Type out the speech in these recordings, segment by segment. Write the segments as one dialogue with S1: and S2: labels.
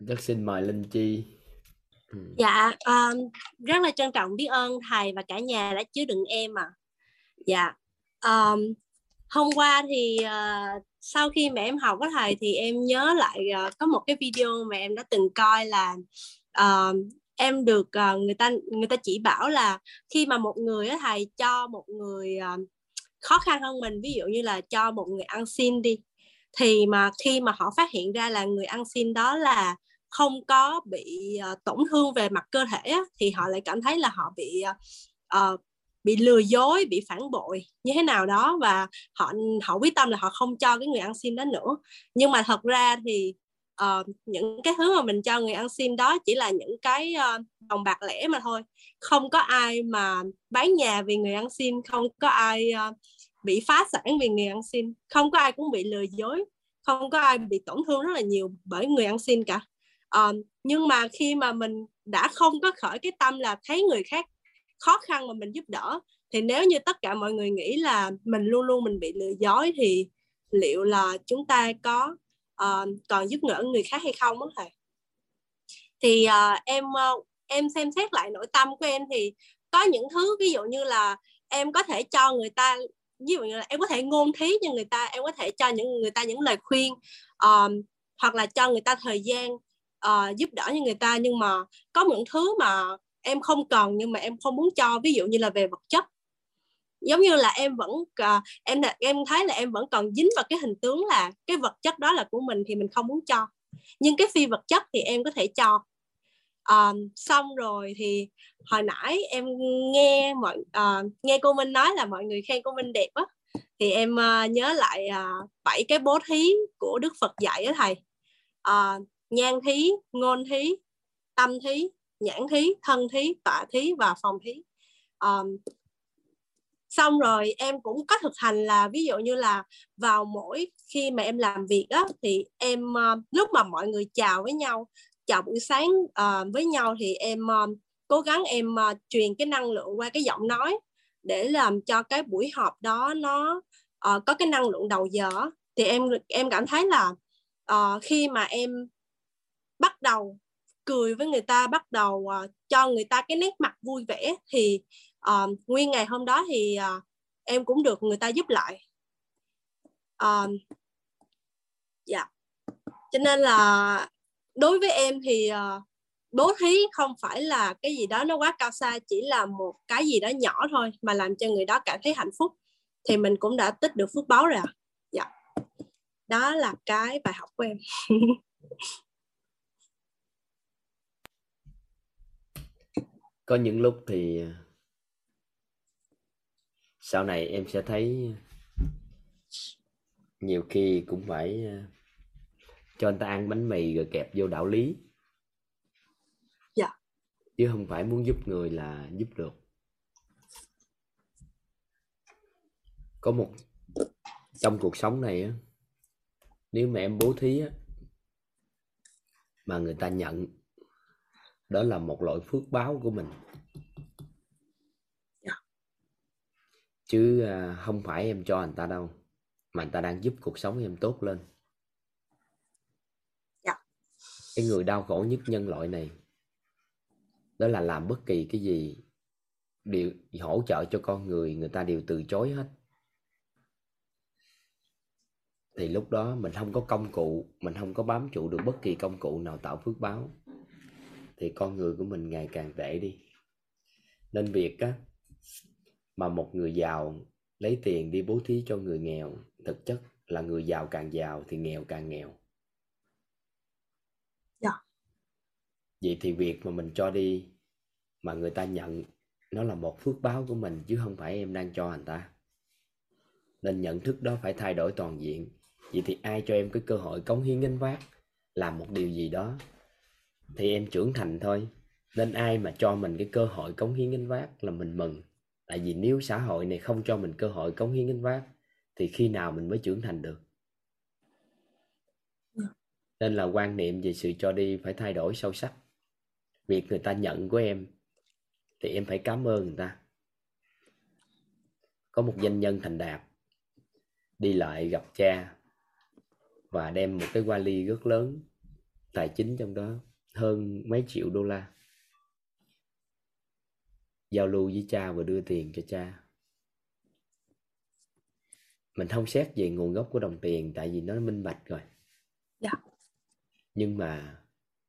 S1: rất xin mời linh chi
S2: ừ. dạ um, rất là trân trọng biết ơn thầy và cả nhà đã chứa đựng em à dạ um, hôm qua thì uh, sau khi mà em học với thầy thì em nhớ lại uh, có một cái video mà em đã từng coi là uh, em được uh, người ta người ta chỉ bảo là khi mà một người á thầy cho một người uh, khó khăn hơn mình ví dụ như là cho một người ăn xin đi thì mà khi mà họ phát hiện ra là người ăn xin đó là không có bị uh, tổn thương về mặt cơ thể á, thì họ lại cảm thấy là họ bị uh, bị lừa dối bị phản bội như thế nào đó. Và họ họ quyết tâm là họ không cho cái người ăn xin đó nữa. Nhưng mà thật ra thì uh, những cái thứ mà mình cho người ăn xin đó chỉ là những cái uh, đồng bạc lẻ mà thôi. Không có ai mà bán nhà vì người ăn xin không có ai uh, bị phá sản vì người ăn xin. Không có ai cũng bị lừa dối không có ai bị tổn thương rất là nhiều bởi người ăn xin cả. Um, nhưng mà khi mà mình đã không có khởi cái tâm là thấy người khác khó khăn mà mình giúp đỡ thì nếu như tất cả mọi người nghĩ là mình luôn luôn mình bị lừa dối thì liệu là chúng ta có uh, còn giúp đỡ người khác hay không đó thầy? Thì uh, em uh, em xem xét lại nội tâm của em thì có những thứ ví dụ như là em có thể cho người ta ví dụ như là em có thể ngôn thí cho người ta em có thể cho những người ta những lời khuyên um, hoặc là cho người ta thời gian uh, giúp đỡ cho người ta. Nhưng mà có những thứ mà em không cần nhưng mà em không muốn cho ví dụ như là về vật chất. Giống như là em vẫn uh, em em thấy là em vẫn còn dính vào cái hình tướng là cái vật chất đó là của mình thì mình không muốn cho. Nhưng cái phi vật chất thì em có thể cho um, xong rồi thì hồi nãy em nghe mọi uh, nghe cô Minh nói là mọi người khen cô Minh đẹp á thì em uh, nhớ lại ờ, bảy uh, cái bố thí của Đức Phật dạy á thầy. Uh, nhan thí ngôn thí tâm thí nhãn thí thân thí tọa thí và phòng thí. Um, xong rồi em cũng có thực hành là ví dụ như là vào mỗi khi mà em làm việc á thì em uh, lúc mà mọi người chào với nhau chào buổi sáng uh, với nhau thì em uh, cố gắng em uh, truyền cái năng lượng qua cái giọng nói để làm cho cái buổi họp đó nó uh, có cái năng lượng đầu giờ thì em em cảm thấy là uh, khi mà em bắt đầu cười với người ta bắt đầu uh, cho người ta cái nét mặt vui vẻ thì uh, nguyên ngày hôm đó thì uh, em cũng được người ta giúp lại uh, dạ yeah. cho nên là đối với em thì uh, bố thí không phải là cái gì đó nó quá cao xa chỉ là một cái gì đó nhỏ thôi mà làm cho người đó cảm thấy hạnh phúc thì mình cũng đã tích được phước báo rồi à. dạ đó là cái bài học của em
S1: có những lúc thì ờ, sau này em sẽ thấy nhiều khi cũng phải ờ, cho anh ta ăn bánh mì rồi kẹp vô đạo lý.
S2: Dạ.
S1: Chứ không phải muốn giúp người là giúp được. Có một trong cuộc sống này á nếu mà em bố thí á mà người ta nhận đó là một loại phước báo của mình.
S2: Yeah.
S1: chứ à, không phải em cho anh ta đâu mà anh ta đang giúp cuộc sống em tốt lên
S2: yeah
S1: cái người đau khổ nhất nhân loại này, đó là làm bất kỳ cái gì đều hỗ trợ cho con người người ta đều từ chối hết. Thì lúc đó mình không có công cụ, mình không có bám trụ được bất kỳ công cụ nào tạo phước báo. Thì con người của mình ngày càng tệ đi. Nên việc á, mà một người giàu lấy tiền đi bố thí cho người nghèo, thực chất là người giàu càng giàu thì nghèo càng nghèo
S2: dạ
S1: vậy thì việc mà mình cho đi mà người ta nhận nó là một phước báo của mình chứ không phải em đang cho anh ta. Nên nhận thức đó phải thay đổi toàn diện. Vậy thì ai cho em cái cơ hội cống hiến gánh vác làm một điều gì đó thì em trưởng thành thôi. Nên ai mà cho mình cái cơ hội cống hiến gánh vác là mình mừng. Tại vì nếu xã hội này không cho mình cơ hội cống hiến gánh vác thì khi nào mình mới trưởng thành được? Nên là quan niệm về sự cho đi phải thay đổi sâu sắc việc người ta nhận của em thì em phải cảm ơn người ta. Có một doanh nhân thành đạt đi lại gặp cha và đem một cái vali rất lớn tài chính trong đó hơn mấy triệu đô la. Giao lưu với cha và đưa tiền cho cha. Mình không xét về nguồn gốc của đồng tiền tại vì nó minh bạch rồi.
S2: Dạ.
S1: nhưng mà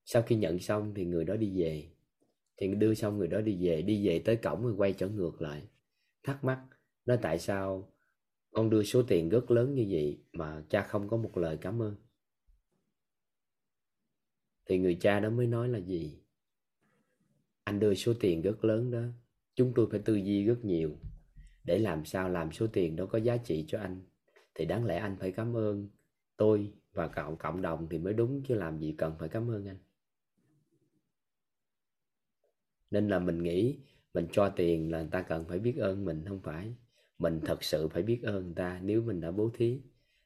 S1: sau khi nhận xong thì người đó đi về. Thì đưa xong người đó đi về đi về tới cổng rồi quay trở ngược lại. Thắc mắc, nói tại sao con đưa số tiền rất lớn như vậy mà cha không có một lời cảm ơn? Thì người cha đó mới nói là gì? Anh đưa số tiền rất lớn đó, chúng tôi phải tư duy rất nhiều. Để làm sao làm số tiền đó có giá trị cho anh, thì đáng lẽ anh phải cảm ơn tôi và cộng cộng đồng thì mới đúng, chứ làm gì cần phải cảm ơn anh nên là mình nghĩ mình cho tiền là người ta cần phải biết ơn mình không phải. Mình thật sự phải biết ơn người ta nếu mình đã bố thí.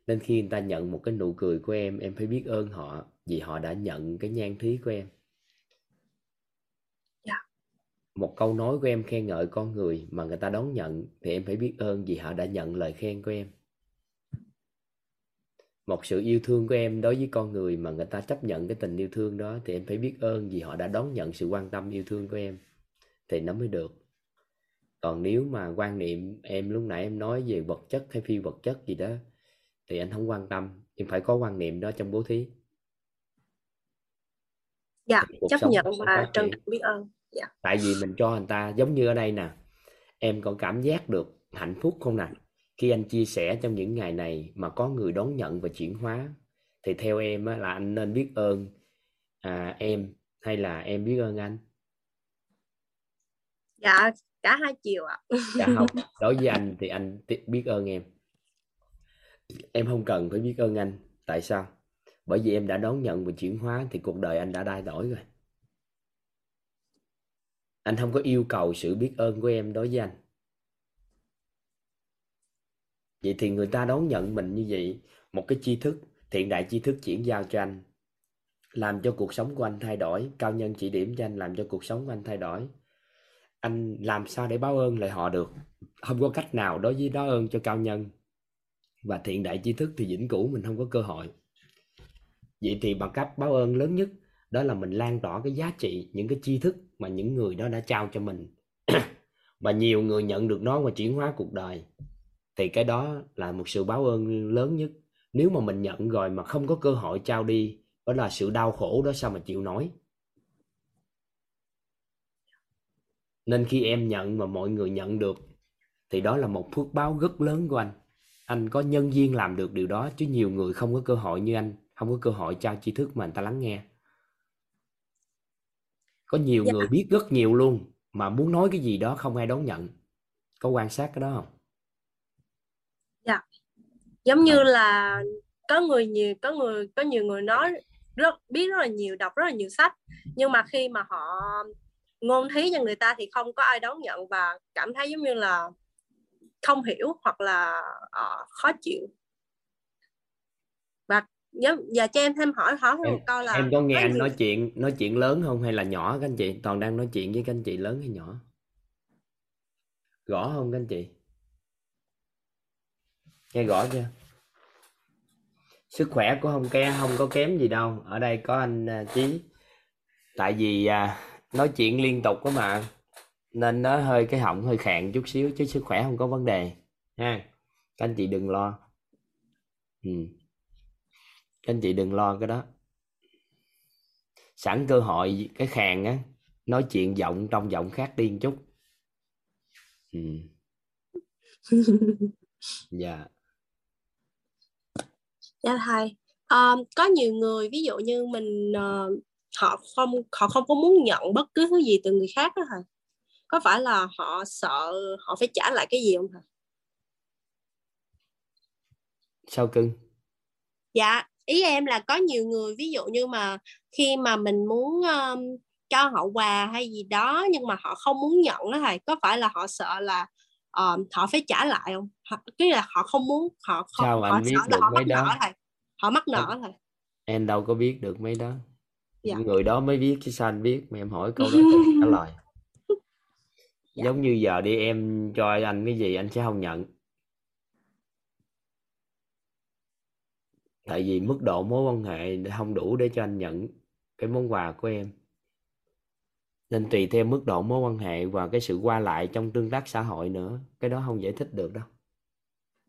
S1: Nên khi người ta nhận một cái nụ cười của em em phải biết ơn họ vì họ đã nhận cái nhan thí của em.
S2: Dạ.
S1: một câu nói của em khen ngợi con người mà người ta đón nhận thì em phải biết ơn vì họ đã nhận lời khen của em một sự yêu thương của em đối với con người mà người ta chấp nhận cái tình yêu thương đó thì em phải biết ơn vì họ đã đón nhận sự quan tâm yêu thương của em. Thì nó mới được. Còn nếu mà quan niệm em lúc nãy em nói về vật chất hay phi vật chất gì đó thì anh không quan tâm. Em phải có quan niệm đó trong bố thí.
S2: Dạ chấp nhận và trân trọng biết ơn. Dạ.
S1: Tại vì mình cho người ta giống như ở đây nè em còn cảm giác được hạnh phúc không nè khi anh chia sẻ trong những ngày này mà có người đón nhận và chuyển hóa thì theo em á, là anh nên biết ơn à, em hay là em biết ơn anh?
S2: Dạ cả hai chiều ạ.
S1: Dạ không đối với anh thì anh biết ơn em. Em không cần phải biết ơn anh tại sao? Bởi vì em đã đón nhận và chuyển hóa thì cuộc đời anh đã thay đổi rồi. Anh không có yêu cầu sự biết ơn của em đối với anh vậy thì người ta đón nhận mình như vậy, một cái tri thức, thiện đại tri thức chuyển giao cho anh, làm cho cuộc sống của anh thay đổi, cao nhân chỉ điểm cho anh làm cho cuộc sống của anh thay đổi. Anh làm sao để báo ơn lại họ được? Không có cách nào đối với đó ơn cho cao nhân. Và thiện đại tri thức thì vĩnh cửu mình không có cơ hội. Vậy thì bằng cách báo ơn lớn nhất, đó là mình lan tỏa cái giá trị, những cái tri thức mà những người đó đã trao cho mình. Và nhiều người nhận được nó và chuyển hóa cuộc đời thì cái đó là một sự báo ơn lớn nhất. Nếu mà mình nhận rồi mà không có cơ hội trao đi đó là sự đau khổ đó sao mà chịu nổi? Nên khi em nhận mà mọi người nhận được thì đó là một phước báo rất lớn của anh. Anh có nhân duyên làm được điều đó chứ nhiều người không có cơ hội như anh không có cơ hội trao tri thức mà người ta lắng nghe. Có nhiều
S2: Dạ.
S1: người biết rất nhiều luôn mà muốn nói cái gì đó không ai đón nhận. Có quan sát cái đó không
S2: giống như là có người nhiều có người có nhiều người nói rất biết rất là nhiều đọc rất là nhiều sách nhưng mà khi mà họ ngôn thí cho người ta thì không có ai đón nhận và cảm thấy giống như là không hiểu hoặc là ờ, khó chịu. Và và cho em thêm hỏi hỏi
S1: em,
S2: một câu là
S1: em có nghe anh
S2: nhiều-
S1: nói chuyện nói chuyện lớn không hay là nhỏ các anh chị? Toàn đang nói chuyện với các anh chị lớn hay nhỏ? Rõ không các anh chị nghe rõ chưa? Sức khỏe của không ke không có kém gì đâu. Ở đây có anh à, chí. Tại vì à, nói chuyện liên tục đó mà nên nó hơi cái họng hơi khàn chút xíu chứ sức khỏe không có vấn đề ha. Các anh chị đừng lo. Ừ. các anh chị đừng lo cái đó. Sẵn cơ hội cái khàn á nói chuyện giọng trong giọng khác đi một chút. Ừ. dạ
S2: Dạ thầy, Ờ, có nhiều người ví dụ như mình ờ, họ không họ không có muốn nhận bất cứ thứ gì từ người khác đó thầy. Có phải là họ sợ họ phải trả lại cái gì không thầy?
S1: sao cưng
S2: Dạ, ý em là có nhiều người ví dụ như mà khi mà mình muốn um, cho họ quà hay gì đó nhưng mà họ không muốn nhận đó thầy, có phải là họ sợ là um, họ phải trả lại không? Họ, cái là họ không muốn họ không
S1: Sao
S2: họ
S1: anh biết được
S2: họ
S1: mấy
S2: mắc nợ
S1: đó?
S2: thầy. Họ mắc nợ thầy.
S1: em đâu có biết được mấy đó
S2: Dạ.
S1: người đó mới biết chứ sao anh biết mà em hỏi câu đó trả lời
S2: Dạ.
S1: giống như giờ đi em cho anh cái gì anh sẽ không nhận tại vì mức độ mối quan hệ không đủ để cho anh nhận cái món quà của em nên tùy theo mức độ mối quan hệ và cái sự qua lại trong tương tác xã hội nữa. Cái đó không giải thích được đâu.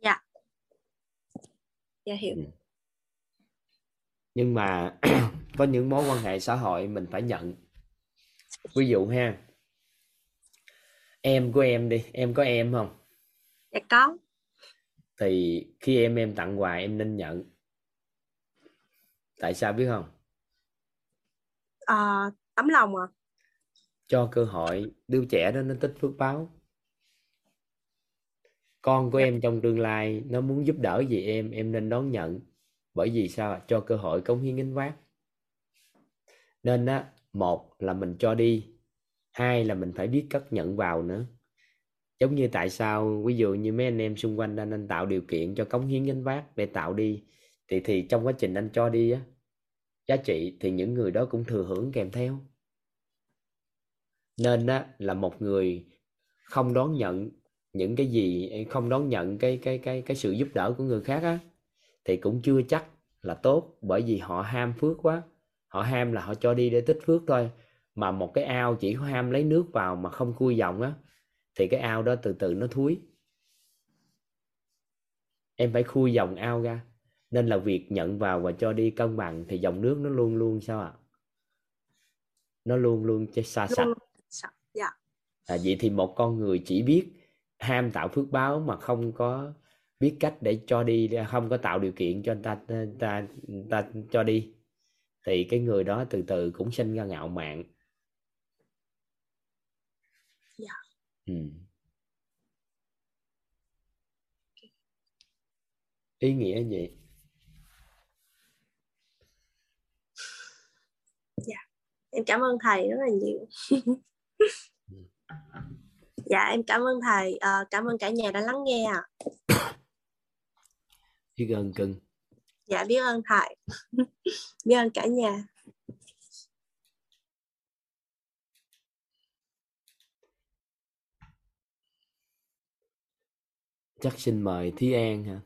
S2: Dạ. Dạ hiểu. Ừ.
S1: nhưng mà có những mối quan hệ xã hội mình phải nhận. Ví dụ ha em của em đi em có em không?
S2: Dạ có.
S1: Thì khi em em tặng quà em nên nhận. Tại sao biết không?
S2: À, tấm lòng à
S1: cho cơ hội đứa trẻ đó nó tích phước báo. Con của dạ. em trong tương lai nó muốn giúp đỡ gì em em nên đón nhận. Bởi vì sao? Cho cơ hội cống hiến gánh vác. Nên á một là mình cho đi hai là mình phải biết cách nhận vào nữa. Giống như tại sao ví dụ như mấy anh em xung quanh anh anh tạo điều kiện cho cống hiến gánh vác để tạo đi thì thì trong quá trình anh cho đi á giá trị thì những người đó cũng thừa hưởng kèm theo nên á, là một người không đón nhận những cái gì, không đón nhận cái cái cái cái sự giúp đỡ của người khác á, thì cũng chưa chắc là tốt. Bởi vì họ ham phước quá. Họ ham là họ cho đi để tích phước thôi. Mà một cái ao chỉ có ham lấy nước vào mà không cui dòng á, thì cái ao đó từ từ nó thúi. Em phải khui dòng ao ra. Nên là việc nhận vào và cho đi cân bằng thì dòng nước nó luôn luôn sao ạ? À? nó luôn luôn xa sạch
S2: dạ.
S1: à, vậy thì một con người chỉ biết ham tạo phước báo mà không có biết cách để cho đi không có tạo điều kiện cho người ta người ta, ta cho đi thì cái người đó từ từ cũng sinh ra ngạo mạn
S2: dạ.
S1: ừ. ý nghĩa gì
S2: dạ em cảm ơn thầy rất là nhiều. dạ em cảm ơn thầy. À, cảm ơn cả nhà đã lắng nghe ạ.
S1: Biết ơn cưng.
S2: Dạ biết ơn thầy. Biết ơn cả nhà.
S1: Chắc xin mời Thí An hả?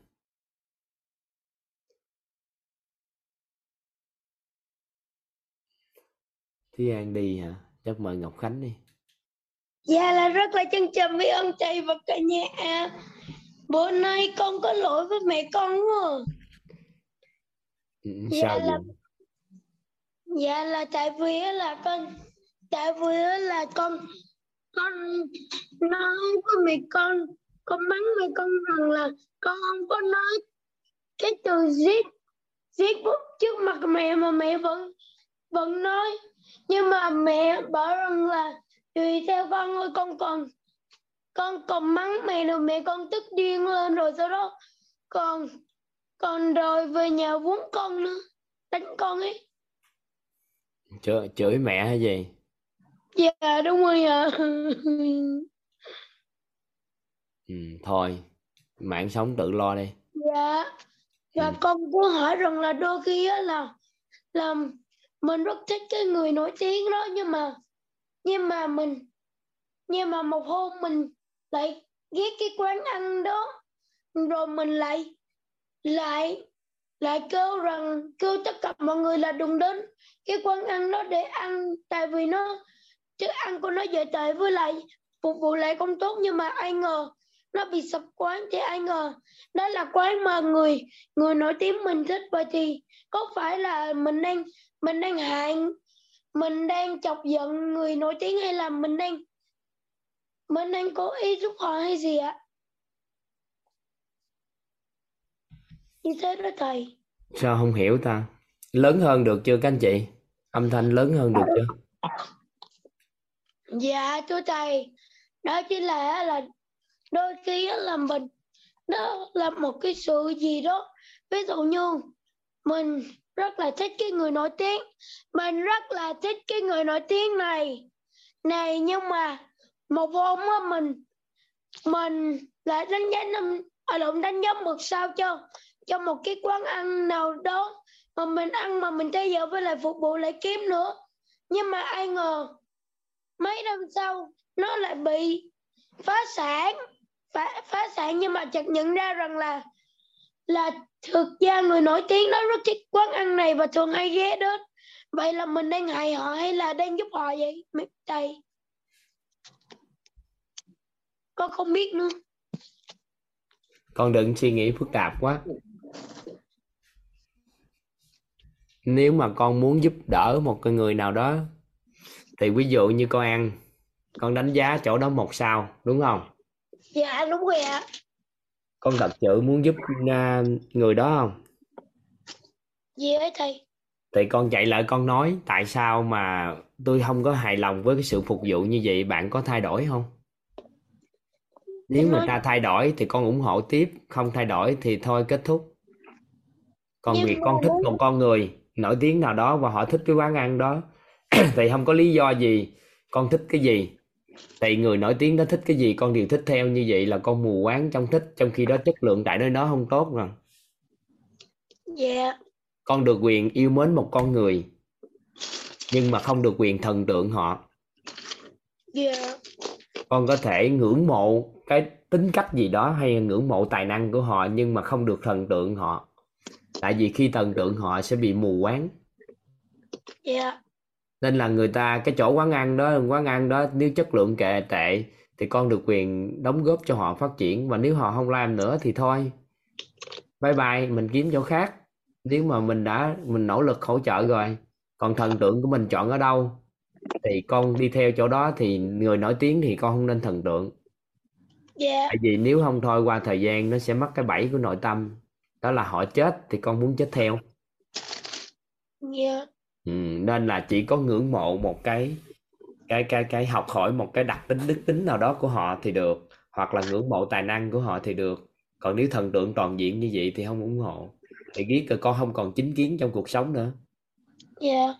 S1: Thí An đi hả? Chắc mời Ngọc Khánh đi
S3: dạ là rất là trân trọng với ông thầy và cả nhà. Bữa nay con có lỗi với mẹ con quá
S1: ừ, dạ sao
S3: là dạ là tại vì là con tại vì là con con nói với mẹ con con mắng mẹ con rằng là con không có nói cái từ giết giết bút trước mặt mẹ mà mẹ vẫn vẫn nói. Nhưng mà mẹ bảo rằng là tùy theo con ơi con còn con còn mắng mẹ rồi mẹ con tức điên lên rồi sau đó còn còn rồi về nhà vốn con nữa đánh con ấy
S1: chửi chửi mẹ hay gì
S3: dạ đúng rồi ạ à.
S1: ừ, thôi mạng sống tự lo đi
S3: dạ và ừ. con cũng hỏi rằng là đôi khi là là mình rất thích cái người nổi tiếng đó nhưng mà nhưng mà mình, nhưng mà một hôm mình lại ghét cái quán ăn đó. Rồi mình lại lại lại kêu rằng, kêu tất cả mọi người là đừng đến cái quán ăn đó để ăn, tại vì nó, chứ ăn của nó dễ tệ, với lại phục vụ lại không tốt. Nhưng mà ai ngờ, nó bị sập quán thì ai ngờ, đó là quán mà người người nổi tiếng mình thích. Vậy thì có phải là mình đang mình đang hại mình đang chọc giận người nổi tiếng hay là mình đang mình đang cố ý giúp họ hay gì ạ? Như thế đó thầy.
S1: Sao không hiểu ta? Lớn hơn được chưa các anh chị? Âm thanh lớn hơn được chưa?
S3: Dạ thưa thầy. Đó chỉ là là đôi khi là mình đó là một cái sự gì đó. Ví dụ như mình rất là thích cái người nổi tiếng. Mình rất là thích cái người nổi tiếng này. Này nhưng mà một hôm á mình mình lại đánh giá năm ở lộn đánh giá một sao cho cho một cái quán ăn nào đó mà mình ăn mà mình thấy giờ với lại phục vụ lại kiếm nữa. Nhưng mà ai ngờ mấy năm sau nó lại bị phá sản. Phá, phá sản nhưng mà chợt nhận ra rằng là là thực ra người nổi tiếng đó rất thích quán ăn này và thường hay ghé đến. Vậy là mình đang hại họ hay là đang giúp họ vậy? Mẹ thầy con không biết nữa.
S1: Con đừng suy nghĩ phức tạp quá. Nếu mà con muốn giúp đỡ một cái người nào đó thì ví dụ như con ăn con đánh giá chỗ đó một sao đúng không?
S3: Dạ đúng rồi ạ
S1: con thật sự muốn giúp à, người đó không?
S3: Gì ấy thầy?
S1: Thì con chạy lại con nói tại sao mà tôi không có hài lòng với cái sự phục vụ như vậy? Bạn có thay đổi không? Nếu
S3: nói-
S1: ta thay đổi thì con ủng hộ tiếp không thay đổi thì thôi kết thúc. Còn
S3: Nhưng
S1: việc
S3: mà
S1: con thích một con người nổi tiếng nào đó và họ thích cái quán ăn đó. Thì không có lý do gì con thích cái gì thì người nổi tiếng đó thích cái gì con đều thích theo như vậy là con mù quáng trong thích trong khi đó chất lượng tại nơi đó không tốt rồi
S3: dạ.
S1: Con được quyền yêu mến một con người nhưng mà không được quyền thần tượng họ.
S3: Dạ.
S1: Con có thể ngưỡng mộ cái tính cách gì đó hay ngưỡng mộ tài năng của họ nhưng mà không được thần tượng họ. Tại vì khi thần tượng họ sẽ bị mù quáng.
S3: Dạ
S1: nên là người ta cái chỗ quán ăn đó quán ăn đó nếu chất lượng kệ tệ thì con được quyền đóng góp cho họ phát triển. Và nếu họ không làm nữa thì thôi. Bye bye mình kiếm chỗ khác. Nếu mà mình đã mình nỗ lực hỗ trợ rồi còn thần tượng của mình chọn ở đâu thì con đi theo chỗ đó thì người nổi tiếng thì con không nên thần tượng.
S3: Dạ.
S1: Tại vì nếu không thôi qua thời gian nó sẽ mắc cái bẫy của nội tâm. Đó là họ chết thì con muốn chết theo.
S3: Dạ
S1: ừ, nên là chỉ có ngưỡng mộ một cái cái cái cái học hỏi một cái đặc tính đức tính nào đó của họ thì được hoặc là ngưỡng mộ tài năng của họ thì được. Còn nếu thần tượng toàn diện như vậy thì không ủng hộ. Thì biết là con không còn chính kiến trong cuộc sống nữa.
S3: Dạ.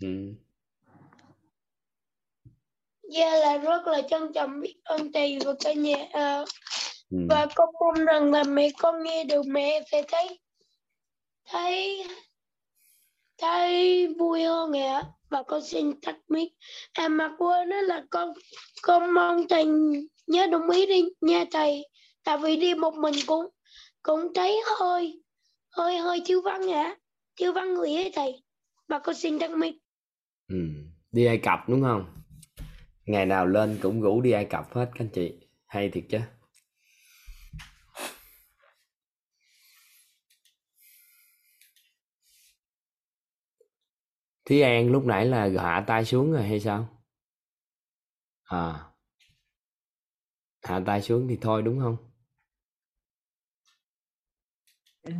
S1: Ừ.
S3: dạ là rất là trân trọng biết ơn thầy và cả nhà. À,
S1: Ừ.
S3: và con mong rằng là mẹ con nghe được mẹ sẽ thấy thấy thấy vui hơn ạ và con xin tắt mic. À mà quên đó là con con mong thầy nhớ đồng ý đi. Nha thầy, tại vì đi một mình cũng cũng thấy hơi hơi hơi thiếu vắng ạ thiếu vắng người ấy thầy. Và con xin tắt mic.
S1: Ừ. đi Ai Cập đúng không? Ngày nào lên cũng rủ đi Ai Cập hết các anh chị. Hay thiệt chứ. Thúy An lúc nãy là hạ tay xuống rồi hay sao? À. Hạ tay xuống thì thôi đúng không?
S4: Dạ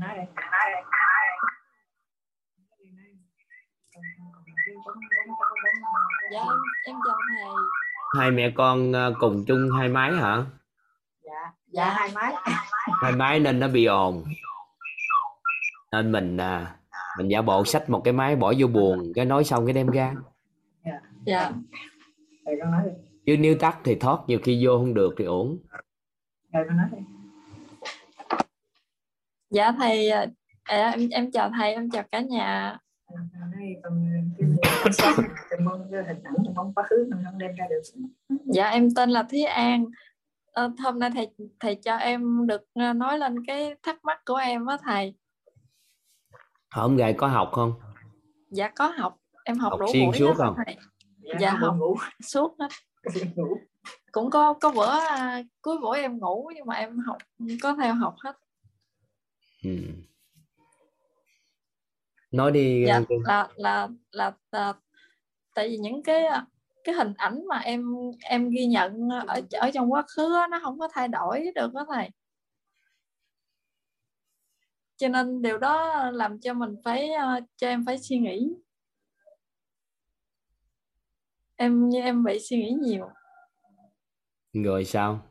S4: em em chào thầy.
S1: Hai mẹ con ờ, cùng chung hai máy hả?
S4: Dạ. Dạ hai máy
S1: hai máy nên nó bị ồn. Nên mình à, mình giả bộ xách một cái máy bỏ vô buồng cái nói xong cái đem ra.
S4: Dạ.
S5: Thầy con nói đi,
S1: chứ nếu tắt thì thoát nhiều khi vô không được thì ổn
S5: thầy con nói đi.
S4: dạ thầy à, à, em em chào thầy em chào cả nhà. Dạ em tên là Thúy An. Ờ, hôm nay thầy thầy cho em được à, nói lên cái thắc mắc của em á thầy
S1: hôm ngày có học không?
S4: Dạ có học. Em học,
S1: Học
S4: đủ
S1: xuyên
S4: buổi
S1: suốt
S4: hết
S1: không?
S4: thầy Dạ,
S5: con
S4: học.
S5: ngủ,
S4: suốt hết cũng có có bữa à, cuối buổi em ngủ nhưng mà em học có theo học hết.
S1: Ừ. nói đi
S4: dạ
S1: ờ,
S4: là là là, là tại vì những cái à, cái hình ảnh mà em em ghi nhận ở ở trong quá khứ á, nó không có thay đổi được đó thầy cho nên điều đó làm cho mình phải à, cho em phải suy nghĩ. Em như em bị suy nghĩ nhiều.
S1: Rồi sao?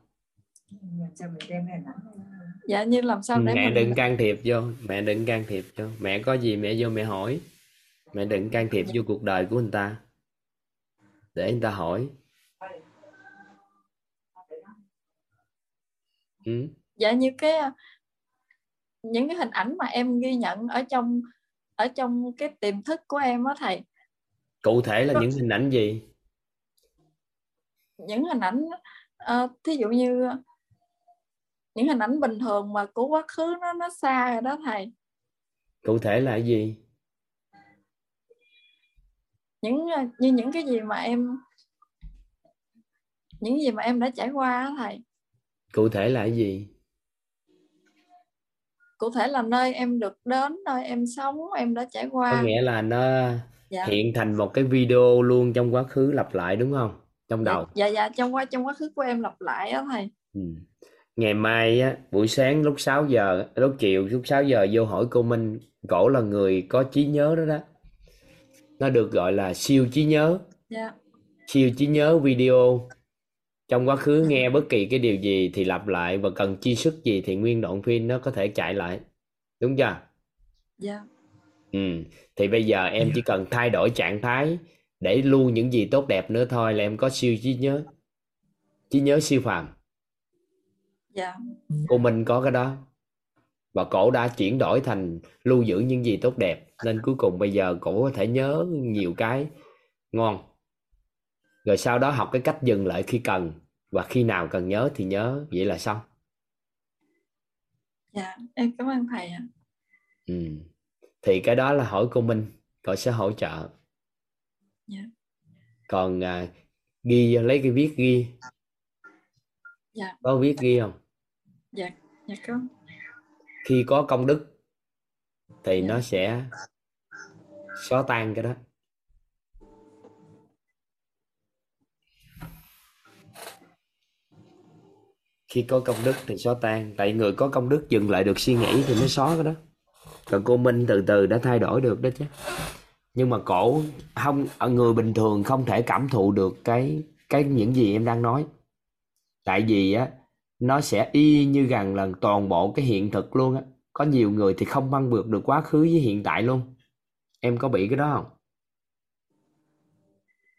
S4: Dạ như làm sao để
S1: mẹ
S4: mình
S1: đừng can thiệp vô mẹ đừng can thiệp vô. Mẹ có gì mẹ vô mẹ hỏi. Mẹ đừng can thiệp vô cuộc đời của người ta. Để người ta hỏi. Ừ.
S4: dạ như cái những cái hình ảnh mà em ghi nhận ở trong ở trong cái tiềm thức của em á thầy.
S1: Cụ thể là những hình ảnh gì?
S4: Những hình ảnh ờ, thí dụ như những hình ảnh bình thường mà của quá khứ nó nó xa rồi đó thầy.
S1: Cụ thể là gì?
S4: Những ờ, như những cái gì mà em những gì mà em đã trải qua á thầy.
S1: Cụ thể là gì
S4: cụ thể là nơi em được đến nơi em sống em đã trải
S1: có
S4: qua
S1: nghĩa là nó
S4: dạ.
S1: hiện thành một cái video luôn trong quá khứ lặp lại đúng không? Trong đầu.
S4: dạ dạ trong quá trong quá khứ của em lặp lại á thầy.
S1: Ừ. Ngày mai á, buổi sáng lúc 6 giờ, lúc chiều lúc 6 giờ vô hỏi cô Minh, cổ là người có trí nhớ đó đó. Nó được gọi là siêu trí nhớ,
S4: dạ.
S1: Siêu trí nhớ video. Trong quá khứ nghe bất kỳ cái điều gì thì lặp lại và cần chi xuất gì thì nguyên đoạn phim nó có thể chạy lại. Đúng chưa?
S4: dạ
S1: Ừ. Thì bây giờ em chỉ cần thay đổi trạng thái để lưu những gì tốt đẹp nữa thôi là em có siêu trí nhớ. Trí nhớ siêu phàm.
S4: dạ
S1: cô Minh có cái đó và cổ đã chuyển đổi thành lưu giữ những gì tốt đẹp nên cuối cùng bây giờ cổ có thể nhớ nhiều cái ngon rồi sau đó học cái cách dừng lại khi cần và khi nào cần nhớ thì nhớ vậy là xong
S4: dạ em cảm ơn thầy ạ
S1: ừ. thì cái đó là hỏi cô Minh cậu sẽ hỗ trợ
S4: Dạ.
S1: còn à, ghi lấy cái viết ghi
S4: Dạ.
S1: có viết ghi không
S4: dạ dạ có
S1: khi có công đức thì
S4: Dạ.
S1: nó sẽ xóa tan cái đó khi có công đức thì xóa tan. Tại người có công đức dừng lại được suy nghĩ thì mới xóa cái đó. Còn cô Minh từ từ đã thay đổi được đó chứ. Nhưng mà cổ không ở người bình thường không thể cảm thụ được cái cái những gì em đang nói. Tại vì á, nó sẽ y như gần là toàn bộ cái hiện thực luôn á. Có nhiều người thì không băng vượt được quá khứ với hiện tại luôn. Em có bị cái đó không?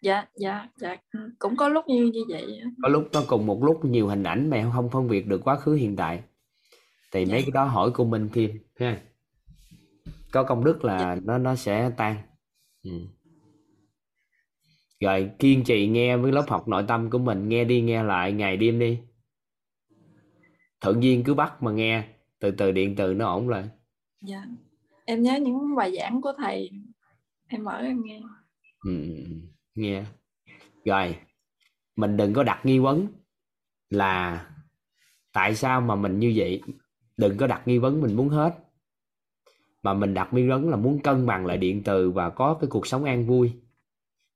S4: Dạ dạ dạ. Cũng có lúc như như vậy
S1: có lúc nó cùng một lúc nhiều hình ảnh mà em không phân biệt được quá khứ hiện tại. Thì mấy
S4: Dạ.
S1: cái đó hỏi cô Minh thêm ha có công đức là nó nó sẽ tan. Ừ. rồi kiên trì nghe với lớp học nội tâm của mình nghe đi nghe lại ngày đêm đi. Thượng viên cứ bắt mà nghe từ từ điện từ nó ổn lại.
S4: Dạ. Em nhớ những bài giảng của thầy em mở em nghe.
S1: Ừ, ừ, nghe. Rồi mình đừng có đặt nghi vấn là tại sao mà mình như vậy. Đừng có đặt nghi vấn mình muốn hết. Mà mình đặt nghi vấn là muốn cân bằng lại điện từ và có cái cuộc sống an vui.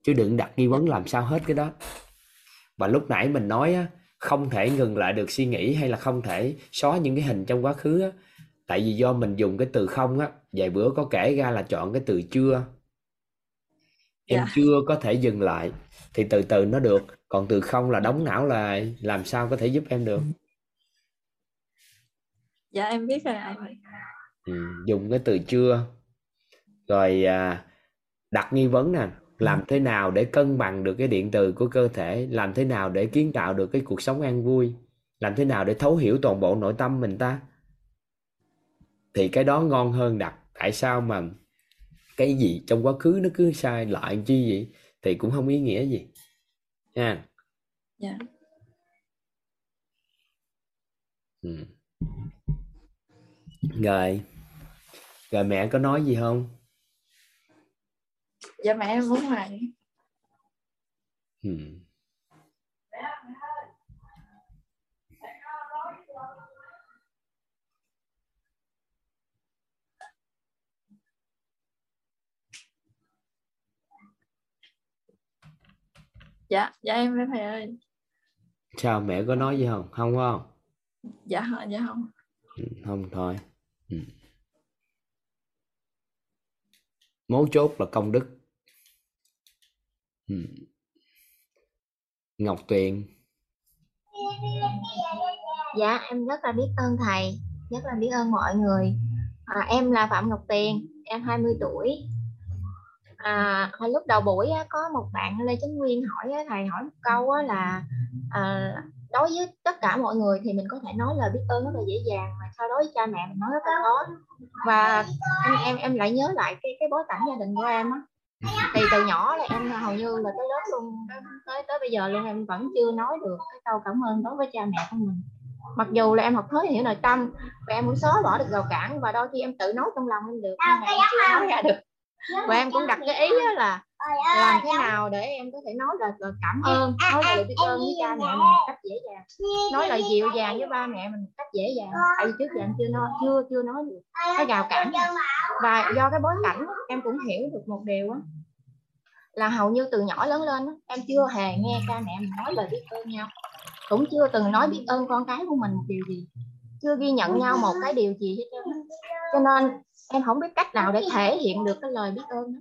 S1: Chứ đừng đặt nghi vấn làm sao hết cái đó. Và lúc nãy mình nói á, không thể ngừng lại được suy nghĩ hay là không thể xóa những cái hình trong quá khứ á, tại vì do mình dùng cái từ không á vài bữa có kể ra là chọn cái từ chưa em
S4: Dạ.
S1: chưa có thể dừng lại thì từ từ nó được. Còn từ không là đóng não lại làm sao có thể giúp em được?
S4: Dạ em biết rồi
S1: ừ, dùng cái từ chưa. Rồi à, đặt nghi vấn nè làm thế nào để cân bằng được cái điện từ của cơ thể? Làm thế nào để kiến tạo được cái cuộc sống an vui? Làm thế nào để thấu hiểu toàn bộ nội tâm mình ta? Thì cái đó ngon hơn đặt. Tại sao mà cái gì trong quá khứ nó cứ sai lại chi vậy? Thì cũng không ý nghĩa gì. Nha
S4: dạ.
S1: Ừ. rồi. Rồi mẹ có nói gì không?
S4: Dạ mẹ em muốn thầy
S1: ừ.
S4: Dạ dạ em đây thầy ơi
S1: sao mẹ có nói gì không không có không
S4: dạ hả dạ không
S1: Ừ, không thôi ừ. mấu chốt là công đức ừ. ngọc tuyền
S6: Dạ em rất là biết ơn thầy, rất là biết ơn mọi người. À, em là Phạm Ngọc Tiền, em 20 tuổi. À, hồi lúc đầu buổi á, có một bạn Lê Chánh Nguyên hỏi á, thầy hỏi một câu á, là à, đối với tất cả mọi người thì mình có thể nói lời biết ơn rất là dễ dàng mà so đối với cha mẹ mình nói rất là khó. Và em em em lại nhớ lại cái cái bối cảnh gia đình của em á. Thì từ nhỏ là em hầu như là tới lớp luôn tới tới, bây giờ luôn em vẫn chưa nói được cái câu cảm ơn đối với cha mẹ của mình mặc dù là em học thấu hiểu nội tâm và em muốn xóa bỏ được rào cản và đôi khi em tự nói trong lòng em được nhưng mà em chưa nói ra được và em cũng đặt cái ý á là làm thế nào để em có thể nói là, là cảm ơn nói lời biết ơn với cha mẹ mình một cách dễ dàng. Nói lời dịu dàng với ba mẹ mình một cách dễ dàng. Tại vì trước giờ em chưa nói chưa chưa nói được. Cái rào cản và do cái bối cảnh em cũng hiểu được một điều á là hầu như từ nhỏ lớn lên em chưa hề nghe cha mẹ mình nói lời biết ơn nhau. Cũng chưa từng nói biết ơn con cái của mình một điều gì. Chưa ghi nhận nhau một cái điều gì hết trơn cho nên em không biết cách nào để thể hiện được cái lời biết ơn đó.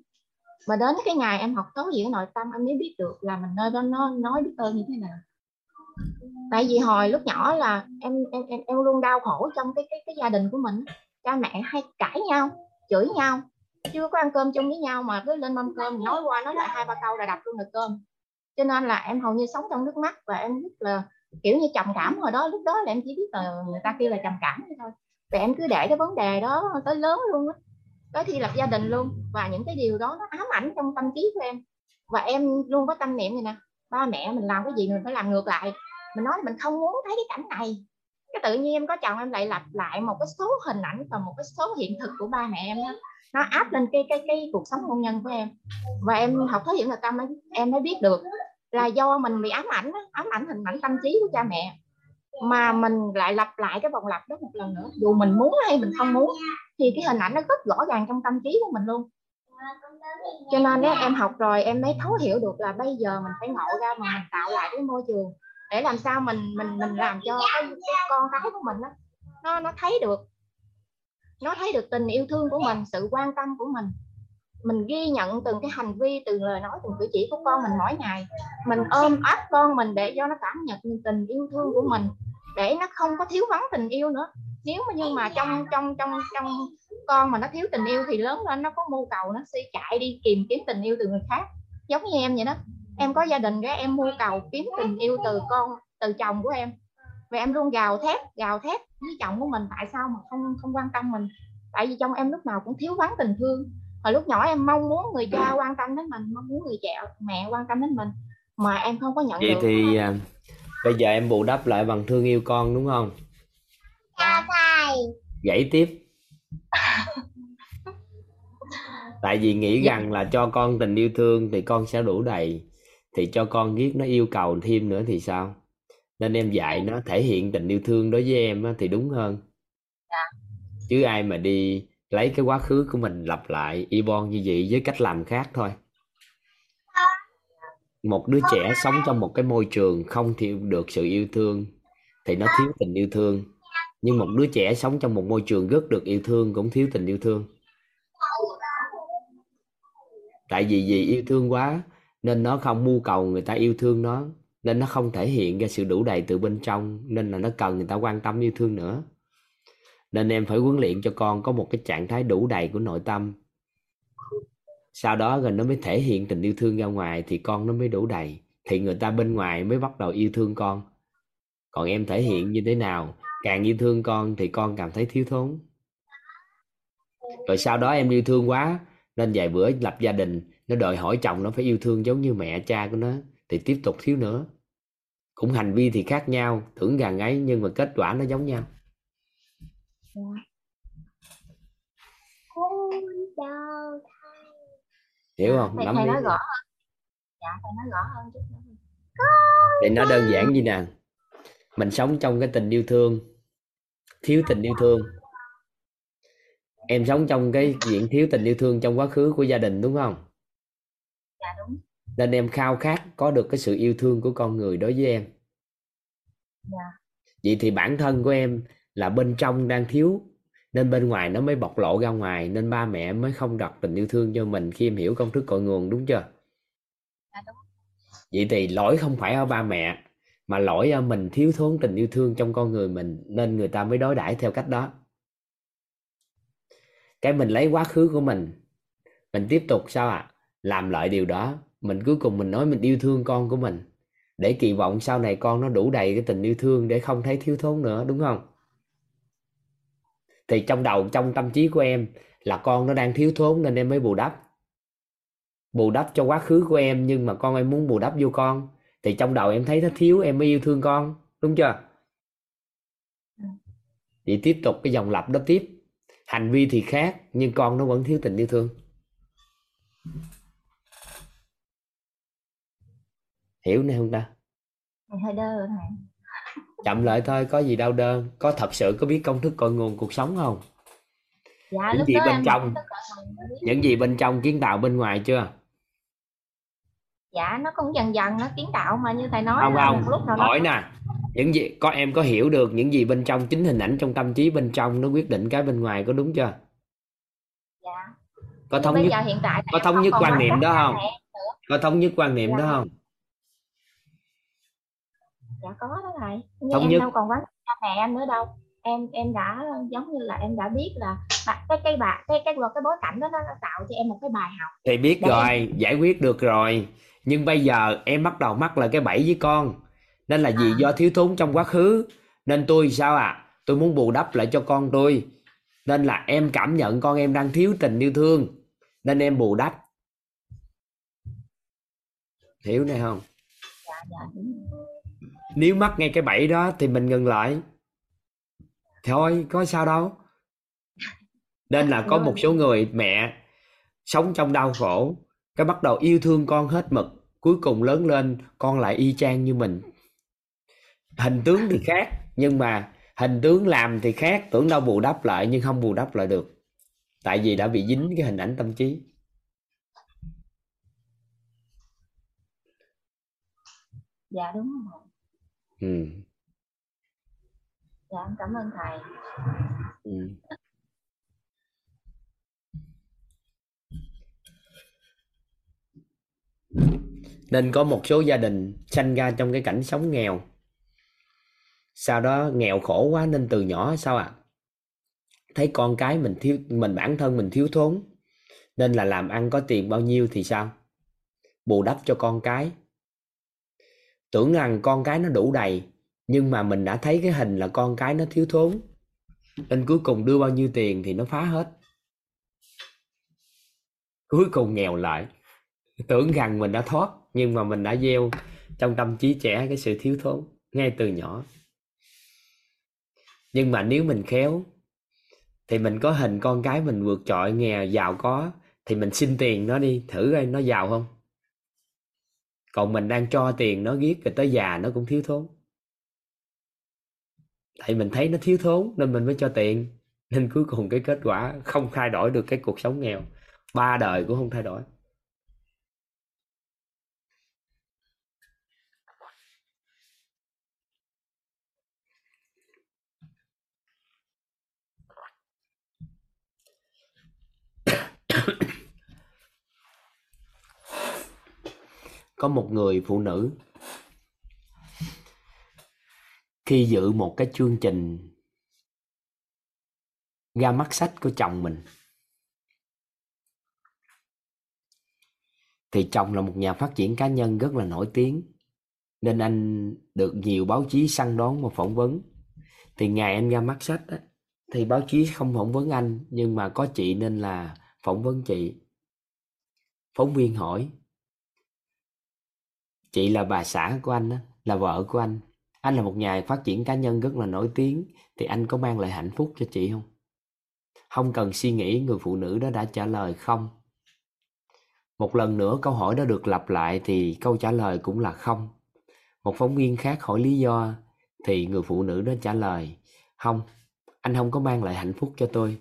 S6: mà đến cái ngày em học thấu hiểu nội tâm em mới biết được là mình nơi đó nó nói biết ơn như thế nào. Tại vì hồi lúc nhỏ là em em em, em luôn đau khổ trong cái cái cái gia đình của mình. Cha mẹ hay cãi nhau chửi nhau chưa có ăn cơm chung với nhau mà cứ lên mâm cơm nói qua nói lại hai ba câu là đập luôn được cơm. Cho nên là em hầu như sống trong nước mắt và em rất là kiểu như trầm cảm hồi đó lúc đó là em chỉ biết là người ta kêu là trầm cảm thôi và em cứ để cái vấn đề đó tới lớn luôn á. Tới thi lập gia đình luôn. Và những cái điều đó nó ám ảnh trong tâm trí của em. Và em luôn có tâm niệm này nè. Ba mẹ mình làm cái gì mình phải làm ngược lại. Mình nói là mình không muốn thấy cái cảnh này. Cái tự nhiên em có chồng em lại lặp lại một cái số hình ảnh và một cái số hiện thực của ba mẹ em đó nó áp lên cái cái cái cuộc sống hôn nhân của em. Và em học thấy hiểm là tâm em mới biết được là do mình bị ám ảnh ám ảnh hình ảnh tâm trí của cha mẹ mà mình lại lặp lại cái vòng lặp đó một lần nữa. Dù mình muốn hay mình không muốn thì cái hình ảnh nó rất rõ ràng trong tâm trí của mình luôn. Cho nên nếu em học rồi em mới thấu hiểu được là bây giờ mình phải ngộ ra mà mình tạo lại cái môi trường để làm sao mình mình mình làm cho cái, cái con cái của mình đó, nó nó thấy được. Nó thấy được tình yêu thương của mình sự quan tâm của mình mình ghi nhận từng cái hành vi từng lời nói từng cử chỉ của con mình mỗi ngày. Mình ôm ấp con mình để cho nó cảm nhận tình yêu thương của mình để nó không có thiếu vắng tình yêu nữa. Nếu mà nhưng mà trong trong trong trong con mà nó thiếu tình yêu thì lớn lên nó có mưu cầu nó sẽ chạy đi tìm kiếm tình yêu từ người khác. Giống như em vậy đó. Em có gia đình cái em mưu cầu kiếm tình yêu từ con từ chồng của em. Và em luôn gào thét gào thét với chồng của mình tại sao mà không không quan tâm mình? Tại vì trong em lúc nào cũng thiếu vắng tình thương hồi lúc nhỏ em mong muốn người cha quan tâm đến mình mong muốn người cha mẹ quan tâm đến mình mà em không có nhận
S1: vậy
S6: được.
S1: thì à, bây giờ em bù đắp lại bằng thương yêu con đúng không?
S6: Dạ,
S1: gãy tiếp. Tại vì nghĩ rằng là cho con tình yêu thương thì con sẽ đủ đầy thì cho con biết nó yêu cầu thêm nữa thì sao? Nên em dạy nó thể hiện tình yêu thương đối với em á, thì đúng hơn. Chứ ai mà đi lấy cái quá khứ của mình lặp lại y bon như vậy với cách làm khác thôi. Một đứa trẻ sống trong một cái môi trường không thiếu được sự yêu thương thì nó thiếu tình yêu thương. Nhưng một đứa trẻ sống trong một môi trường rất được yêu thương cũng thiếu tình yêu thương. Tại vì vì yêu thương quá nên nó không mưu cầu người ta yêu thương nó, nên nó không thể hiện ra sự đủ đầy từ bên trong, nên là nó cần người ta quan tâm yêu thương nữa nên em phải huấn luyện cho con có một cái trạng thái đủ đầy của nội tâm. Sau đó rồi nó mới thể hiện tình yêu thương ra ngoài thì con nó mới đủ đầy. Thì người ta bên ngoài mới bắt đầu yêu thương con. Còn em thể hiện như thế nào? Càng yêu thương con thì con cảm thấy thiếu thốn. Rồi sau đó em yêu thương quá, nên vài bữa lập gia đình, nó đòi hỏi chồng nó phải yêu thương giống như mẹ cha của nó, thì tiếp tục thiếu nữa. Cũng hành vi thì khác nhau, tưởng rằng ấy nhưng mà kết quả nó giống nhau hiểu không?
S6: Thầy,
S1: Nắm
S6: thầy nói rõ hơn. Dạ thầy nói rõ hơn chút nữa.
S1: thì nó đơn giản như nè mình sống trong cái tình yêu thương. Thiếu tình yêu thương. Em sống trong cái diện thiếu tình yêu thương trong quá khứ của gia đình đúng không?
S6: Dạ đúng.
S1: Nên em khao khát có được cái sự yêu thương của con người đối với em.
S6: Dạ.
S1: vậy thì bản thân của em là bên trong đang thiếu nên bên ngoài nó mới bộc lộ ra ngoài nên ba mẹ mới không đặt tình yêu thương cho mình khi em hiểu công thức cội nguồn đúng chưa?
S6: Dạ đúng.
S1: Vậy thì lỗi không phải ở ba mẹ mà lỗi ở mình thiếu thốn tình yêu thương trong con người mình nên người ta mới đối đãi theo cách đó. Cái mình lấy quá khứ của mình mình tiếp tục sao ạ? Làm lại điều đó mình cuối cùng mình nói mình yêu thương con của mình để kỳ vọng sau này con nó đủ đầy cái tình yêu thương để không thấy thiếu thốn nữa đúng không thì trong đầu, trong tâm trí của em là con nó đang thiếu thốn nên em mới bù đắp. Bù đắp cho quá khứ của em nhưng mà con em muốn bù đắp vô con. Thì trong đầu em thấy nó thiếu, em mới yêu thương con, đúng chưa? Vậy tiếp tục cái dòng lặp đó tiếp. Hành vi thì khác, nhưng con nó vẫn thiếu tình yêu thương. Hiểu này không ta.
S6: Thầy hơi đơ rồi thầy
S1: chậm lại thôi có gì đau đơn có thật sự có biết công thức cội nguồn cuộc sống không?
S6: Dạ
S1: Những
S6: lúc
S1: gì bên trong? những gì bên trong kiến tạo bên ngoài chưa?
S6: Dạ nó cũng dần dần nó kiến tạo mà như thầy nói
S1: không không.
S6: một lúc nào
S1: hỏi nè những gì có em có hiểu được những gì bên trong chính hình ảnh trong tâm trí bên trong nó quyết định cái bên ngoài có đúng chưa?
S6: Dạ.
S1: Có
S6: Nhưng
S1: thống
S6: bây
S1: nhất
S6: giờ hiện tại
S1: có thống nhất quan niệm đó không? có thống nhất quan niệm
S6: Dạ.
S1: đó không
S6: dạ có đó thầy. Nhưng
S1: Thống
S6: em
S1: nhất.
S6: đâu còn quán cha mẹ em nữa đâu. Em em đã giống như là em đã biết là cái cái bà cái cái cái bối cảnh đó nó tạo cho em một cái bài học.
S1: Thì biết
S6: Để
S1: rồi giải quyết được rồi. Nhưng bây giờ em bắt đầu mắc lại cái bẫy với con. Nên là vì
S6: À.
S1: do thiếu thốn trong quá khứ. Nên tôi sao à? Tôi muốn bù đắp lại cho con tôi. Nên là em cảm nhận con em đang thiếu tình yêu thương. Nên em bù đắp. Hiểu này không?
S6: Dạ dạ đúng.
S1: Nếu mắc ngay cái bẫy đó thì mình ngừng lại. Thôi có sao đâu. Nên là có một số người mẹ sống trong đau khổ cái bắt đầu yêu thương con hết mực cuối cùng lớn lên con lại y chang như mình. Hình tướng thì khác nhưng mà hình tướng làm thì khác tưởng đâu bù đắp lại nhưng không bù đắp lại được. Tại vì đã bị dính cái hình ảnh tâm trí.
S6: Dạ đúng rồi
S1: ừ.
S6: dạ em cảm ơn thầy
S1: Ừ. Nên có một số gia đình sanh ra trong cái cảnh sống nghèo. Sau đó nghèo khổ quá nên từ nhỏ sao ạ? Thấy con cái mình thiếu mình bản thân mình thiếu thốn nên là làm ăn có tiền bao nhiêu thì sao? Bù đắp cho con cái. Tưởng rằng con cái nó đủ đầy, nhưng mà mình đã thấy cái hình là con cái nó thiếu thốn. Nên cuối cùng đưa bao nhiêu tiền thì nó phá hết. Cuối cùng nghèo lại. Tưởng rằng mình đã thoát, nhưng mà mình đã gieo trong tâm trí trẻ cái sự thiếu thốn ngay từ nhỏ. Nhưng mà nếu mình khéo, thì mình có hình con cái mình vượt trội, nghèo, giàu có, thì mình xin tiền nó đi, thử coi nó giàu không? Còn mình đang cho tiền nó giết rồi tới già nó cũng thiếu thốn. Tại mình thấy nó thiếu thốn nên mình mới cho tiền. Nên cuối cùng cái kết quả không thay đổi được cái cuộc sống nghèo. Ba đời cũng không thay đổi. Có một người phụ nữ khi dự một cái chương trình ra mắt sách của chồng mình. Thì chồng là một nhà phát triển cá nhân rất là nổi tiếng nên anh được nhiều báo chí săn đón và phỏng vấn. Thì ngày anh ra mắt sách á, thì báo chí không phỏng vấn anh nhưng mà có chị nên là phỏng vấn chị. Phóng viên hỏi chị là bà xã của anh á, là vợ của anh. Anh là một nhà phát triển cá nhân rất là nổi tiếng thì anh có mang lại hạnh phúc cho chị không? Không cần suy nghĩ người phụ nữ đó đã trả lời không. Một lần nữa câu hỏi đó được lặp lại thì câu trả lời cũng là không. Một phóng viên khác hỏi lý do thì người phụ nữ đó trả lời không anh không có mang lại hạnh phúc cho tôi.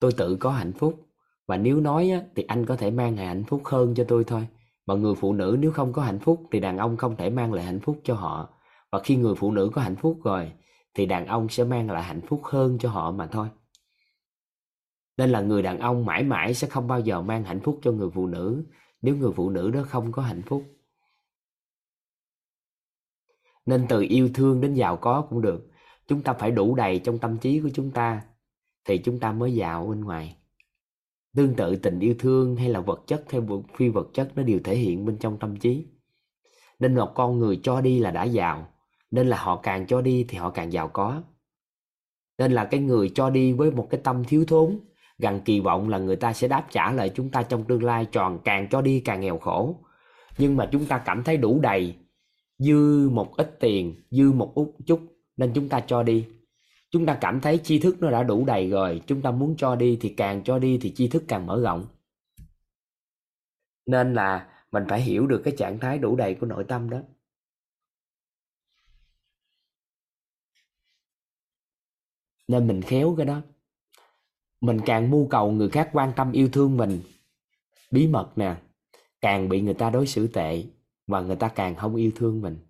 S1: Tôi tự có hạnh phúc và nếu nói á, thì anh có thể mang lại hạnh phúc hơn cho tôi thôi mà người phụ nữ nếu không có hạnh phúc thì đàn ông không thể mang lại hạnh phúc cho họ. Và khi người phụ nữ có hạnh phúc rồi, thì đàn ông sẽ mang lại hạnh phúc hơn cho họ mà thôi. Nên là người đàn ông mãi mãi sẽ không bao giờ mang hạnh phúc cho người phụ nữ nếu người phụ nữ đó không có hạnh phúc. Nên từ yêu thương đến giàu có cũng được. Chúng ta phải đủ đầy trong tâm trí của chúng ta thì chúng ta mới giàu bên ngoài tương tự tình yêu thương hay là vật chất hay phi vật chất nó đều thể hiện bên trong tâm trí. Nên một con người cho đi là đã giàu, nên là họ càng cho đi thì họ càng giàu có. Nên là cái người cho đi với một cái tâm thiếu thốn, gần kỳ vọng là người ta sẽ đáp trả lại chúng ta trong tương lai tròn càng cho đi càng nghèo khổ. Nhưng mà chúng ta cảm thấy đủ đầy, dư một ít tiền, dư một út chút, nên chúng ta cho đi chúng ta cảm thấy tri thức nó đã đủ đầy rồi. Chúng ta muốn cho đi thì càng cho đi thì tri thức càng mở rộng. Nên là mình phải hiểu được cái trạng thái đủ đầy của nội tâm đó. Nên mình khéo cái đó. Mình càng mưu cầu người khác quan tâm yêu thương mình, bí mật nè, càng bị người ta đối xử tệ và người ta càng không yêu thương mình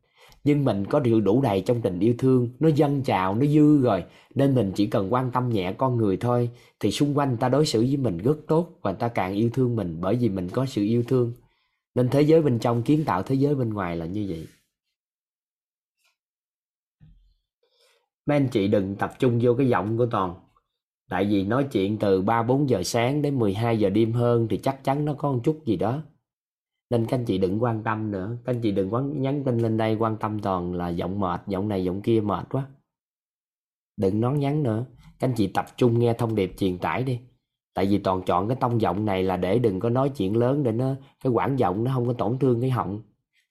S1: nhưng mình có điều đủ đầy trong tình yêu thương. Nó dâng trào, nó dư rồi. Nên mình chỉ cần quan tâm nhẹ con người thôi. Thì xung quanh người ta đối xử với mình rất tốt và người ta càng yêu thương mình bởi vì mình có sự yêu thương. Nên thế giới bên trong kiến tạo thế giới bên ngoài là như vậy. Mấy anh chị đừng tập trung vô cái giọng của toàn. Tại vì nói chuyện từ 3 4 giờ sáng đến 12 giờ đêm hơn thì chắc chắn nó có một chút gì đó nên các anh chị đừng quan tâm nữa. Các anh chị đừng quán, nhắn tin lên đây quan tâm toàn là giọng mệt, giọng này, giọng kia mệt quá. Đừng nói nhắn nữa. Các anh chị tập trung nghe thông điệp truyền tải đi. Tại vì toàn chọn cái tông giọng này là để đừng có nói chuyện lớn, để nó, cái quãng giọng nó không có tổn thương cái họng.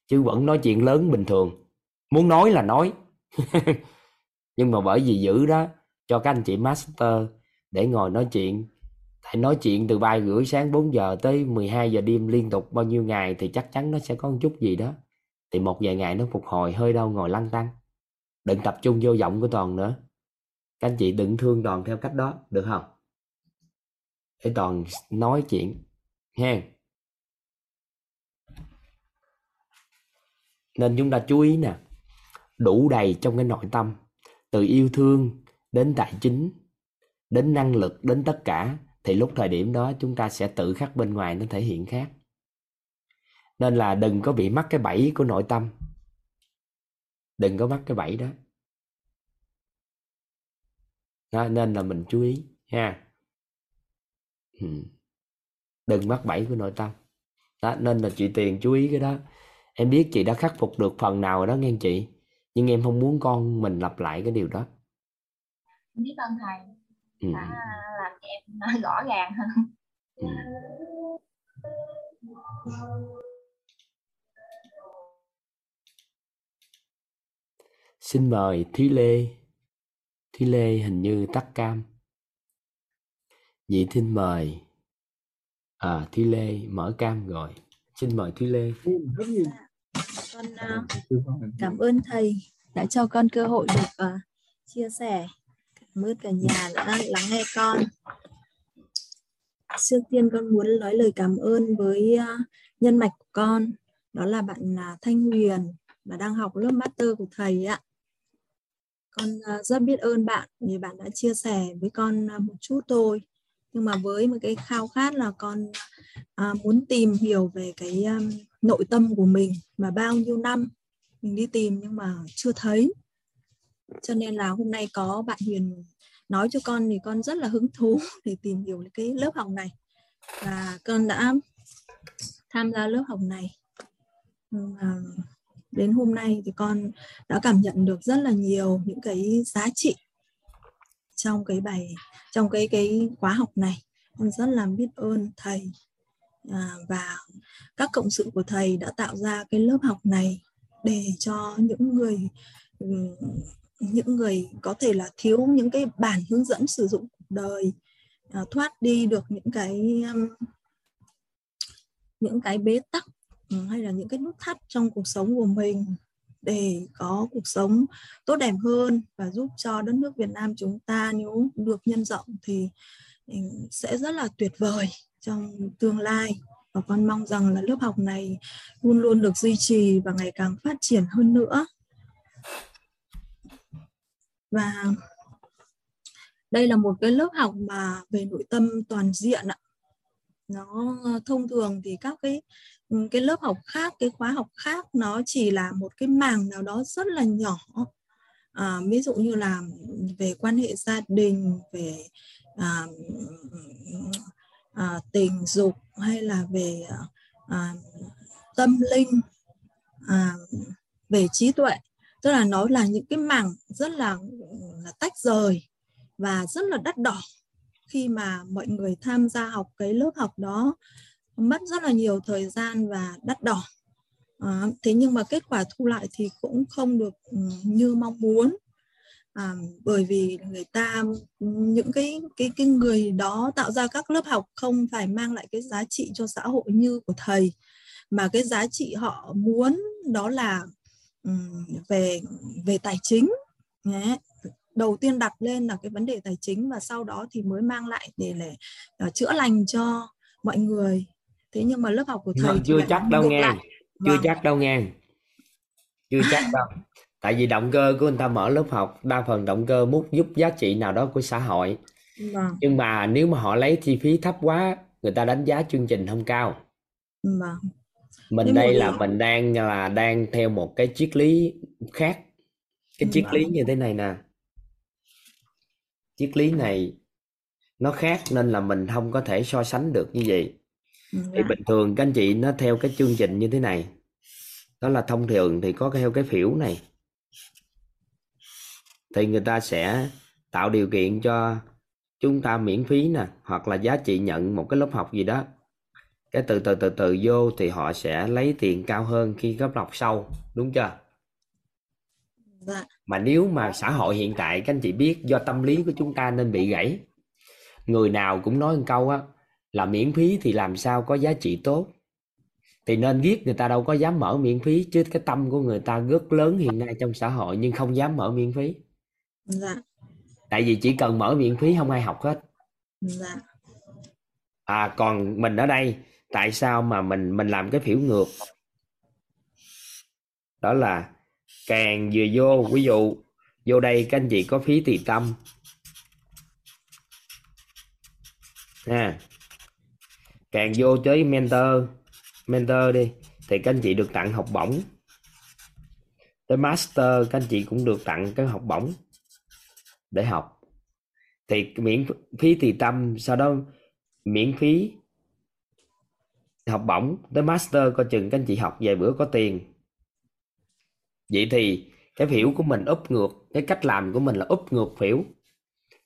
S1: Chứ vẫn nói chuyện lớn bình thường. Muốn nói là nói. Nhưng mà bởi vì giữ đó, cho các anh chị master để ngồi nói chuyện Tại nói chuyện từ 3 rưỡi sáng 4 giờ tới 12 giờ đêm liên tục bao nhiêu ngày thì chắc chắn nó sẽ có một chút gì đó. Thì một vài ngày nó phục hồi hơi đau ngồi lăn tăng. Đừng tập trung vô giọng của Toàn nữa. Các anh chị đừng thương Toàn theo cách đó, được không? Để Toàn nói chuyện. Ha. Nên chúng ta chú ý nè. Đủ đầy trong cái nội tâm. Từ yêu thương đến tài chính, đến năng lực, đến tất cả thì lúc thời điểm đó chúng ta sẽ tự khắc bên ngoài nó thể hiện khác. Nên là đừng có bị mắc cái bẫy của nội tâm. Đừng có mắc cái bẫy đó, đó nên là mình chú ý ha. Đừng mắc bẫy của nội tâm. Đó, nên là chị tiền chú ý cái đó. Em biết chị đã khắc phục được phần nào rồi đó nghe chị. Nhưng em không muốn con mình lặp lại cái điều đó.
S6: Biết ơn thầy
S1: ừ.
S6: đã làm cho em rõ ràng hơn
S1: Ừ. Xin mời Thúy Lê. Thúy Lê hình như tắt cam. Vậy xin mời. À, Thúy Lê mở cam rồi. Xin mời Thúy Lê.
S7: con uh, cảm ơn thầy đã cho con cơ hội được uh, chia sẻ ơn cả nhà đã lắng nghe con. Trước tiên con muốn nói lời cảm ơn với à, nhân mạch của con. Đó là bạn à, Thanh Huyền mà đang học lớp master của thầy ạ. Con à, rất biết ơn bạn vì bạn đã chia sẻ với con một chút thôi. Nhưng mà với một cái khao khát là con muốn tìm hiểu về cái um, nội tâm của mình mà bao nhiêu năm mình đi tìm nhưng mà chưa thấy cho nên là hôm nay có bạn Huyền nói cho con thì con rất là hứng thú để tìm hiểu cái lớp học này. Và con đã tham gia lớp học này. À, đến hôm nay thì con đã cảm nhận được rất là nhiều những cái giá trị trong cái bài trong cái cái khóa học này. Con rất là biết ơn thầy à, và các cộng sự của thầy đã tạo ra cái lớp học này để cho những người những người có thể là thiếu những cái bản hướng dẫn sử dụng cuộc đời à, thoát đi được những cái um, những cái bế tắc ừ, hay là những cái nút thắt trong cuộc sống của mình để có cuộc sống tốt đẹp hơn và giúp cho đất nước Việt Nam chúng ta nếu được nhân rộng thì ừ, sẽ rất là tuyệt vời trong tương lai. Và con mong rằng là lớp học này luôn luôn được duy trì và ngày càng phát triển hơn nữa và đây là một cái lớp học mà về nội tâm toàn diện ạ. Nó thông thường thì các cái ừ, cái lớp học khác cái khóa học khác nó chỉ là một cái mảng nào đó rất là nhỏ. À, ví dụ như là về quan hệ gia đình về à, à, tình dục hay là về à, à tâm linh à, về trí tuệ tức là nó là những cái mảng rất là, là tách rời và rất là đắt đỏ khi mà mọi người tham gia học cái lớp học đó mất rất là nhiều thời gian và đắt đỏ. À, thế nhưng mà kết quả thu lại thì cũng không được ừ, như mong muốn. À, bởi vì người ta những cái cái cái người đó tạo ra các lớp học không phải mang lại cái giá trị cho xã hội như của thầy mà cái giá trị họ muốn đó là về về tài chính Đấy. đầu tiên đặt lên là cái vấn đề tài chính và sau đó thì mới mang lại để để uh, chữa lành cho mọi người thế nhưng mà lớp học của thầy
S1: Mà chưa chắc đâu nghe
S7: lại.
S1: chưa
S7: Vâng.
S1: chắc đâu nghe chưa chắc đâu tại vì động cơ của người ta mở lớp học đa phần động cơ muốn giúp giá trị nào đó của xã hội
S7: Vâng,
S1: nhưng mà nếu mà họ lấy chi phí thấp quá người ta đánh giá chương trình không cao
S7: vâng.
S1: Mình đây
S7: mà-
S1: là mình đang là đang theo một cái triết lý khác. Cái triết lý như thế này nè. Triết lý này nó khác nên là mình không có thể so sánh được như vậy. Thì
S7: Dạ.
S1: bình thường các anh chị nó theo cái chương trình như thế này. Đó là thông thường thì có theo cái phiểu này. Thì người ta sẽ tạo điều kiện cho chúng ta miễn phí nè hoặc là giá trị nhận một cái lớp học gì đó cái từ từ từ từ vô thì họ sẽ lấy tiền cao hơn khi cấp học sau đúng chưa
S7: Dạ.
S1: mà nếu mà xã hội hiện tại các anh chị biết do tâm lý của chúng ta nên bị gãy người nào cũng nói một câu á là miễn phí thì làm sao có giá trị tốt thì nên viết người ta đâu có dám mở miễn phí chứ cái tâm của người ta rất lớn hiện nay trong xã hội nhưng không dám mở miễn phí
S7: Dạ.
S1: tại vì chỉ cần mở miễn phí không ai học hết
S7: Dạ.
S1: à còn mình ở đây tại sao mà mình mình làm cái phiểu ngược? Đó là càng vừa vô, ví dụ, vô đây các anh chị có phí tùy tâm. Ha. Càng vô tới mentor mentor đi, thì các anh chị được tặng học bổng. Tới master, các anh chị cũng được tặng cái học bổng để học. Thì miễn phí tùy tâm, sau đó miễn phí học bổng tới master coi chừng các anh chị học vài bữa có tiền. Vậy thì cái phiểu của mình úp ngược, cái cách làm của mình là úp ngược phiểu.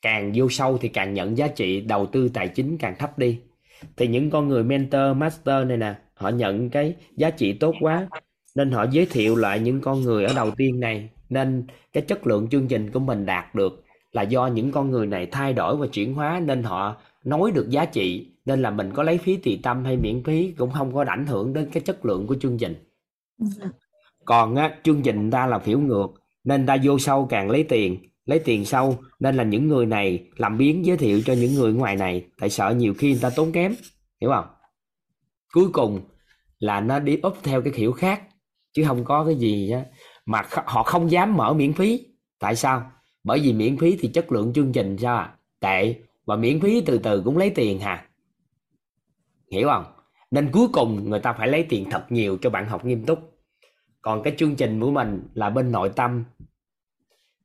S1: Càng vô sâu thì càng nhận giá trị, đầu tư tài chính càng thấp đi. Thì những con người mentor, master này nè, họ nhận cái giá trị tốt quá, nên họ giới thiệu lại những con người ở đầu tiên này. Nên cái chất lượng chương trình của mình đạt được là do những con người này thay đổi và chuyển hóa, nên họ nói được giá trị nên là mình có lấy phí tùy tâm hay miễn phí cũng không có ảnh hưởng đến cái chất lượng của chương trình.
S7: Dạ.
S1: còn á, chương trình ta là phiểu ngược nên ta vô sâu càng lấy tiền lấy tiền sâu nên là những người này làm biến giới thiệu cho những người ngoài này tại sợ nhiều khi người ta tốn kém hiểu không? Cuối cùng là nó đi úp theo cái kiểu khác chứ không có cái gì á mà họ không dám mở miễn phí. Tại sao? Bởi vì miễn phí thì chất lượng chương trình sao à? Tệ và miễn phí từ từ cũng lấy tiền hà hiểu không? Nên cuối cùng người ta phải lấy tiền thật nhiều cho bạn học nghiêm túc. Còn cái chương trình của mình là bên nội tâm.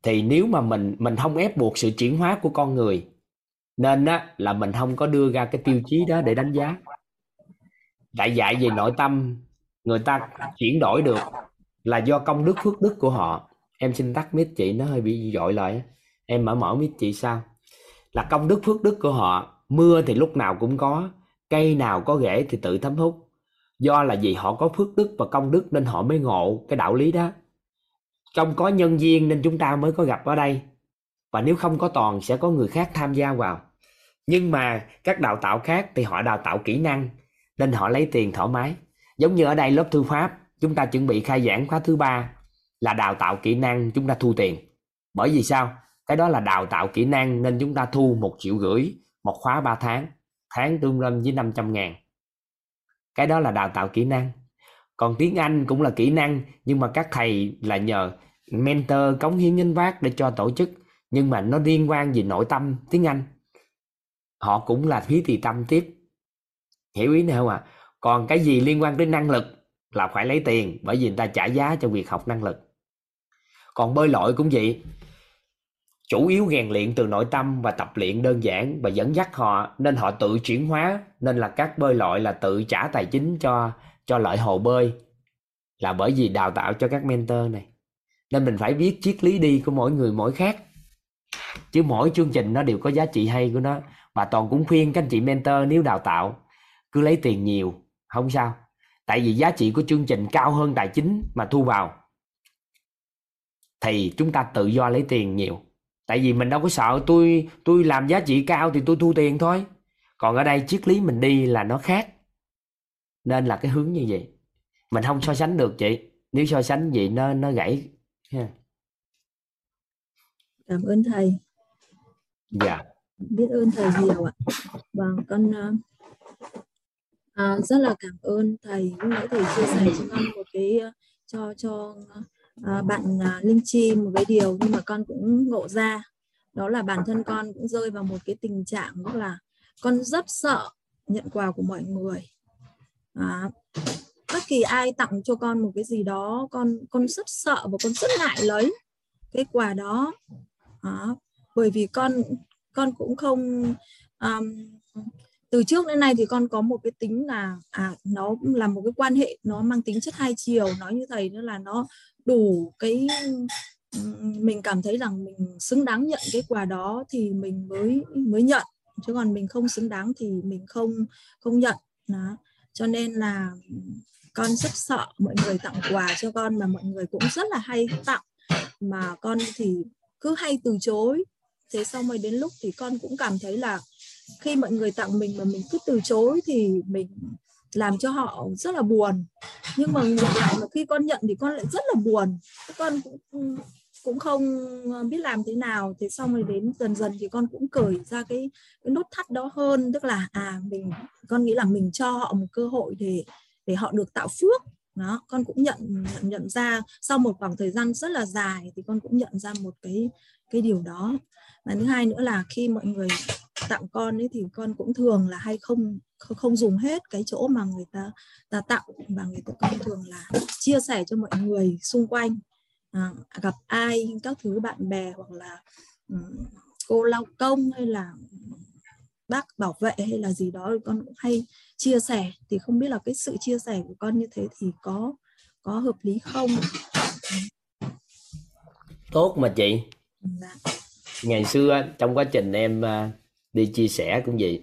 S1: Thì nếu mà mình mình không ép buộc sự chuyển hóa của con người, nên á, là mình không có đưa ra cái tiêu chí đó để đánh giá. Đại dạy về nội tâm, người ta chuyển đổi được là do công đức, phước đức của họ. Em xin tắt mic chị, nó hơi bị dội lại em mở mở mic chị sao? Là công đức, phước đức của họ, mưa thì lúc nào cũng có cây nào có rễ thì tự thấm hút. Do là vì họ có phước đức và công đức nên họ mới ngộ cái đạo lý đó. Trong có nhân duyên nên chúng ta mới có gặp ở đây. Và nếu không có toàn, sẽ có người khác tham gia vào. Nhưng mà các đào tạo khác thì họ đào tạo kỹ năng, nên họ lấy tiền thoải mái. Giống như ở đây lớp thư pháp, chúng ta chuẩn bị khai giảng khóa thứ ba là đào tạo kỹ năng chúng ta thu tiền. Bởi vì sao? Cái đó là đào tạo kỹ năng nên chúng ta thu một triệu rưỡi một khóa 3 tháng tháng tương đương với 500 ngàn. Cái đó là đào tạo kỹ năng. Còn tiếng Anh cũng là kỹ năng, nhưng mà các thầy là nhờ mentor cống hiến gánh vác để cho tổ chức. Nhưng mà nó liên quan gì nội tâm tiếng Anh. Họ cũng là phí tùy tâm tiếp. Hiểu ý này không ạ? À? còn cái gì liên quan tới năng lực là phải lấy tiền, bởi vì người ta trả giá cho việc học năng lực. Còn bơi lội cũng vậy chủ yếu rèn luyện từ nội tâm và tập luyện đơn giản và dẫn dắt họ, nên họ tự chuyển hóa, nên là các bơi lội là tự trả tài chính cho cho lợi hồ bơi. Là bởi vì đào tạo cho các mentor này. Nên mình phải biết triết lý đi của mỗi người mỗi khác. Chứ mỗi chương trình nó đều có giá trị hay của nó. Và toàn cũng khuyên các anh chị mentor nếu đào tạo, cứ lấy tiền nhiều, không sao. Tại vì giá trị của chương trình cao hơn tài chính mà thu vào. Thì chúng ta tự do lấy tiền nhiều tại vì mình đâu có sợ tôi tôi làm giá trị cao thì tôi thu tiền thôi. Còn ở đây triết lý mình đi là nó khác. Nên là cái hướng như vậy. Mình không so sánh được chị. Nếu so sánh vậy nó nó gãy. Ha.
S7: Cảm ơn thầy.
S1: Dạ.
S7: Biết ơn thầy nhiều ạ. Vâng con uh, à, rất là cảm ơn thầy. Lúc nãy thầy chia sẻ cho con một cái uh, cho cho à, bạn à, Linh Chi một cái điều nhưng mà con cũng ngộ ra. Đó là bản thân con cũng rơi vào một cái tình trạng rất là con rất sợ nhận quà của mọi người. À, bất kỳ ai tặng cho con một cái gì đó con con rất sợ và con rất ngại lấy cái quà đó. À, bởi vì con con cũng không um, từ trước đến nay thì con có một cái tính là à nó là một cái quan hệ nó mang tính chất hai chiều. Nói như thầy nữa là nó đủ cái mình cảm thấy rằng mình xứng đáng nhận cái quà đó thì mình mới mới nhận. Chứ còn mình không xứng đáng thì mình không không nhận. Đó. Cho nên là con rất sợ mọi người tặng quà cho con mà mọi người cũng rất là hay tặng. Mà con thì cứ hay từ chối. Thế xong rồi đến lúc thì con cũng cảm thấy là khi mọi người tặng mình mà mình cứ từ chối thì mình làm cho họ rất là buồn. Nhưng mà ngược lại mà khi con nhận thì con lại rất là buồn. Con cũng cũng không ờ, biết làm thế nào. Thế xong rồi đến dần dần thì con cũng cởi ra cái cái nút thắt đó hơn. Tức là à mình, con nghĩ là mình cho họ một cơ hội để để họ được tạo phước. Đó, con cũng nhận nhận nhận ra sau một khoảng thời gian rất là dài thì con cũng nhận ra một cái cái điều đó. Và thứ hai nữa là khi mọi người tặng con ấy thì con cũng thường là hay không không dùng hết cái chỗ mà người ta ta tặng và người ta con thường là chia sẻ cho mọi người xung quanh à, gặp ai các thứ bạn bè hoặc là um, cô lao công hay là bác bảo vệ hay là gì đó con cũng hay chia sẻ. Thì không biết là cái sự chia sẻ của con như thế thì có có hợp lý không?
S1: Tốt mà chị.
S7: Dạ.
S1: ngày xưa trong quá trình em à, đi chia sẻ cũng vậy.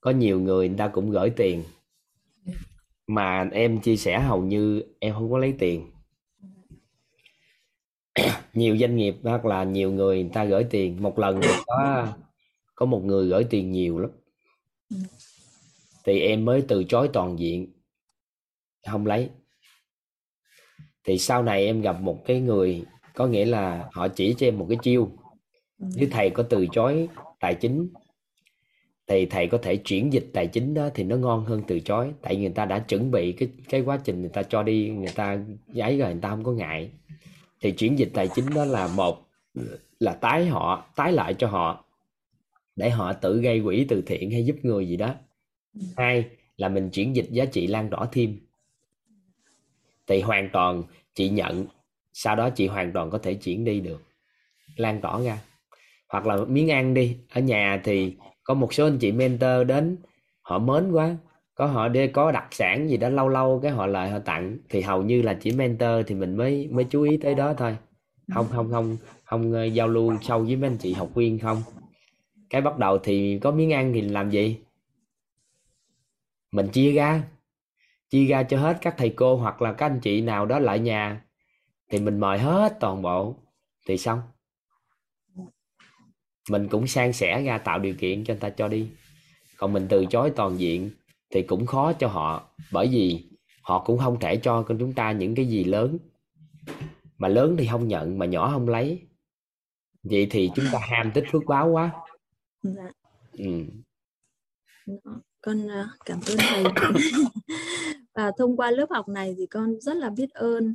S1: Có nhiều người người ta cũng gửi tiền. Mà em chia sẻ hầu như em không có lấy tiền. Nhiều doanh nghiệp hoặc là nhiều người người ta gửi tiền. Một lần có có một người gửi tiền nhiều lắm. Thì em mới từ chối toàn diện. Không lấy. Thì sau này em gặp một cái người, có nghĩa là họ chỉ cho em một cái chiêu. Nếu thầy có từ chối tài chính. Thì thầy có thể chuyển dịch tài chính đó thì nó ngon hơn từ chối. Tại người ta đã chuẩn bị cái cái quá trình người ta cho đi, người ta giấy rồi người ta không có ngại. Thì chuyển dịch tài chính đó là một, là tái họ, tái lại cho họ để họ tự gây quỹ từ thiện hay giúp người gì đó. Hai là mình chuyển dịch giá trị lan tỏa thêm. Thì hoàn toàn chị nhận, sau đó chị hoàn toàn có thể chuyển đi được, lan tỏa ra hoặc là miếng ăn đi. Ở nhà thì có một số anh chị mentor đến, họ mến quá. Có họ đi có đặc sản gì đó lâu lâu cái họ lại họ tặng. Thì hầu như là chỉ mentor thì mình mới mới chú ý tới đó thôi. Không không không không ờ, giao lưu sâu với mấy anh chị học viên không. Cái bắt đầu thì có miếng ăn thì làm gì? Mình chia ra. Chia ra cho hết các thầy cô hoặc là các anh chị nào đó lại nhà. Thì mình mời hết toàn bộ. Thì xong mình cũng san sẻ ra tạo điều kiện cho người ta cho đi. Còn mình từ chối toàn diện thì cũng khó cho họ bởi vì họ cũng không thể cho con chúng ta những cái gì lớn. Mà lớn thì không nhận mà nhỏ không lấy. Vậy thì chúng ta ham tích phước báo quá.
S7: Dạ.
S1: ừ.
S7: con ờ, cảm ơn thầy. Và thông qua lớp học này thì con rất là biết ơn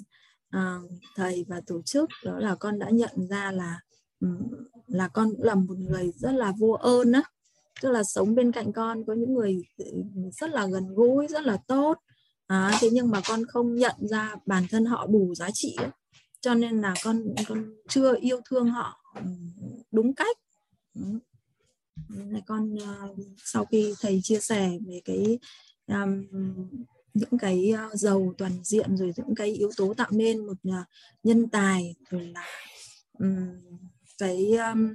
S7: uh, thầy và tổ chức. Đó là con đã nhận ra là um, là con cũng là một người rất là vô ơn á. Tức là sống bên cạnh con có những người ừ, rất là gần gũi rất là tốt. À, thế nhưng mà con không nhận ra bản thân họ đủ giá trị ấy. cho nên là con con chưa yêu thương họ ừ, đúng cách. Này con à, sau khi thầy chia sẻ về cái um, những cái à, giàu toàn diện rồi những cái yếu tố tạo nên một à, nhân tài rồi là um, cái um,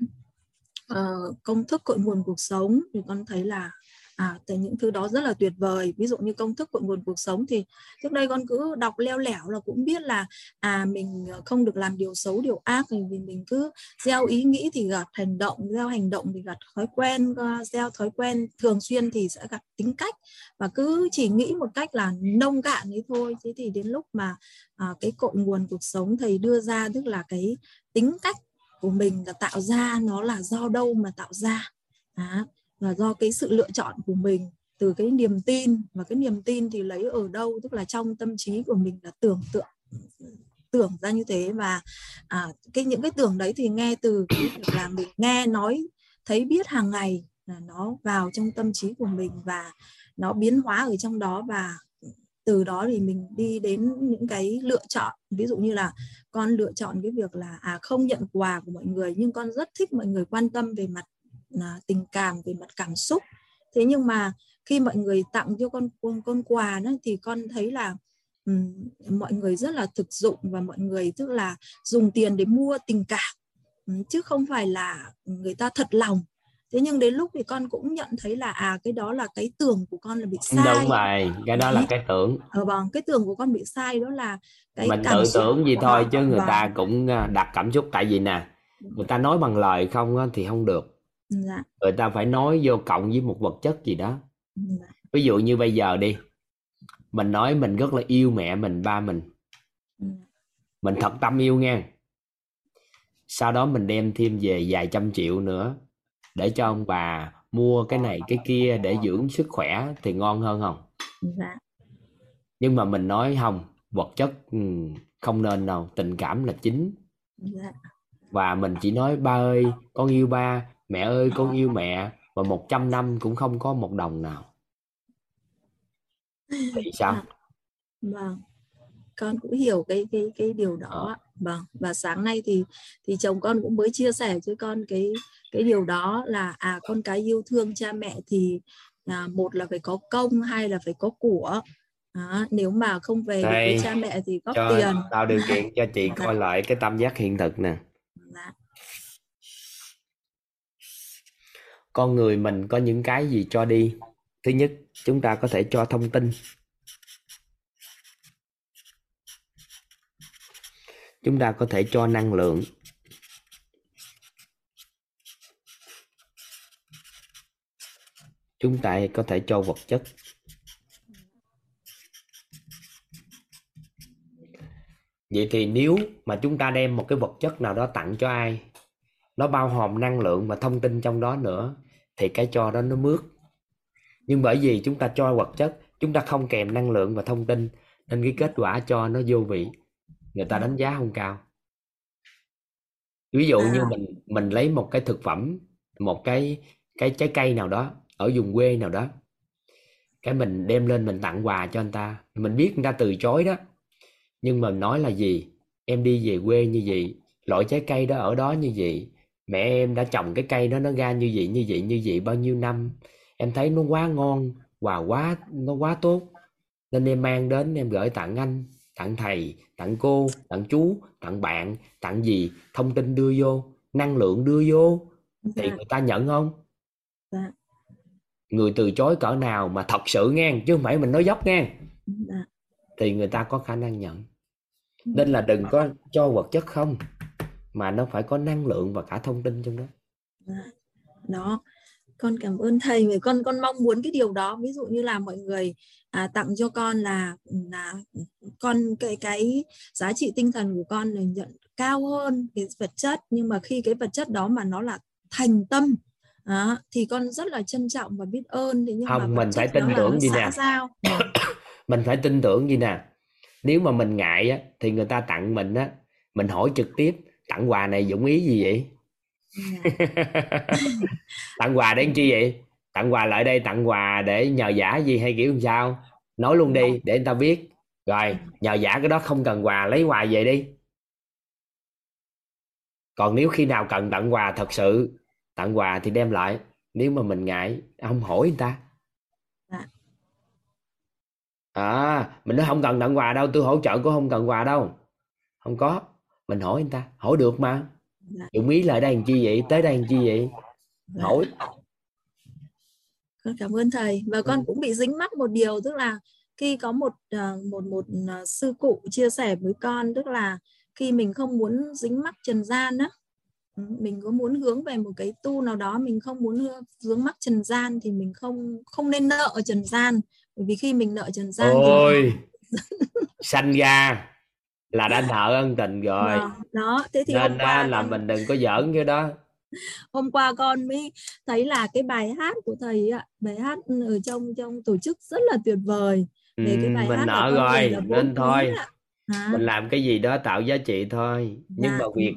S7: uh, công thức cội nguồn cuộc sống thì con thấy là à từ những thứ đó rất là tuyệt vời. Ví dụ như công thức cội nguồn cuộc sống thì trước đây con cứ đọc leo lẻo là cũng biết là à mình ờ, không được làm điều xấu điều ác vì mình cứ gieo ý nghĩ thì gặt hành động gieo hành động thì gặt thói quen ờ, gieo thói quen thường xuyên thì sẽ gặt tính cách. Và cứ chỉ nghĩ một cách là nông cạn ấy thôi thế thì đến lúc mà à, cái cội nguồn cuộc sống thầy đưa ra tức là cái tính cách của mình là tạo ra nó là do đâu mà tạo ra. À, là do cái sự lựa chọn của mình từ cái niềm tin và cái niềm tin thì lấy ở đâu tức là trong tâm trí của mình là tưởng tượng tưởng ra như thế. Và à, cái những cái tưởng đấy thì nghe từ cái việc là mình nghe nói thấy biết hàng ngày là nó vào trong tâm trí của mình và nó biến hóa ở trong đó. Và từ đó thì mình đi đến những cái lựa chọn. Ví dụ như là con lựa chọn cái việc là à không nhận quà của mọi người nhưng con rất thích mọi người quan tâm về mặt à, tình cảm về mặt cảm xúc. Thế nhưng mà khi mọi người tặng cho con con, con quà đó thì con thấy là um, mọi người rất là thực dụng và mọi người tức là dùng tiền để mua tình cảm. Um, chứ không phải là người ta thật lòng thế nhưng đến lúc thì con cũng nhận thấy là à cái đó là cái tưởng của con là bị sai
S1: đúng rồi cái đó là cái tưởng.
S7: Ờ vâng cái tưởng của con bị sai đó là cái
S1: mình
S7: cảm
S1: tự
S7: xúc
S1: tưởng gì thôi chứ người
S7: Vâng,
S1: ta cũng à, đặt cảm xúc. Tại vì nè người ta nói bằng lời không á, thì không được.
S7: Dạ,
S1: người ta phải nói vô cộng với một vật chất gì đó.
S7: Dạ,
S1: ví dụ như bây giờ đi mình nói mình rất là yêu mẹ mình ba mình.
S7: Dạ,
S1: mình thật tâm yêu nha sau đó mình đem thêm về vài trăm triệu nữa để cho ông bà mua cái này cái kia để dưỡng sức khỏe thì ngon hơn không?
S7: Dạ,
S1: nhưng mà mình nói không vật chất ừ, không nên đâu tình cảm là chính.
S7: Dạ.
S1: và mình chỉ nói ba ơi con yêu ba mẹ ơi con yêu mẹ. Và một trăm năm cũng không có một đồng nào. Thì sao?
S7: Vâng, con cũng hiểu cái cái cái điều đó.
S1: Ờ.
S7: Vâng, và sáng nay thì thì chồng con cũng mới chia sẻ với con cái cái điều đó là à con cái yêu thương cha mẹ thì là một là phải có công, hai là phải có của. Đó, nếu mà không về được với
S1: Đây,
S7: cha mẹ thì góp
S1: cho
S7: tiền.
S1: tạo điều kiện cho chị
S7: Dạ.
S1: coi lại cái tam giác hiện thực nè
S7: Dạ,
S1: con người mình có những cái gì cho đi thứ nhất chúng ta có thể cho thông tin chúng ta có thể cho năng lượng chúng ta có thể cho vật chất. Vậy thì nếu mà chúng ta đem một cái vật chất nào đó tặng cho ai nó bao hàm năng lượng và thông tin trong đó nữa thì cái cho đó nó mướt. Nhưng bởi vì chúng ta cho vật chất chúng ta không kèm năng lượng và thông tin nên cái kết quả cho nó vô vị. Người ta đánh giá không cao. Ví dụ như
S7: À.
S1: mình mình lấy một cái thực phẩm một cái cái trái cây nào đó ở vùng quê nào đó. Cái mình đem lên mình tặng quà cho anh ta. Mình biết người ta từ chối đó. Nhưng mà nói là gì? Em đi về quê như vậy loại trái cây đó ở đó như vậy. Mẹ em đã trồng cái cây đó nó ra như vậy như vậy như vậy bao nhiêu năm. Em thấy nó quá ngon quà quá nó quá tốt. Nên em mang đến em gửi tặng anh tặng thầy tặng cô tặng chú tặng bạn tặng gì? Thông tin đưa vô năng lượng đưa vô. Thì
S7: dạ,
S1: người ta nhận không người từ chối cỡ nào mà thật sự nghe chứ không phải mình nói dốc nghe.
S7: Dạ.
S1: thì người ta có khả năng nhận. Nên là đừng có cho vật chất không mà nó phải có năng lượng và cả thông tin trong đó.
S7: Đó. Con cảm ơn thầy vì con con mong muốn cái điều đó. Ví dụ như là mọi người à, tặng cho con là là con cái cái giá trị tinh thần của con là nhận cao hơn cái vật chất. Nhưng mà khi cái vật chất đó mà nó là thành tâm đó, thì con rất là trân trọng và biết ơn. Thế nhưng
S1: Không,
S7: mà
S1: mình phải tin tưởng gì nè.
S7: giao.
S1: Mình phải tin tưởng gì nè. Nếu mà mình ngại á thì người ta tặng mình á mình hỏi trực tiếp tặng quà này dụng ý gì vậy?
S7: Dạ,
S1: tặng quà để chi vậy? Tặng quà lại đây tặng quà để nhờ giả gì hay kiểu làm sao? Nói luôn đi để người ta biết. Rồi nhờ giả cái đó không cần quà lấy quà về đi. Còn nếu khi nào cần tặng quà thật sự tặng quà thì đem lại nếu mà mình ngại không hỏi người ta
S7: Dạ.
S1: à mình nói không cần tặng quà đâu tôi hỗ trợ cũng không cần quà đâu không có mình hỏi người ta hỏi được mà
S7: Dạ.
S1: dụng ý lại đây làm chi vậy tới đây làm chi vậy
S7: dạ.
S1: hỏi
S7: con cảm ơn thầy và con
S1: Ừ.
S7: cũng bị dính mắc một điều tức là khi có một à, một một à, sư cụ chia sẻ với con tức là khi mình không muốn dính mắc trần gian á mình có muốn hướng về một cái tu nào đó mình không muốn hư- vướng mắc trần gian thì mình không không nên nợ ở trần gian. Bởi vì khi mình nợ trần gian thì
S1: ôi! Sanh ra là đã nợ ân tình rồi.
S7: Đó, đó. Thế thì
S1: nên
S7: qua
S1: là
S7: con-
S1: mình đừng có giỡn cái đó.
S7: Hôm qua con mới thấy là cái bài hát của thầy ạ bài hát ở trong trong tổ chức rất là tuyệt vời. Về cái bài
S1: mình
S7: hát
S1: nợ rồi nên thôi.
S7: Hả?
S1: mình làm cái gì đó tạo giá trị thôi. Nhưng
S7: Dạ.
S1: mà việc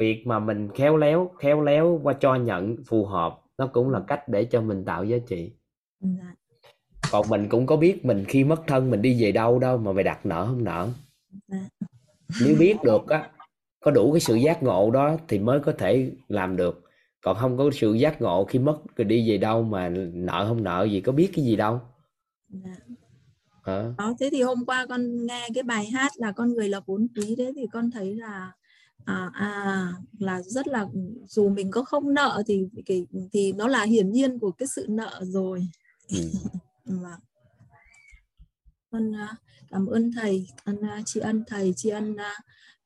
S1: việc mà mình khéo léo khéo léo qua cho nhận phù hợp nó cũng là cách để cho mình tạo giá trị
S7: Dạ.
S1: còn mình cũng có biết mình khi mất thân mình đi về đâu đâu mà mày đặt nợ không nợ
S7: Dạ.
S1: nếu biết được á có đủ cái sự giác ngộ đó thì mới có thể làm được còn không có sự giác ngộ khi mất rồi đi về đâu mà nợ không nợ gì có biết cái gì đâu
S7: Dạ.
S1: Hả?
S7: đó thế thì hôm qua con nghe cái bài hát là con người là vốn quý đấy thì con thấy là à, à là rất là dù mình có không nợ thì cái thì nó là hiển nhiên của cái sự nợ rồi
S1: Ừ.
S7: Vâng. Con à, cảm ơn thầy, con à, tri ân thầy, tri ân à,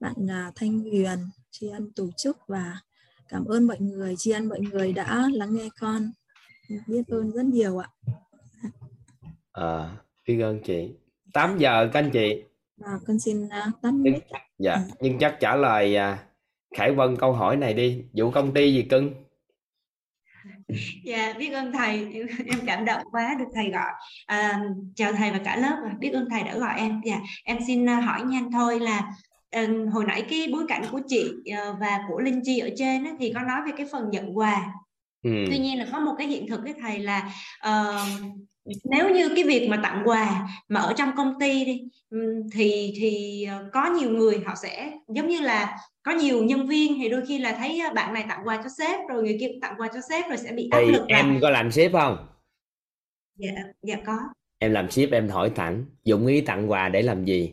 S7: bạn à, Thanh Huyền, tri ân tổ chức và cảm ơn mọi người, tri ân mọi người đã lắng nghe con. Biết ơn rất nhiều ạ.
S1: à, biết ơn chị 8 giờ các anh chị
S7: Và con xin à, tắt
S1: nhưng,
S7: mic.
S1: dạ nhưng chắc trả lời à, Khải Vân câu hỏi này đi vụ công ty gì cưng
S8: Dạ, biết ơn thầy, em, em cảm động quá được thầy gọi. À, chào thầy và cả lớp, và biết ơn thầy đã gọi em. Dạ, em xin à, hỏi nhanh thôi là ờ, hồi nãy cái bối cảnh của chị ờ, và của Linh Chi ở trên á, thì có nói về cái phần nhận quà.
S1: ừ.
S8: Tuy nhiên là có một cái hiện thực với thầy là ờ, nếu như cái việc mà tặng quà mà ở trong công ty đi ừm, thì thì ờ, có nhiều người họ sẽ giống như là có nhiều nhân viên thì đôi khi là thấy ờ, bạn này tặng quà cho sếp rồi người kia tặng quà cho sếp rồi sẽ bị áp
S1: thì
S8: lực là
S1: em có làm sếp không?
S8: Dạ dạ có.
S1: Em làm sếp em hỏi thẳng dụng ý tặng quà để làm gì?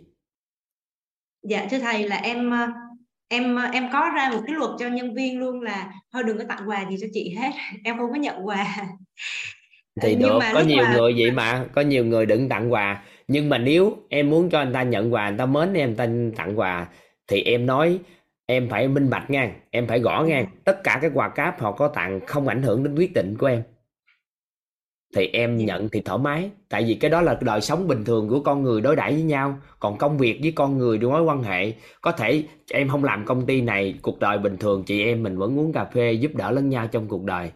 S8: Dạ thưa thầy là em ờ, em em có ra một cái luật cho nhân viên luôn là thôi đừng có tặng quà gì cho chị hết em không có nhận quà
S1: thì
S8: Nhưng
S1: được
S8: mà
S1: có nhiều
S8: mà-
S1: người vậy mà có nhiều người đừng tặng quà. Nhưng mà nếu em muốn cho anh ta nhận quà anh ta mến em ta tặng quà thì em nói em phải minh bạch nha em phải gõ nha. Tất cả các quà cáp họ có tặng không ảnh hưởng đến quyết định của em. Thì em nhận thì thoải mái tại vì cái đó là đời sống bình thường của con người đối đãi với nhau. Còn công việc với con người mối quan hệ. Có thể em không làm công ty này cuộc đời bình thường chị em mình vẫn uống cà phê giúp đỡ lẫn nhau trong cuộc đời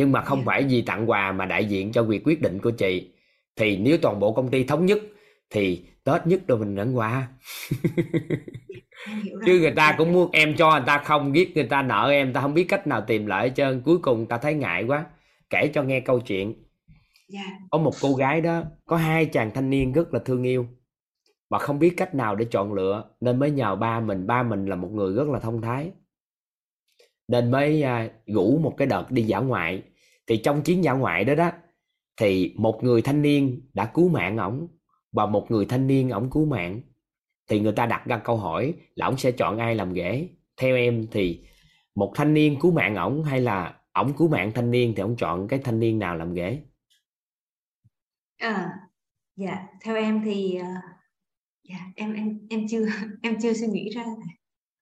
S1: nhưng mà không
S8: Dạ.
S1: phải vì tặng quà mà đại diện cho việc quyết định của chị. Thì nếu toàn bộ công ty thống nhất thì tết nhất rồi mình nhận quà chứ người ta cũng muốn em cho người ta không biết người ta nợ em ta không biết cách nào tìm lại hết trơn. Cuối cùng ta thấy ngại quá. Kể cho nghe câu chuyện.
S8: Dạ.
S1: Có một cô gái đó có hai chàng thanh niên rất là thương yêu. Mà không biết cách nào để chọn lựa nên mới nhờ ba mình. Ba mình là một người rất là thông thái. Nên mới à, rủ một cái đợt đi dã ngoại thì trong chuyến dã ngoại đó đó thì một người thanh niên đã cứu mạng ổng và một người thanh niên ổng cứu mạng. Thì người ta đặt ra câu hỏi là ổng sẽ chọn ai làm ghế? Theo em thì một thanh niên cứu mạng ổng hay là ổng cứu mạng thanh niên thì ổng chọn cái thanh niên nào làm ghế?
S8: À, dạ theo em thì ờ, dạ em em em chưa em chưa suy nghĩ ra.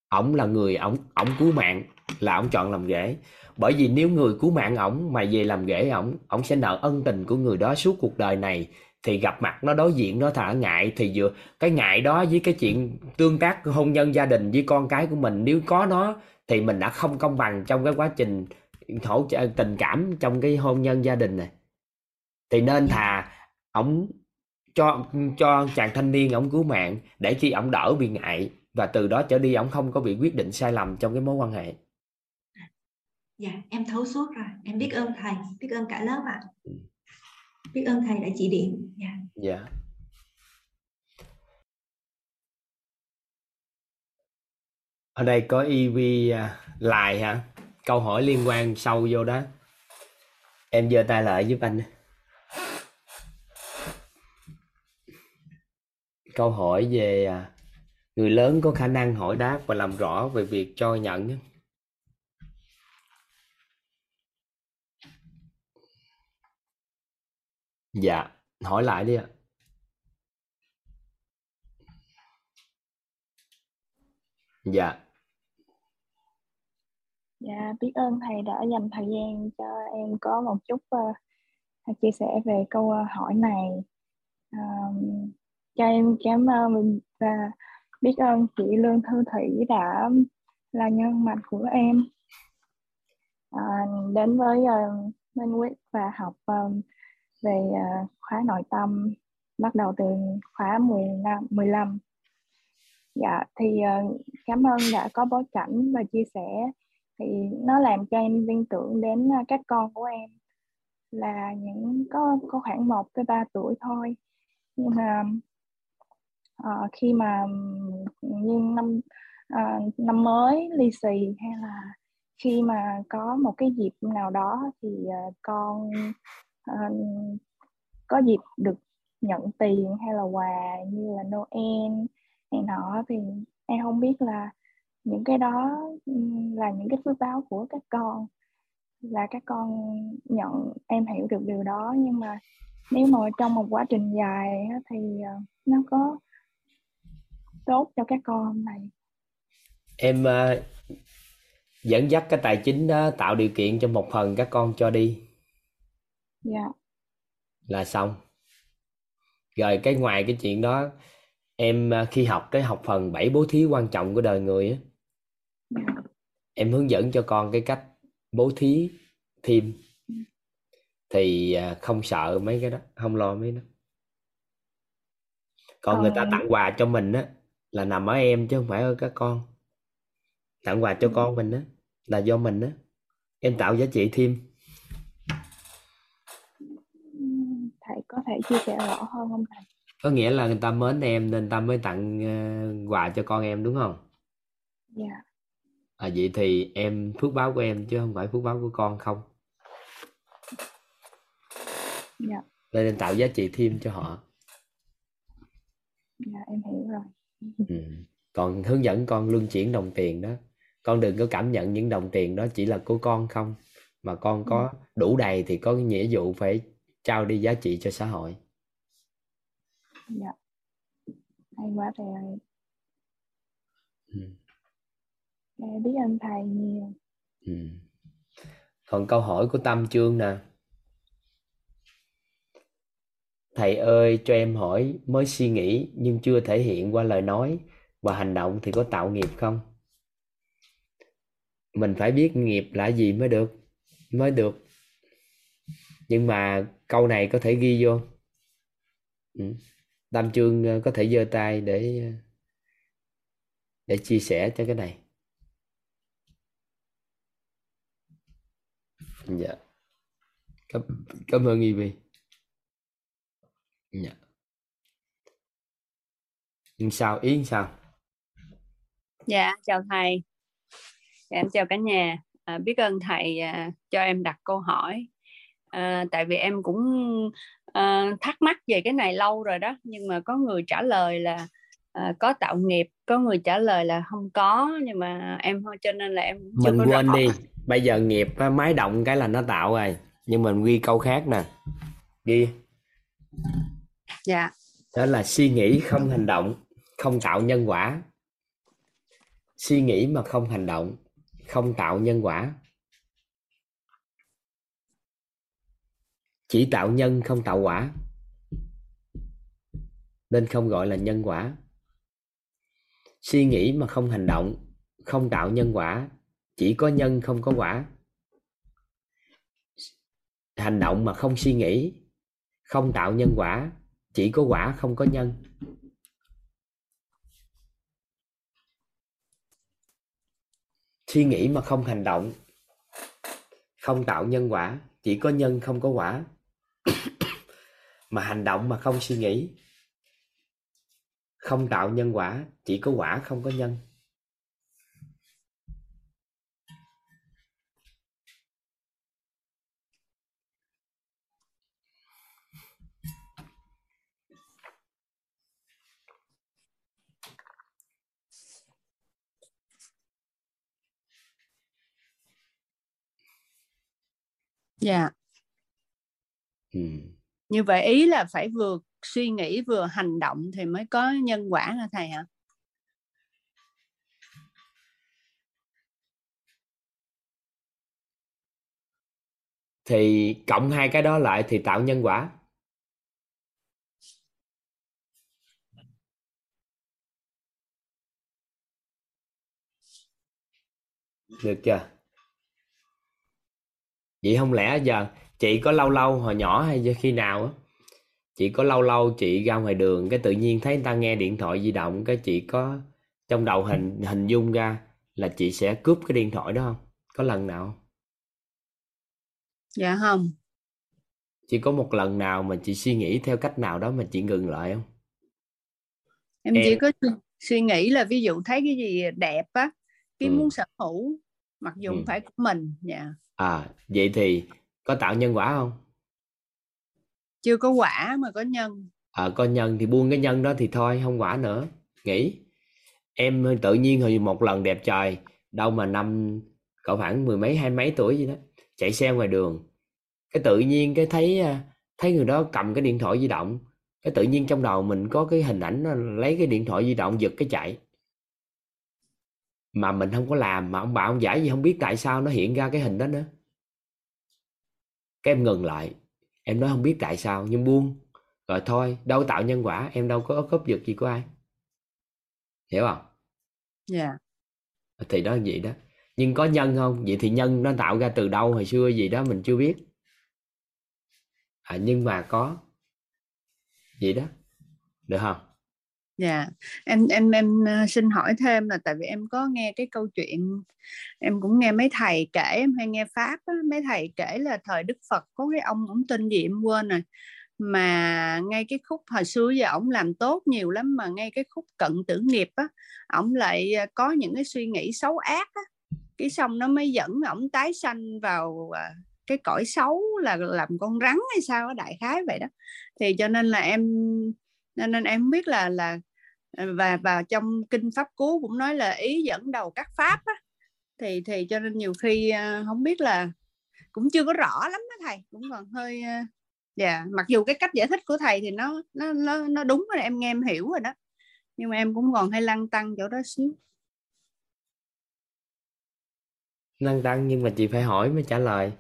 S1: Ổng là người ổng ổng cứu mạng là ổng chọn làm ghế bởi vì nếu người cứu mạng ổng mà về làm ghế ổng ổng sẽ nợ ân tình của người đó suốt cuộc đời này. Thì gặp mặt nó đối diện nó thả ngại, thì vừa cái ngại đó với cái chuyện tương tác hôn nhân gia đình với con cái của mình, nếu có nó thì mình đã không công bằng trong cái quá trình hỗ trợ, tình cảm trong cái hôn nhân gia đình này. Thì nên thà ổng cho cho chàng thanh niên ổng cứu mạng để khi ổng đỡ bị ngại và từ đó trở đi ổng không có bị quyết định sai lầm trong cái mối quan hệ
S8: dạ em thấu suốt rồi. Em biết ơn thầy. Biết ơn cả lớp ạ. Biết ơn thầy đã chỉ điểm. Dạ.
S1: Dạ. Ở đây có EV à, lại hả? Câu hỏi liên quan sâu vô đó. Em giơ tay lại giúp anh. Câu hỏi về à, người lớn có khả năng hỏi đáp và làm rõ về việc cho nhận á dạ hỏi lại đi ạ. Dạ.
S9: Dạ, biết ơn thầy đã dành thời gian cho em có một chút uh, chia sẻ về câu uh, hỏi này. Um, cho em cảm ơn mình và biết ơn chị Lương Thư Thủy đã là nhân mạch của em. À, đến với uh, Minh Quyết và học um, về à, khóa nội tâm bắt đầu từ khóa 15, 15. Dạ, thì ờ, cảm ơn đã có bối cảnh và chia sẻ thì nó làm cho em liên tưởng đến à, các con của em là những có có khoảng 1 tới 3 tuổi thôi nhưng mà uh, khi mà như năm uh, năm mới lì xì hay là khi mà có một cái dịp nào đó thì uh, con uh, có dịp được nhận tiền hay là quà như là Noel này nọ thì em không biết là những cái đó là những cái phước báo của các con là các con nhận em hiểu được điều đó. Nhưng mà nếu mà trong một quá trình dài thì ờ, nó có tốt cho các con này
S1: em uh, dẫn dắt cái tài chính đó tạo điều kiện cho một phần các con cho đi
S9: dạ.
S1: Là xong. Rồi cái ngoài cái chuyện đó em uh, khi học cái học phần bảy bố thí quan trọng của đời người á
S9: dạ.
S1: em hướng dẫn cho con cái cách bố thí thêm. Thì uh, không sợ mấy cái đó không lo mấy đó. Còn
S9: Còn
S1: người ta
S9: em
S1: tặng quà cho mình á là nằm ở em chứ không phải ở các con. Tặng quà cho con mình á là do mình á. Em tạo giá trị thêm
S9: ừm, thầy có thể chia sẻ rõ hơn không thầy
S1: có nghĩa là người ta mến em nên ta mới tặng ờ, quà cho con em đúng không?
S9: Dạ.
S1: À vậy thì em phước báo của em chứ không phải phước báo của con không?
S9: Dạ.
S1: Nên em tạo giá trị thêm cho họ.
S9: Dạ em hiểu rồi.
S1: Ừ. còn hướng dẫn con luân chuyển đồng tiền đó. Con đừng có cảm nhận những đồng tiền đó chỉ là của con không. Mà con có đủ đầy thì có nghĩa vụ phải trao đi giá trị cho xã hội.
S9: Dạ. Hay quá thầy ơi.
S1: Ừ.
S9: dạ, biết ơn thầy nhiều.
S1: Ừ. còn câu hỏi của Tâm Trương nè. Thầy ơi cho em hỏi mới suy nghĩ nhưng chưa thể hiện qua lời nói và hành động thì có tạo nghiệp không? Mình phải biết nghiệp là gì mới được mới được. Nhưng mà câu này có thể ghi vô ừ. Tam Trương ờ, có thể giơ tay để ờ, để chia sẻ cho cái này dạ cảm, cảm ơn Ivy dạ nhưng sao ý sao
S10: Dạ, chào thầy. Dạ, em chào cả nhà. À, biết ơn thầy à, cho em đặt câu hỏi. À, tại vì em cũng à, thắc mắc về cái này lâu rồi đó, nhưng mà có người trả lời là à, có tạo nghiệp, có người trả lời là không có, nhưng mà em thôi cho nên là em chưa
S1: mình quên đi bây giờ nghiệp máy động cái là nó tạo rồi nhưng mình ghi câu khác nè. Ghi.
S10: Dạ,
S1: đó là suy nghĩ không hành động không tạo nhân quả. Suy nghĩ mà không hành động không tạo nhân quả chỉ tạo nhân không tạo quả. Nên không gọi là nhân quả. Suy nghĩ mà không hành động, không tạo nhân quả, chỉ có nhân không có quả. Hành động mà không suy nghĩ, không tạo nhân quả, chỉ có quả không có nhân. Suy nghĩ mà không hành động, không tạo nhân quả, chỉ có nhân không có quả. mà hành động mà không suy nghĩ, không tạo nhân quả, chỉ có quả không có nhân
S10: dạ
S1: ừ.
S10: như vậy ý là phải vừa suy nghĩ vừa hành động thì mới có nhân quả hả thầy hả?
S1: Thì cộng hai cái đó lại thì tạo nhân quả. Được chưa? Vậy không lẽ giờ chị có lâu lâu hồi nhỏ hay khi nào á chị có lâu lâu chị ra ngoài đường cái tự nhiên thấy người ta nghe điện thoại di động cái chị có trong đầu hình hình dung ra là chị sẽ cướp cái điện thoại đó không? Có lần nào không?
S10: Dạ không.
S1: Chị có một lần nào mà chị suy nghĩ theo cách nào đó mà chị ngừng lại không?
S10: Em, em... chỉ có suy nghĩ là ví dụ thấy cái gì đẹp á cái ừ. muốn sở hữu mặc dù ừ. phải của mình dạ.
S1: À vậy thì có tạo nhân quả không
S10: chưa có quả mà có nhân.
S1: À có nhân thì buông cái nhân đó thì thôi không quả nữa. Nghĩ. Em tự nhiên hồi một lần đẹp trời đâu mà năm cỡ khoảng mười mấy hai mấy tuổi gì đó chạy xe ngoài đường. Cái tự nhiên cái thấy à, thấy người đó cầm cái điện thoại di động cái tự nhiên trong đầu mình có cái hình ảnh nó lấy cái điện thoại di động giật cái chạy. Mà mình không có làm mà ông bà ông giải gì không biết tại sao nó hiện ra cái hình đó nữa cái em ngừng lại. Em nói không biết tại sao nhưng buông. Rồi thôi đâu tạo nhân quả em đâu có cướp giật gì của ai. Hiểu không?
S10: Dạ. Yeah.
S1: thì đó là vậy đó. Nhưng có nhân không? Vậy thì nhân nó tạo ra từ đâu hồi xưa gì đó mình chưa biết. À, nhưng mà có. Vậy đó. Được không
S10: dạ. Yeah. em em em ờ, xin hỏi thêm là tại vì em có nghe cái câu chuyện em cũng nghe mấy thầy kể em hay nghe pháp á, mấy thầy kể là thời đức phật có cái ông ông tên gì em quên rồi. Mà ngay cái khúc hồi xưa giờ ổng làm tốt nhiều lắm mà ngay cái khúc cận tử nghiệp á ổng lại ờ, có những cái suy nghĩ xấu ác á. Cái xong nó mới dẫn ổng tái sanh vào ờ, cái cõi xấu là làm con rắn hay sao đó, đại khái vậy đó. Thì cho nên là em nên, nên em biết là là Ờ, và và trong kinh pháp cú cũng nói là ý dẫn đầu các pháp á, thì thì cho nên nhiều khi ờ, không biết là cũng chưa có rõ lắm đó thầy, cũng còn hơi ờ, dạ yeah. mặc dù cái cách giải thích của thầy thì nó nó nó nó đúng rồi, em nghe em hiểu rồi đó, nhưng mà em cũng còn hay lăn tăng chỗ đó xíu
S1: lăn tăng nhưng mà chị phải hỏi mới trả lời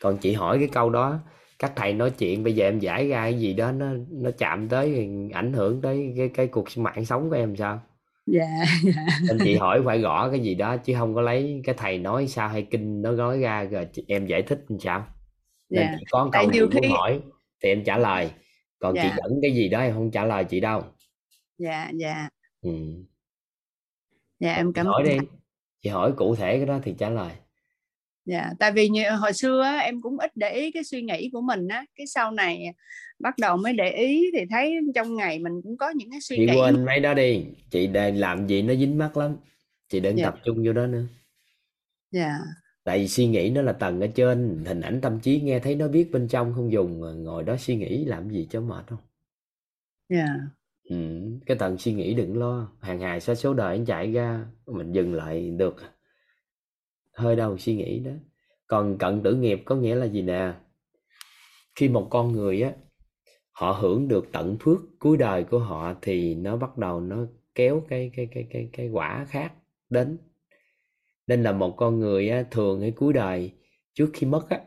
S1: còn chị hỏi cái câu đó các thầy nói chuyện bây giờ em giải ra cái gì đó nó nó chạm tới ảnh hưởng tới cái cái cuộc mạng sống của em sao?
S10: Dạ yeah,
S1: nên chị hỏi phải gõ cái gì đó chứ không có lấy cái thầy nói sao hay kinh nó nói ra rồi em giải thích làm sao? Nên yeah. chị có câu gì khi... muốn hỏi thì em trả lời. Còn yeah. chị dẫn cái gì đó em không trả lời chị đâu.
S10: Dạ dạ.
S1: Ừ.
S10: dạ em cảm
S1: ơn đi. chị hỏi cụ thể cái đó thì trả lời
S10: dạ tại vì như, hồi xưa á, em cũng ít để ý cái suy nghĩ của mình á cái sau này bắt đầu mới để ý thì thấy trong ngày mình cũng có những cái suy
S1: chị
S10: nghĩ
S1: quên mấy đó đi chị đang làm gì nó dính mắt lắm chị đừng dạ. tập trung vô đó nữa.
S10: Dạ.
S1: Tại vì suy nghĩ nó là tầng ở trên hình ảnh tâm trí nghe thấy nó biết bên trong không dùng ngồi đó suy nghĩ làm gì cho mệt không?
S10: Dạ.
S1: Ừ, cái tầng suy nghĩ đừng lo hàng ngày số số đời chạy ra mình dừng lại được hơi đầu suy nghĩ đó. Còn cận tử nghiệp có nghĩa là gì nè? Khi một con người á họ hưởng được tận phước cuối đời của họ thì nó bắt đầu nó kéo cái cái cái cái cái quả khác đến. Nên là một con người á, thường cái cuối đời trước khi mất á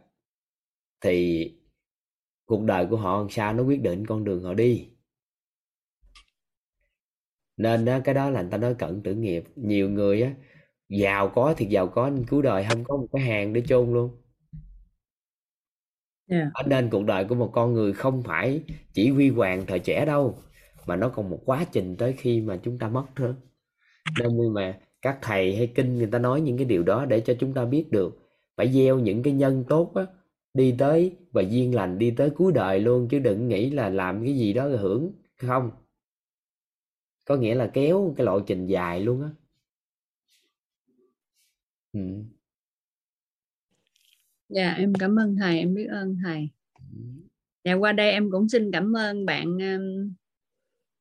S1: thì cuộc đời của họ làm sao nó quyết định con đường họ đi. Nên á, cái đó là người ta nói cận tử nghiệp. Nhiều người á giàu có thì giàu có nên cuối đời không có một cái hàng để chôn luôn.
S10: Yeah.
S1: nên cuộc đời của một con người không phải chỉ huy hoàng thời trẻ đâu mà nó còn một quá trình tới khi mà chúng ta mất nữa nên mà các thầy hay kinh người ta nói những cái điều đó để cho chúng ta biết được phải gieo những cái nhân tốt á đi tới và duyên lành đi tới cuối đời luôn chứ đừng nghĩ là làm cái gì đó rồi hưởng không. Có nghĩa là kéo cái lộ trình dài luôn á ừ.
S10: dạ em cảm ơn thầy em biết ơn thầy dạ qua đây em cũng xin cảm ơn bạn um,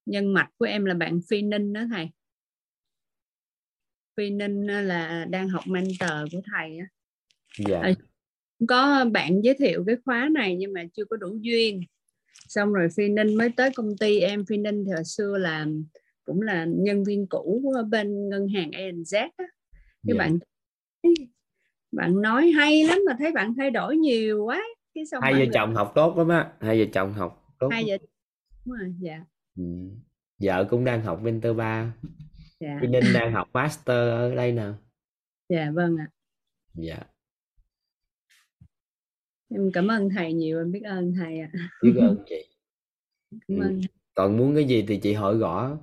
S10: nhân mạch của em là bạn phi ninh đó thầy phi ninh là đang học mentor của thầy á
S1: dạ.
S10: có bạn giới thiệu cái khóa này nhưng mà chưa có đủ duyên xong rồi phi ninh mới tới công ty em phi ninh thì hồi xưa làm cũng là nhân viên cũ ở bên ngân hàng ANZ á. cái
S1: Dạ.
S10: bạn bạn nói hay lắm mà thấy bạn thay đổi nhiều quá. Cái xong
S1: hai vợ
S10: gặp
S1: chồng học tốt lắm á hai vợ chồng học tốt
S10: hai vợ đúng rồi dạ
S1: ừ. vợ cũng đang học mentor 3
S10: dạ.
S1: Ninh đang học master ở đây nè.
S10: Dạ vâng ạ.
S1: Dạ.
S10: Em cảm ơn thầy nhiều em biết ơn thầy ạ.
S1: Biết ơn chị.
S10: Cảm
S1: Ừ.
S10: ơn.
S1: Còn muốn cái gì thì chị hỏi rõ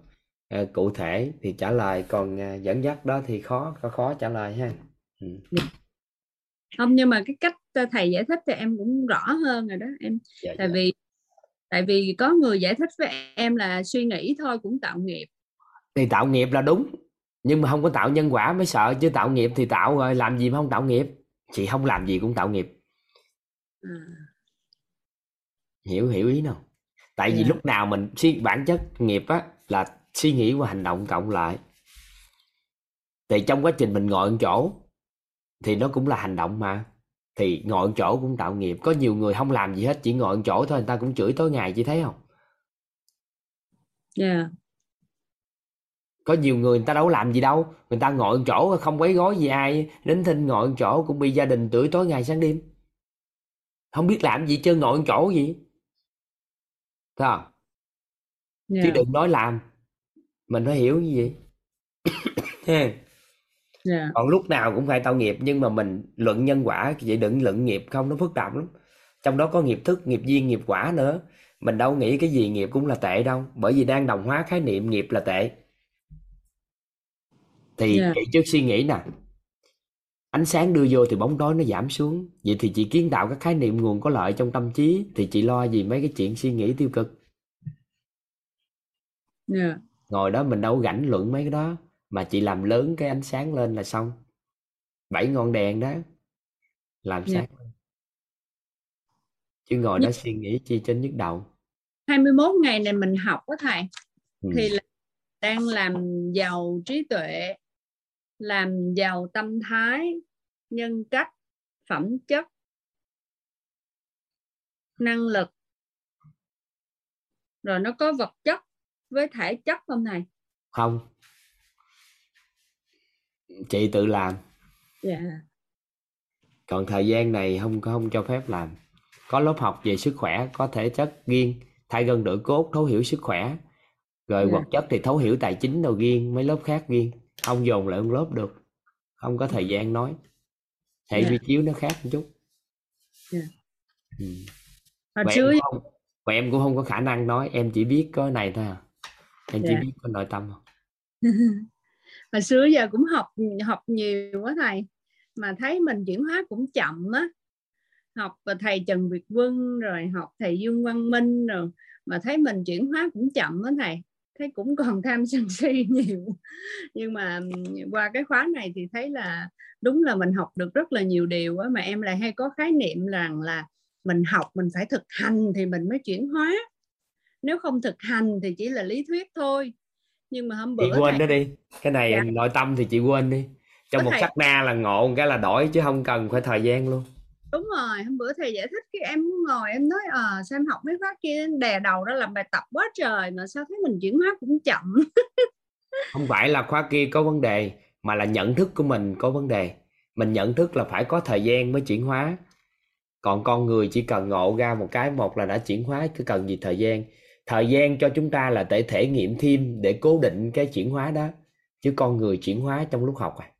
S1: ờ, cụ thể thì trả lời còn ờ, dẫn dắt đó thì khó khó khó trả lời ha. ừ.
S10: Không nhưng mà cái cách ờ, thầy giải thích thì em cũng rõ hơn rồi đó em.
S1: Dạ,
S10: tại
S1: dạ.
S10: vì tại vì có người giải thích với em là suy nghĩ thôi cũng tạo nghiệp.
S1: Thì tạo nghiệp là đúng nhưng mà không có tạo nhân quả mới sợ chứ tạo nghiệp thì tạo rồi làm gì mà không tạo nghiệp? Chị không làm gì cũng tạo nghiệp.
S10: À,
S1: hiểu hiểu ý nào? Tại vì
S10: Dạ.
S1: lúc nào mình suy bản chất nghiệp á là suy nghĩ và hành động cộng lại. Thì trong quá trình mình ngồi ở chỗ thì nó cũng là hành động mà. Thì ngồi chỗ cũng tạo nghiệp. Có nhiều người không làm gì hết chỉ ngồi chỗ thôi người ta cũng chửi tối ngày chị thấy không?
S10: Dạ
S1: có nhiều người người ta đâu làm gì đâu. Người ta ngồi chỗ không quấy gói gì ai. Đến thinh ngồi chỗ cũng bị gia đình chửi tối ngày sáng đêm. Không biết làm gì chơi ngồi chỗ gì? Thấy không?
S10: Dạ
S1: chứ đừng nói làm. Mình phải hiểu như vậy Ha.
S10: dạ.
S1: Còn lúc nào cũng phải tạo nghiệp nhưng mà mình luận nhân quả vậy đừng luận nghiệp không nó phức tạp lắm. Trong đó có nghiệp thức nghiệp duyên nghiệp quả nữa. Mình đâu nghĩ cái gì nghiệp cũng là tệ đâu bởi vì đang đồng hóa khái niệm nghiệp là tệ. Thì
S10: Dạ.
S1: kỹ trước suy nghĩ nè ánh sáng đưa vô thì bóng tối nó giảm xuống. Vậy thì chị kiến tạo các khái niệm nguồn có lợi trong tâm trí thì chị lo gì mấy cái chuyện suy nghĩ tiêu cực?
S10: Dạ.
S1: Ngồi đó mình đâu rảnh luận mấy cái đó mà chị làm lớn cái ánh sáng lên là xong bảy ngọn đèn đó làm
S10: Dạ.
S1: sáng lên. chứ ngồi đó suy nghĩ chi trên nhức đầu
S10: 21 ngày này mình học đó thầy
S1: ừ.
S10: thì là đang làm giàu trí tuệ làm giàu tâm thái nhân cách phẩm chất năng lực rồi nó có vật chất với thể chất không thầy
S1: không chị tự làm
S10: dạ
S1: còn thời gian này không không cho phép làm có lớp học về sức khỏe có thể chất riêng thay gân đổi cốt thấu hiểu sức khỏe rồi
S10: Dạ.
S1: vật chất thì thấu hiểu tài chính đâu riêng mấy lớp khác riêng không dồn lại một lớp được không có thời gian nói hệ
S10: Dạ.
S1: vi chiếu nó khác một chút
S10: Dạ.
S1: ừ. và, em
S10: xưa
S1: cũng không, và em cũng không có khả năng nói em chỉ biết có này thôi à. em chỉ
S10: Dạ.
S1: biết có nội tâm thôi
S10: hồi xưa giờ cũng học học nhiều quá thầy, mà thấy mình chuyển hóa cũng chậm á. Học và thầy Trần Việt Quân, rồi học thầy Dương Văn Minh, rồi mà thấy mình chuyển hóa cũng chậm á thầy, thấy cũng còn tham sân si nhiều. Nhưng mà qua cái khóa này thì thấy là đúng là mình học được rất là nhiều điều á, mà em lại hay có khái niệm rằng là mình học mình phải thực hành thì mình mới chuyển hóa. Nếu không thực hành thì chỉ là lý thuyết thôi nhưng mà hôm
S1: chị
S10: bữa
S1: quên
S10: thầy
S1: đó đi. Cái này
S10: Dạ.
S1: nội tâm thì chị quên đi. Trong
S10: Có
S1: một
S10: thầy-
S1: sát na là ngộ cái là đổi chứ không cần phải thời gian luôn.
S10: Đúng rồi hôm bữa thầy giải thích cái em ngồi em nói ờ sao em học mấy khóa kia? Đè đầu ra làm bài tập quá trời mà sao thấy mình chuyển hóa cũng chậm.
S1: Không phải là khóa kia có vấn đề mà là nhận thức của mình có vấn đề. Mình nhận thức là phải có thời gian mới chuyển hóa. Còn con người chỉ cần ngộ ra một cái một là đã chuyển hóa cứ cần gì thời gian thời gian cho chúng ta là để thể nghiệm thêm để cố định cái chuyển hóa đó. Chứ con người chuyển hóa trong lúc học à.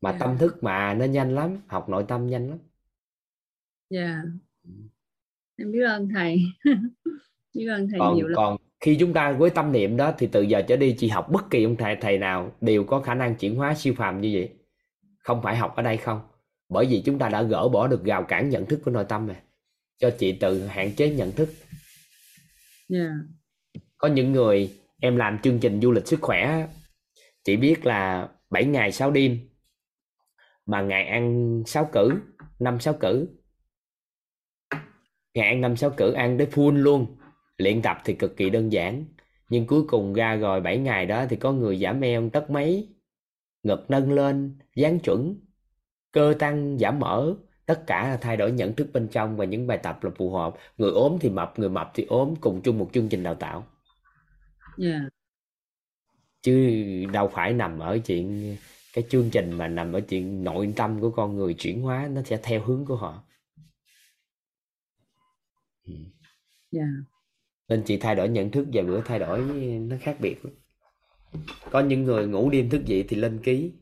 S1: Mà
S10: Dạ.
S1: tâm thức mà nó nhanh lắm học nội tâm nhanh lắm.
S10: Dạ. Em biết ơn thầy. Biết ơn thầy
S1: còn
S10: nhiều lắm.
S1: còn khi chúng ta với tâm niệm đó thì từ giờ trở đi chị học bất kỳ ông thầy thầy nào đều có khả năng chuyển hóa siêu phàm như vậy. Không phải học ở đây không. Bởi vì chúng ta đã gỡ bỏ được rào cản nhận thức của nội tâm rồi. Cho chị tự hạn chế nhận thức
S10: dạ
S1: có những người em làm chương trình du lịch sức khỏe, chỉ biết là 7 ngày 6 đêm, mà ngày ăn 6 cử 5 6 cử. Ngày ăn 5 6 cử ăn tới full luôn. Luyện tập thì cực kỳ đơn giản, nhưng cuối cùng ra rồi 7 ngày đó thì có người giảm eo tất mấy. Ngực nâng lên dáng chuẩn, cơ tăng giảm mỡ tất cả là thay đổi nhận thức bên trong và những bài tập là phù hợp. Người ốm thì mập người mập thì ốm cùng chung một chương trình đào tạo.
S10: Yeah.
S1: chứ đâu phải nằm ở chuyện cái chương trình mà nằm ở chuyện nội tâm của con người chuyển hóa nó sẽ theo hướng của họ.
S10: Yeah.
S1: nên chị thay đổi nhận thức vài bữa thay đổi nó khác biệt. Có những người ngủ đêm thức dậy thì lên ký.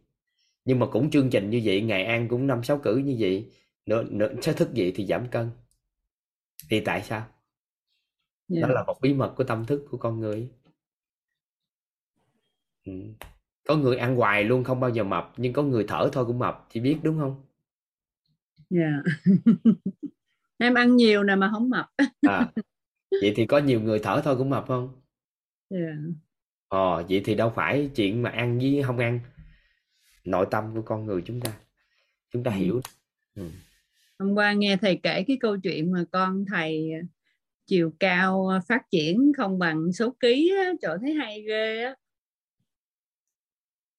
S1: Nhưng mà cũng chương trình như vậy ngày ăn cũng năm sáu cử như vậy nữa, nữa sẽ thức dậy thì giảm cân thì tại sao
S10: yeah.
S1: đó là một bí mật của tâm thức của con người ừ. có người ăn hoài luôn không bao giờ mập nhưng có người thở thôi cũng mập chị biết đúng không
S10: yeah. em ăn nhiều nè mà không mập
S1: à vậy thì có nhiều người thở thôi cũng mập không
S10: yeah.
S1: ờ vậy thì đâu phải chuyện mà ăn với không ăn nội tâm của con người chúng ta chúng ta
S10: ừ.
S1: hiểu ừ.
S10: Hôm qua nghe thầy kể cái câu chuyện mà con thầy chiều cao phát triển không bằng số ký á, trời thấy hay ghê á.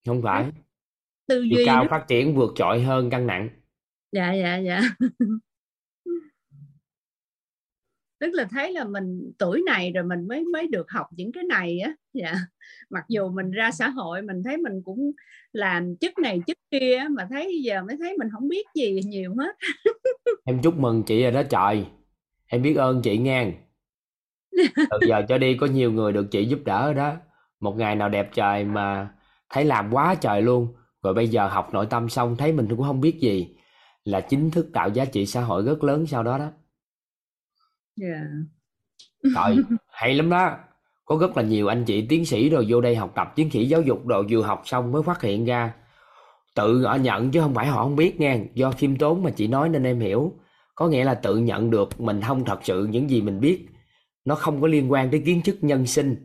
S1: Không phải.
S10: Tư
S1: chiều
S10: duy
S1: cao
S10: nó...
S1: phát triển vượt trội hơn cân nặng.
S10: Dạ dạ dạ. Tức là thấy là mình tuổi này rồi mình mới mới được học những cái này á. Dạ. Mặc dù mình ra xã hội mình thấy mình cũng làm chức này chức kia mà thấy giờ mới thấy mình không biết gì nhiều hết.
S1: Em chúc mừng chị rồi đó trời. Em biết ơn chị ngang. Từ giờ cho đi có nhiều người được chị giúp đỡ đó. Một ngày nào đẹp trời mà thấy làm quá trời luôn. Rồi bây giờ học nội tâm xong thấy mình cũng không biết gì. Là chính thức tạo giá trị xã hội rất lớn sau đó đó.
S10: Yeah.
S1: trời hay lắm đó có rất là nhiều anh chị tiến sĩ rồi vô đây học tập tiến sĩ giáo dục rồi vừa học xong mới phát hiện ra. Tự họ nhận chứ không phải họ không biết nha do khiêm tốn mà chị nói nên em hiểu. Có nghĩa là tự nhận được mình không thật sự những gì mình biết. Nó không có liên quan tới kiến thức nhân sinh.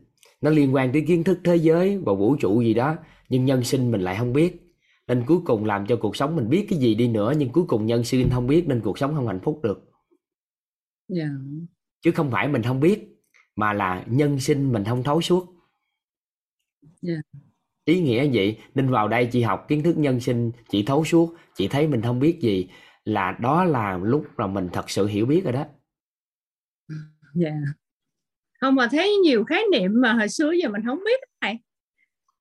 S1: Nó liên quan tới kiến thức thế giới và vũ trụ gì đó nhưng nhân sinh mình lại không biết. Nên cuối cùng làm cho cuộc sống mình biết cái gì đi nữa nhưng cuối cùng nhân sinh không biết nên cuộc sống không hạnh phúc được.
S10: Yeah.
S1: chứ không phải mình không biết mà là nhân sinh mình không thấu suốt
S10: yeah.
S1: ý nghĩa vậy nên vào đây chị học kiến thức nhân sinh chị thấu suốt chị thấy mình không biết gì là đó là lúc mà mình thật sự hiểu biết rồi đó
S10: dạ yeah. không mà thấy nhiều khái niệm mà hồi xưa giờ mình không biết này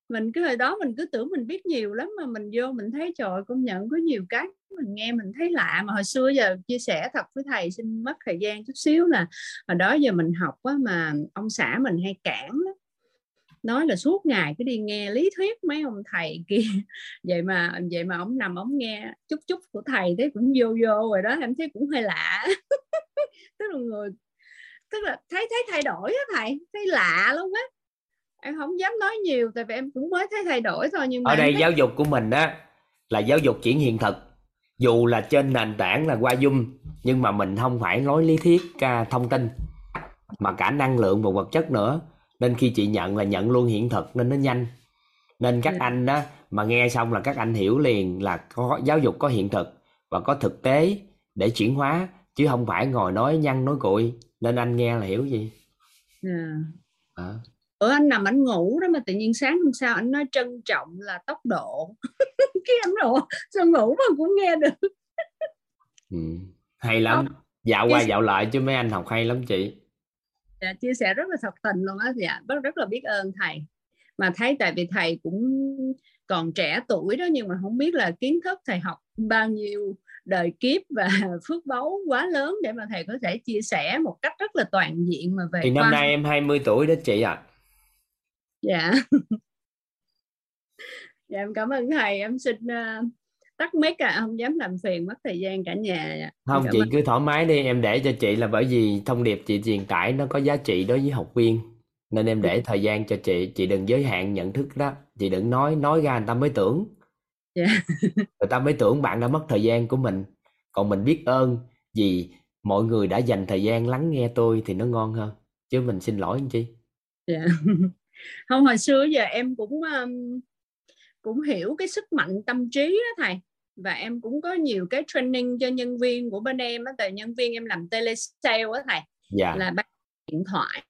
S10: mình cứ hồi đó mình cứ tưởng mình biết nhiều lắm mà mình vô mình thấy trời công nhận có nhiều cái mình nghe mình thấy lạ mà hồi xưa giờ chia sẻ thật với thầy xin mất thời gian chút xíu nè. Hồi đó giờ mình học á, mà ông xã mình hay cản đó. nói là suốt ngày cứ đi nghe lý thuyết mấy ông thầy kia. Vậy mà vậy mà ông nằm ông nghe chút chút của thầy thấy cũng vô vô rồi đó em thấy cũng hơi lạ. Tức là người tức là thấy thấy thay đổi á thầy thấy lạ lắm á em không dám nói nhiều tại vì em cũng mới thấy thay đổi thôi nhưng mà
S1: ở đây
S10: thấy...
S1: giáo dục của mình á là giáo dục chuyển hiện thực. Dù là trên nền tảng là qua zoom nhưng mà mình không phải nói lý thuyết ca thông tin. Mà cả năng lượng và vật chất nữa. Nên khi chị nhận là nhận luôn hiện thực nên nó nhanh. Nên các anh đó mà nghe xong là các anh hiểu liền là có giáo dục có hiện thực và có thực tế để chuyển hóa chứ không phải ngồi nói nhăn nói cuội nên anh nghe là hiểu gì?
S10: Yeah.
S1: à.
S10: Ở anh nằm anh ngủ đó mà tự nhiên sáng hôm sau anh nói trân trọng là tốc độ. Cái em rồi sao ngủ mà cũng nghe được?
S1: Ừ. hay lắm. Không. dạo qua dạo lại chứ mấy anh học hay lắm chị.
S10: Dạ, chia sẻ rất là thật tình luôn á dạ rất rất là biết ơn thầy. Mà thấy tại vì thầy cũng còn trẻ tuổi đó nhưng mà không biết là kiến thức thầy học bao nhiêu đời kiếp và phước báu quá lớn để mà thầy có thể chia sẻ một cách rất là toàn diện mà về
S1: thì năm nay em 20 tuổi đó chị ạ. à.
S10: Dạ. Dạ em cảm ơn thầy. Em xin uh, tắt mic à. Không dám làm phiền mất thời gian cả nhà
S1: không chị ơn. cứ thoải mái đi. Em để cho chị là bởi vì thông điệp chị truyền tải nó có giá trị đối với học viên. Nên em để thời gian cho chị. Chị đừng giới hạn nhận thức đó. Chị đừng nói nói ra người ta mới tưởng.
S10: Yeah.
S1: người ta mới tưởng bạn đã mất thời gian của mình. Còn mình biết ơn vì mọi người đã dành thời gian lắng nghe tôi thì nó ngon hơn. Chứ mình xin lỗi anh chi
S10: yeah. không hồi xưa giờ em cũng um, cũng hiểu cái sức mạnh tâm trí đó thầy. Và em cũng có nhiều cái training cho nhân viên của bên em á tại nhân viên em làm telesale á thầy.
S1: Dạ.
S10: là bán điện thoại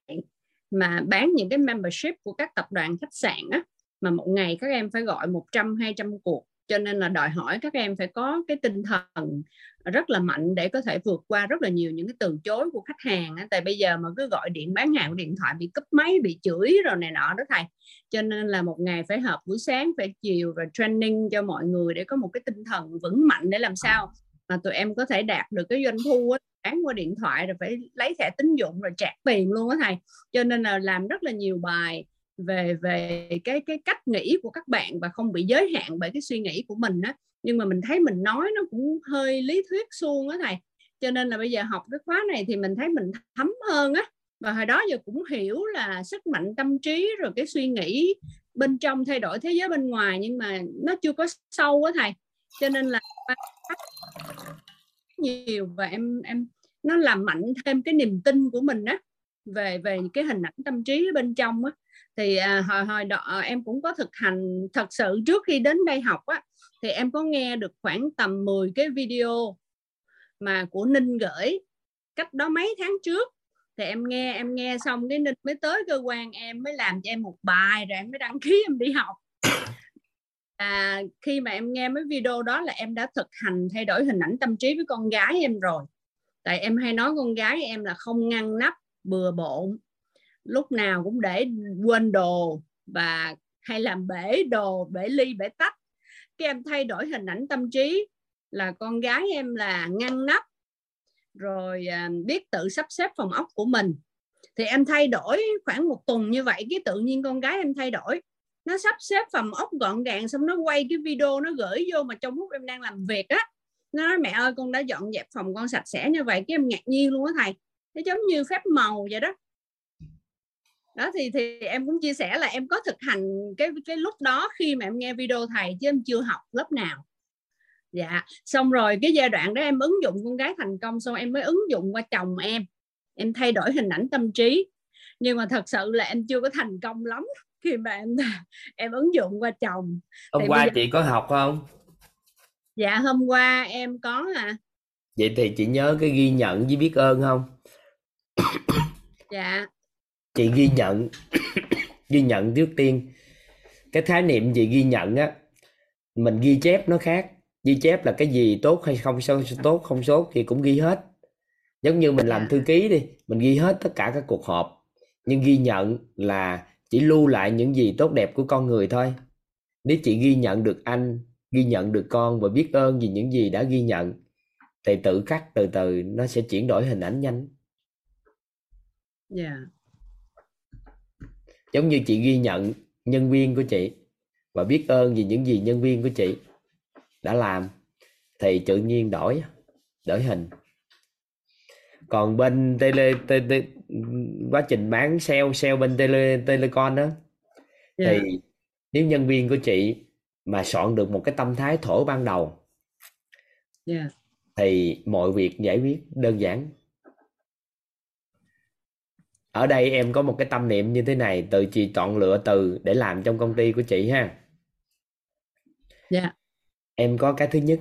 S10: mà bán những cái membership của các tập đoàn khách sạn á. Mà một ngày các em phải gọi 100 200 cuộc cho nên là đòi hỏi các em phải có cái tinh thần rất là mạnh để có thể vượt qua rất là nhiều những cái từ chối của khách hàng tại bây giờ mà cứ gọi điện, bán hàng điện thoại bị cúp máy, bị chửi rồi này nọ đó thầy. Cho nên là một ngày phải họp buổi sáng, phải chiều rồi training cho mọi người để có một cái tinh thần vững mạnh để làm sao mà tụi em có thể đạt được cái doanh thu bán qua điện thoại rồi phải lấy thẻ tín dụng rồi trả tiền luôn á thầy. Cho nên là làm rất là nhiều bài về về cái cái cách nghĩ của các bạn và không bị giới hạn bởi cái suy nghĩ của mình á. Nhưng mà mình thấy mình nói nó cũng hơi lý thuyết suông á thầy. Cho nên là bây giờ học cái khóa này thì mình thấy mình thấm hơn á. Và hồi đó giờ cũng hiểu là sức mạnh tâm trí rồi cái suy nghĩ bên trong thay đổi thế giới bên ngoài nhưng mà nó chưa có sâu á thầy. Cho nên là nhiều và em em, nó làm mạnh thêm cái niềm tin của mình á về về cái hình ảnh tâm trí bên trong á thì à, hồi hồi đó ờ, em cũng có thực hành thật sự trước khi đến đây học á thì em có nghe được khoảng tầm 10 cái video mà của Ninh gửi cách đó mấy tháng trước. Thì em nghe em nghe xong cái Ninh mới tới cơ quan em mới làm cho em một bài rồi em mới đăng ký em đi học. À, khi mà em nghe mấy video đó là em đã thực hành thay đổi hình ảnh tâm trí với con gái em rồi. Tại em hay nói con gái em là không ngăn nắp bừa bộn lúc nào cũng để quên đồ và hay làm bể đồ, bể ly, bể tách. Cái em thay đổi hình ảnh tâm trí là con gái em là ngăn nắp, rồi à, biết tự sắp xếp phòng ốc của mình. Thì em thay đổi khoảng một tuần như vậy, cái tự nhiên con gái em thay đổi. Nó sắp xếp phòng ốc gọn gàng xong nó quay cái video, nó gửi vô mà trong lúc em đang làm việc á, nó nói, mẹ ơi, con đã dọn dẹp phòng con sạch sẽ như vậy. Cái em ngạc nhiên luôn á thầy. Nó giống như phép màu vậy đó đó thì thì em cũng chia sẻ là em có thực hành cái cái lúc đó khi mà em nghe video thầy chứ em chưa học lớp nào. Dạ xong rồi cái giai đoạn đó em ứng dụng con gái thành công xong em mới ứng dụng qua chồng em. Em thay đổi hình ảnh tâm trí. Nhưng mà thật sự là em chưa có thành công lắm khi mà em em ứng dụng qua chồng.
S1: Hôm
S10: Thì
S1: qua
S10: giờ-
S1: chị có học không?
S10: Dạ hôm qua em có à.
S1: Vậy thì chị nhớ cái ghi nhận với biết ơn không?
S10: Dạ
S1: chị ghi nhận ghi nhận trước tiên. Cái khái niệm chị ghi nhận á mình ghi chép nó khác. Ghi chép là cái gì tốt hay không sao tốt không tốt thì cũng ghi hết. Giống như mình làm
S10: Dạ.
S1: thư ký đi mình ghi hết tất cả các cuộc họp. Nhưng ghi nhận là chỉ lưu lại những gì tốt đẹp của con người thôi. Nếu chị ghi nhận được anh ghi nhận được con và biết ơn vì những gì đã ghi nhận thì tự khắc từ từ nó sẽ chuyển đổi hình ảnh nhanh.
S10: Dạ
S1: giống như chị ghi nhận nhân viên của chị và biết ơn vì những gì nhân viên của chị đã làm thì tự nhiên đổi đổi hình. Còn bên tele, tele quá trình bán sale sale bên tele telecom đó
S10: dạ.
S1: thì nếu nhân viên của chị mà soạn được một cái tâm thái thổ ban đầu
S10: dạ.
S1: thì mọi việc giải quyết đơn giản ở đây em có một cái tâm niệm như thế này từ chị chọn lựa từ để làm trong công ty của chị ha.
S10: Dạ.
S1: Em có cái thứ nhất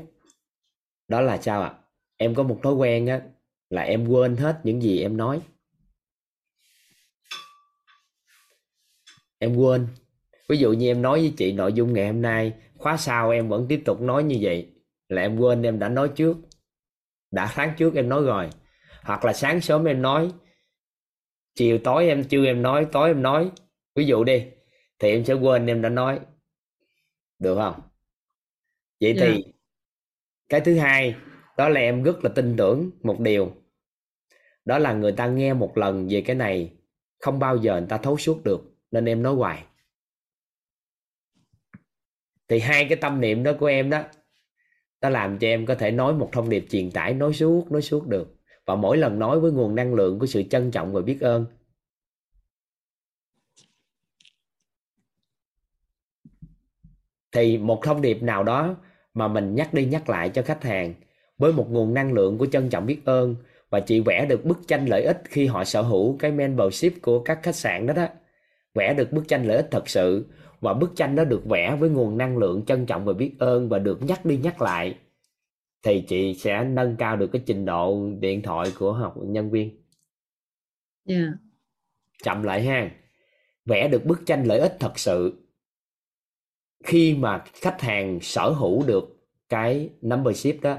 S1: đó là sao ạ? Em có một thói quen á là em quên hết những gì em nói. Em quên. Ví dụ như em nói với chị nội dung ngày hôm nay khóa sau em vẫn tiếp tục nói như vậy là em quên em đã nói trước. Đã tháng trước em nói rồi. Hoặc là sáng sớm em nói chiều tối em trưa em nói tối em nói. Ví dụ đi thì em sẽ quên em đã nói. Được không? Vậy
S10: Dạ.
S1: thì cái thứ hai đó là em rất là tin tưởng một điều. Đó là người ta nghe một lần về cái này không bao giờ người ta thấu suốt được nên em nói hoài. Thì hai cái tâm niệm đó của em đó nó làm cho em có thể nói một thông điệp truyền tải nói suốt nói suốt được và mỗi lần nói với nguồn năng lượng của sự trân trọng và biết ơn. Thì một thông điệp nào đó mà mình nhắc đi nhắc lại cho khách hàng, với một nguồn năng lượng của trân trọng biết ơn, và chị vẽ được bức tranh lợi ích khi họ sở hữu cái membership của các khách sạn đó đó. Vẽ được bức tranh lợi ích thật sự, và bức tranh đó được vẽ với nguồn năng lượng trân trọng và biết ơn và được nhắc đi nhắc lại thì chị sẽ nâng cao được cái trình độ điện thoại của học nhân viên.
S10: Dạ.
S1: Chậm lại ha. Vẽ được bức tranh lợi ích thật sự. Khi mà khách hàng sở hữu được cái membership đó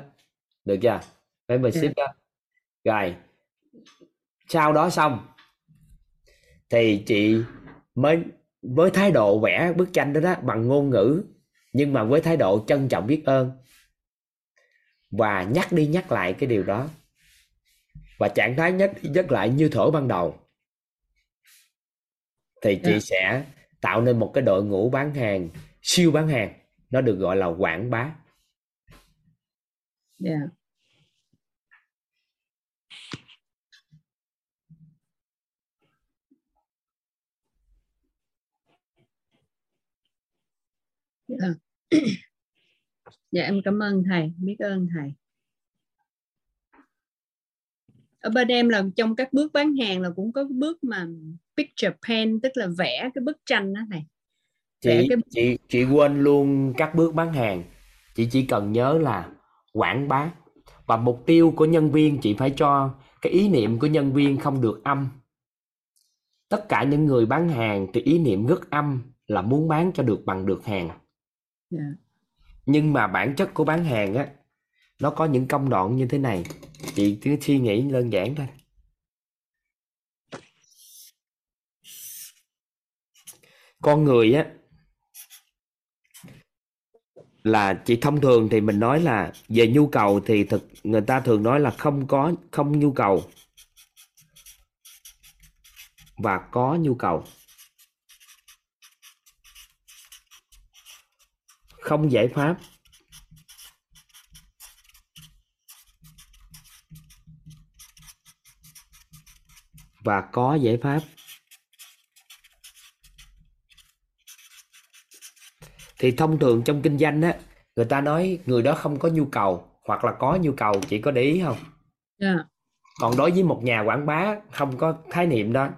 S1: được chưa? Membership
S10: Dạ.
S1: đó. Rồi sau đó xong thì chị mới với thái độ vẽ bức tranh đó đó bằng ngôn ngữ nhưng mà với thái độ trân trọng biết ơn và nhắc đi nhắc lại cái điều đó. Và trạng thái nhắc đi nhắc lại như thổi ban đầu. Thì chị
S10: Dạ.
S1: sẽ tạo nên một cái đội ngũ bán hàng siêu bán hàng. Nó được gọi là quảng bá.
S10: Dạ. Dạ dạ em cảm ơn thầy. Biết ơn thầy. Ở bên em là trong các bước bán hàng là cũng có cái bước mà picture pen tức là vẽ cái bức tranh đó vẽ
S1: chị
S10: cái
S1: chị chị quên luôn các bước bán hàng. Chị chỉ cần nhớ là quảng bá. Và mục tiêu của nhân viên chị phải cho cái ý niệm của nhân viên không được âm. Tất cả những người bán hàng thì ý niệm rất âm là muốn bán cho được bằng được hàng.
S10: Dạ
S1: nhưng mà bản chất của bán hàng á, nó có những công đoạn như thế này. Chị cứ suy nghĩ đơn giản thôi. Con người á, là chị thông thường thì mình nói là về nhu cầu thì thực, người ta thường nói là không có, không nhu cầu. Và có nhu cầu. Không giải pháp. Và có giải pháp. Thì thông thường trong kinh doanh á người ta nói người đó không có nhu cầu hoặc là có nhu cầu chị có để ý không?
S10: Dạ.
S1: Còn đối với một nhà quảng bá không có khái niệm đó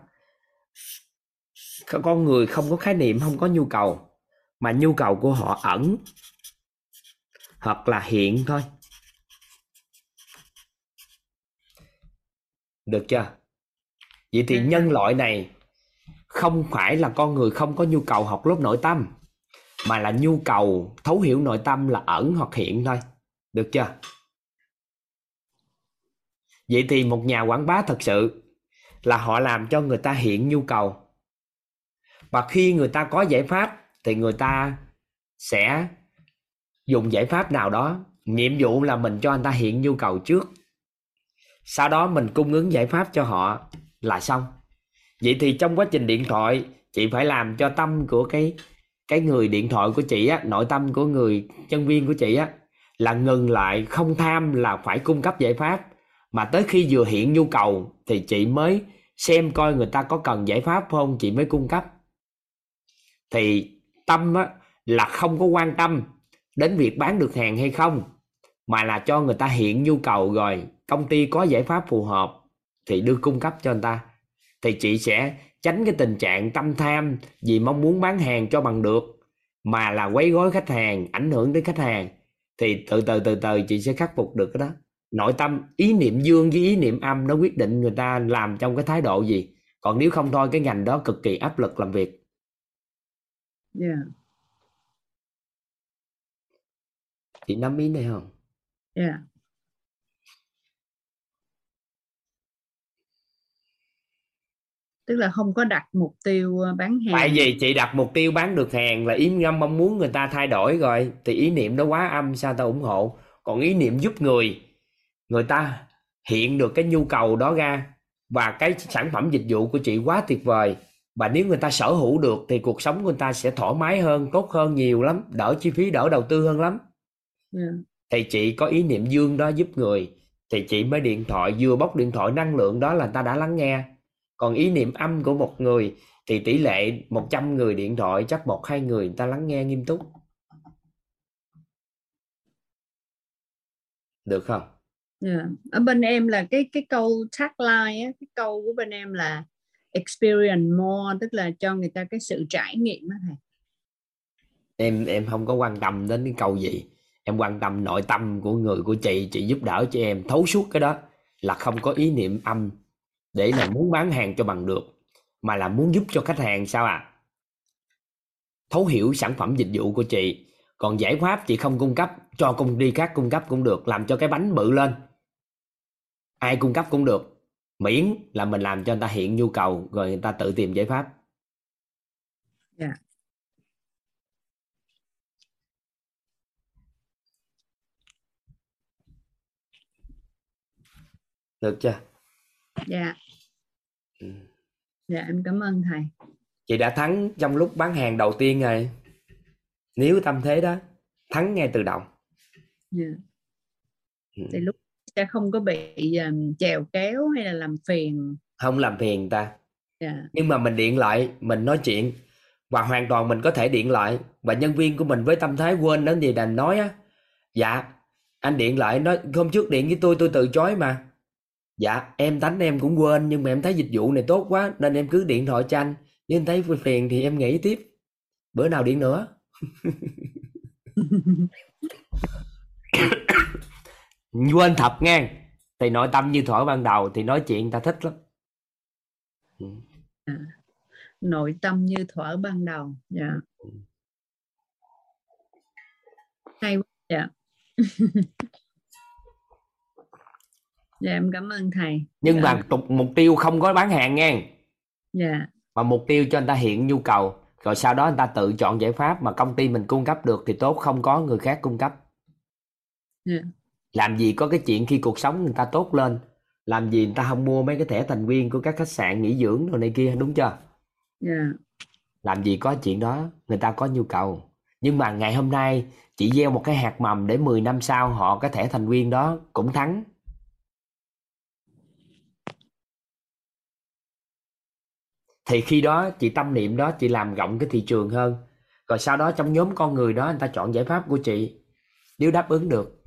S1: con người không có khái niệm không có nhu cầu mà nhu cầu của họ ẩn hoặc là hiện thôi. Được chưa? Vậy thì nhân loại này không phải là con người không có nhu cầu học lớp nội tâm mà là nhu cầu thấu hiểu nội tâm là ẩn hoặc hiện thôi. Được chưa? Vậy thì một nhà quảng bá thật sự là họ làm cho người ta hiện nhu cầu. Và khi người ta có giải pháp thì người ta sẽ dùng giải pháp nào đó. Nhiệm vụ là mình cho anh ta hiện nhu cầu trước. Sau đó mình cung ứng giải pháp cho họ là xong. Vậy thì trong quá trình điện thoại, chị phải làm cho tâm của cái cái người điện thoại của chị á, nội tâm của người nhân viên của chị á, là ngừng lại, không tham là phải cung cấp giải pháp. Mà tới khi vừa hiện nhu cầu thì chị mới xem coi người ta có cần giải pháp không, chị mới cung cấp. Thì tâm á, là không có quan tâm đến việc bán được hàng hay không, mà là cho người ta hiện nhu cầu rồi, công ty có giải pháp phù hợp thì đưa cung cấp cho người ta. Thì chị sẽ tránh cái tình trạng tâm tham vì mong muốn bán hàng cho bằng được, mà là quấy rối khách hàng, ảnh hưởng đến khách hàng. Thì từ từ từ từ chị sẽ khắc phục được cái đó. Nội tâm, ý niệm dương với ý niệm âm nó quyết định người ta làm trong cái thái độ gì. Còn nếu không thôi, cái ngành đó cực kỳ áp lực làm việc
S10: dạ
S1: chị nắm ý này không?
S10: Dạ tức là không có đặt mục tiêu ờ, bán hàng.
S1: Tại vì chị đặt mục tiêu bán được hàng là ý ngâm mong muốn người ta thay đổi rồi. Thì ý niệm đó quá âm sao ta ủng hộ? Còn ý niệm giúp người. Người ta hiện được cái nhu cầu đó ra. Và cái sản phẩm dịch vụ của chị quá tuyệt vời và nếu người ta sở hữu được thì cuộc sống của người ta sẽ thoải mái hơn tốt hơn nhiều lắm đỡ chi phí đỡ đầu tư hơn lắm.
S10: Dạ.
S1: Thì chị có ý niệm dương đó giúp người thì chị mới điện thoại vừa bóc điện thoại năng lượng đó là người ta đã lắng nghe. Còn ý niệm âm của một người thì tỷ lệ 100 người điện thoại chắc một hai người người ta lắng nghe nghiêm túc. Được không?
S10: Dạ. Ở bên em là cái cái câu tagline á, cái câu của bên em là experience more, tức là cho người ta cái sự trải nghiệm đó thầy.
S1: em em không có quan tâm đến cái câu gì. Em quan tâm nội tâm của người, của chị chị giúp đỡ cho em, thấu suốt cái đó, là không có ý niệm âm để là muốn bán hàng cho bằng được, mà là muốn giúp cho khách hàng sao à thấu hiểu sản phẩm dịch vụ của chị, còn giải pháp chị không cung cấp, cho công ty khác cung cấp cũng được, làm cho cái bánh bự lên. Ai cung cấp cũng được miễn là mình làm cho người ta hiện nhu cầu rồi người ta tự tìm giải pháp.
S10: Dạ.
S1: Được chưa?
S10: Dạ.
S1: Ừ.
S10: dạ em cảm ơn thầy.
S1: Chị đã thắng trong lúc bán hàng đầu tiên rồi. Nếu tâm thế đó thắng ngay từ đầu.
S10: Dạ.
S1: Ừ.
S10: thì lúc sẽ không có bị um, chèo kéo hay là làm phiền?
S1: Không làm phiền ta.
S10: Dạ.
S1: Nhưng mà mình điện lại mình nói chuyện và hoàn toàn mình có thể điện lại và nhân viên của mình với tâm thái quên đến gì đành nói á dạ anh điện lại nói hôm trước điện với tôi tôi từ chối mà. Dạ em tánh em cũng quên nhưng mà em thấy dịch vụ này tốt quá nên em cứ điện thoại cho anh nếu em thấy phiền thì em nghĩ tiếp bữa nào điện nữa quên thật nghe. Thì nội tâm như thổi ban đầu thì nói chuyện ta thích lắm. Ừ.
S10: nội tâm như thuở ban đầu. Dạ. Hay quá. Dạ. Dạ em cảm ơn thầy.
S1: Nhưng
S10: Dạ.
S1: mà tục mục tiêu không có bán hàng nha
S10: dạ.
S1: Mà mục tiêu cho người ta hiện nhu cầu rồi sau đó người ta tự chọn giải pháp mà công ty mình cung cấp được thì tốt không có người khác cung cấp.
S10: Dạ
S1: làm gì có cái chuyện khi cuộc sống người ta tốt lên? Làm gì người ta không mua mấy cái thẻ thành viên của các khách sạn nghỉ dưỡng rồi này kia đúng chưa?
S10: Dạ.
S1: Làm gì có chuyện đó người ta có nhu cầu. Nhưng mà ngày hôm nay chỉ gieo một cái hạt mầm để 10 năm sau họ cái thẻ thành viên đó cũng thắng. Thì khi đó chị tâm niệm đó chị làm rộng cái thị trường hơn. Rồi sau đó trong nhóm con người đó người ta chọn giải pháp của chị. Nếu đáp ứng được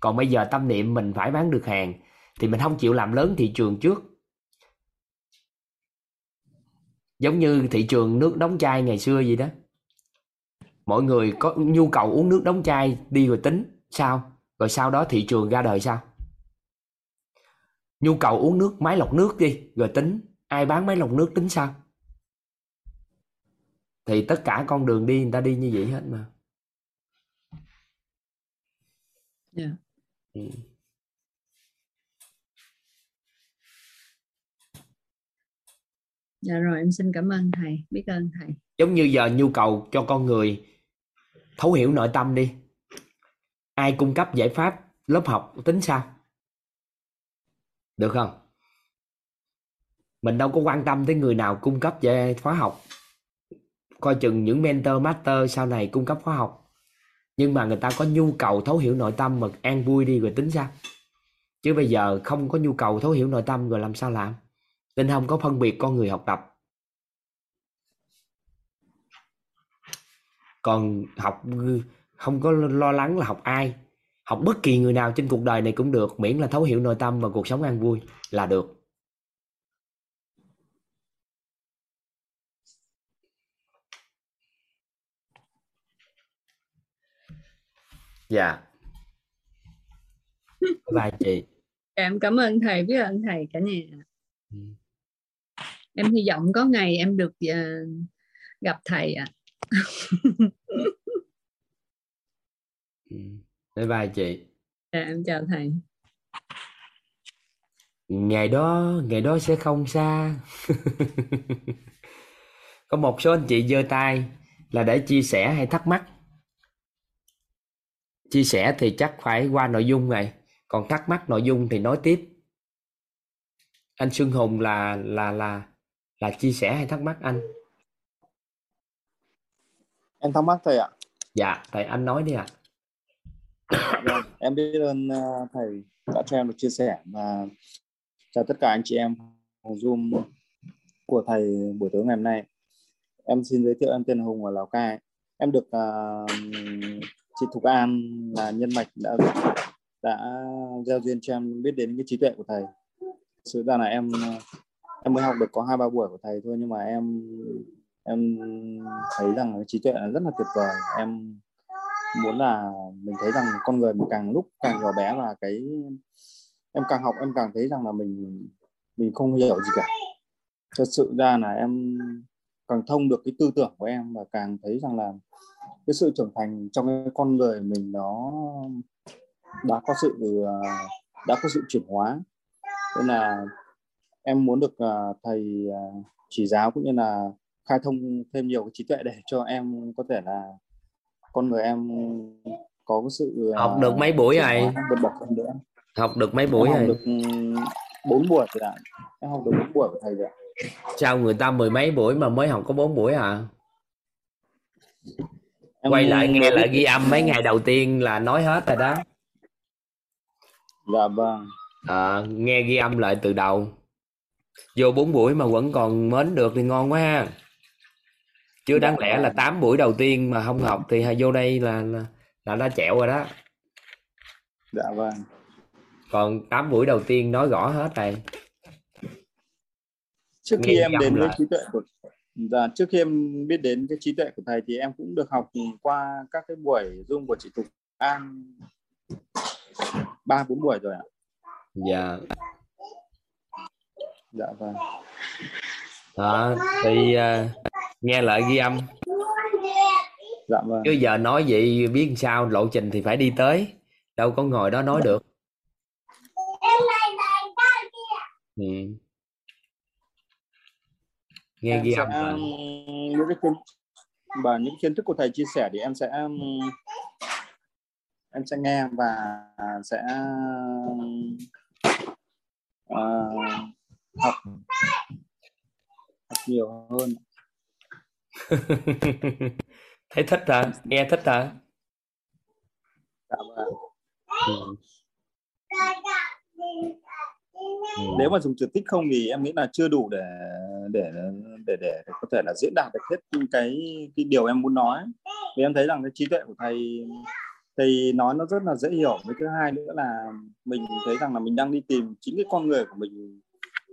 S1: còn bây giờ tâm niệm mình phải bán được hàng, thì mình không chịu làm lớn thị trường trước. Giống như thị trường nước đóng chai ngày xưa gì đó. Mọi người có nhu cầu uống nước đóng chai đi rồi tính, sao? Rồi sau đó thị trường ra đời sao? Nhu cầu uống nước, máy lọc nước đi, rồi tính. Ai bán máy lọc nước tính sao? Thì tất cả con đường đi người ta đi như vậy hết mà.
S10: Yeah.
S1: Ừ.
S10: dạ rồi em xin cảm ơn thầy biết ơn thầy.
S1: Giống như giờ nhu cầu cho con người thấu hiểu nội tâm đi. Ai cung cấp giải pháp lớp học tính sao? Được không? Mình đâu có quan tâm tới người nào cung cấp về khóa học. Coi chừng những mentor master sau này cung cấp khóa học nhưng mà người ta có nhu cầu thấu hiểu nội tâm mà an vui đi rồi tính sao? Chứ bây giờ không có nhu cầu thấu hiểu nội tâm rồi làm sao làm? Nên không có phân biệt con người học tập. Còn học, không có lo lắng là học ai. Học bất kỳ người nào trên cuộc đời này cũng được, miễn là thấu hiểu nội tâm và cuộc sống an vui là được. Dạ. Bye chị.
S10: Em cảm ơn thầy biết ơn thầy cả nhà.
S1: Ừ.
S10: em hy vọng có ngày em được ờ, gặp thầy ạ.
S1: Ừ. bye bye chị.
S10: Dạ, em chào thầy.
S1: Ngày đó ngày đó sẽ không xa. Có một số anh chị giơ tay là để chia sẻ hay thắc mắc chia sẻ thì chắc phải qua nội dung này còn thắc mắc nội dung thì nói tiếp anh Xuân Hùng là là là là chia sẻ hay thắc mắc anh
S11: Em thắc mắc thầy ạ.
S1: dạ thầy anh nói đi ạ
S11: Vâng, em biết ơn ờ, thầy đã cho em được chia sẻ và chào tất cả anh chị em Zoom của thầy buổi tối ngày hôm nay. Em xin giới thiệu em tên Hùng ở Lào Cai. Em được ờ, chị Thục An là nhân mạch đã đã gieo duyên cho em biết đến cái trí tuệ của thầy. Sự ra là em em mới học được có hai ba buổi của thầy thôi, nhưng mà em em thấy rằng cái trí tuệ là rất là tuyệt vời. Em muốn là mình thấy rằng con người mình càng lúc càng nhỏ bé và cái em càng học em càng thấy rằng là mình mình không hiểu gì cả thật sự ra là em càng thông được cái tư tưởng của em và càng thấy rằng là cái sự trưởng thành trong cái con người mình nó đã có sự đã có sự chuyển hóa. Nên là em muốn được thầy chỉ giáo cũng như là khai thông thêm nhiều cái trí tuệ để cho em có thể là con người em có cái sự
S1: học được mấy buổi rồi
S11: vượt bậc hơn nữa.
S1: Học được mấy buổi
S11: em
S1: rồi
S11: học được bốn buổi rồi ạ. Em học được bốn buổi của thầy rồi
S1: sao người ta mười mấy buổi mà mới học có bốn buổi à
S11: em
S1: quay lại nghe lại ghi âm mấy ngày đầu tiên là nói hết rồi đó.
S11: Dạ vâng.
S1: À, nghe ghi âm lại từ đầu. Vô bốn buổi mà vẫn còn mến được thì ngon quá ha. Chứ đáng lẽ là 8 buổi đầu tiên mà không học thì vô đây là là, là đã chẹo rồi đó.
S11: Dạ vâng.
S1: Còn 8 buổi đầu tiên nói rõ hết rồi.
S11: Trước
S1: Nghe
S11: khi em đến với trí tuệ của dạ, trước khi em biết đến cái trí tuệ của thầy thì em cũng được học qua các cái buổi zoom của chị Thục An ba bốn buổi rồi ạ.
S1: Dạ.
S11: Dạ vâng.
S1: Đó thì à, nghe lại ghi âm.
S11: Dạ vâng.
S1: Chứ giờ nói vậy biết sao lộ trình thì phải đi tới. Đâu có ngồi đó nói được. Ừ. nghe
S11: em
S1: ghi
S11: sẽ
S1: âm lại
S11: um, những cái kiến và những kiến thức của thầy chia sẻ thì em sẽ um, em sẽ nghe và sẽ uh, học học nhiều hơn
S1: thấy thích hả nghe thích hả
S11: dạ vâng.
S1: ừ. Ừ. Ừ.
S11: nếu mà dùng từ tích không thì em nghĩ là chưa đủ để để để để, có thể là diễn đạt được hết cái cái điều em muốn nói. Vì em thấy rằng cái trí tuệ của thầy thầy nói nó rất là dễ hiểu. Với thứ hai nữa là mình thấy rằng là mình đang đi tìm chính cái con người của mình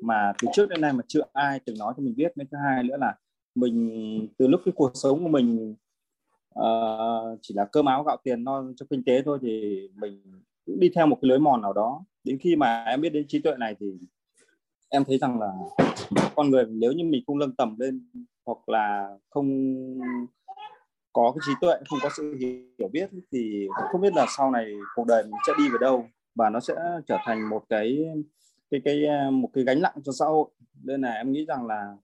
S11: mà từ trước đến nay mà chưa ai từng nói cho mình biết. Với thứ hai nữa là mình từ lúc cái cuộc sống của mình uh, chỉ là cơm áo gạo tiền no cho kinh tế thôi thì mình cũng đi theo một cái lối mòn nào đó đến khi mà em biết đến trí tuệ này thì em thấy rằng là con người nếu như mình không nâng tầm lên hoặc là không có cái trí tuệ không có sự hiểu biết thì không biết là sau này cuộc đời mình sẽ đi về đâu và nó sẽ trở thành một cái cái cái một cái gánh nặng cho xã hội. Nên là em nghĩ rằng là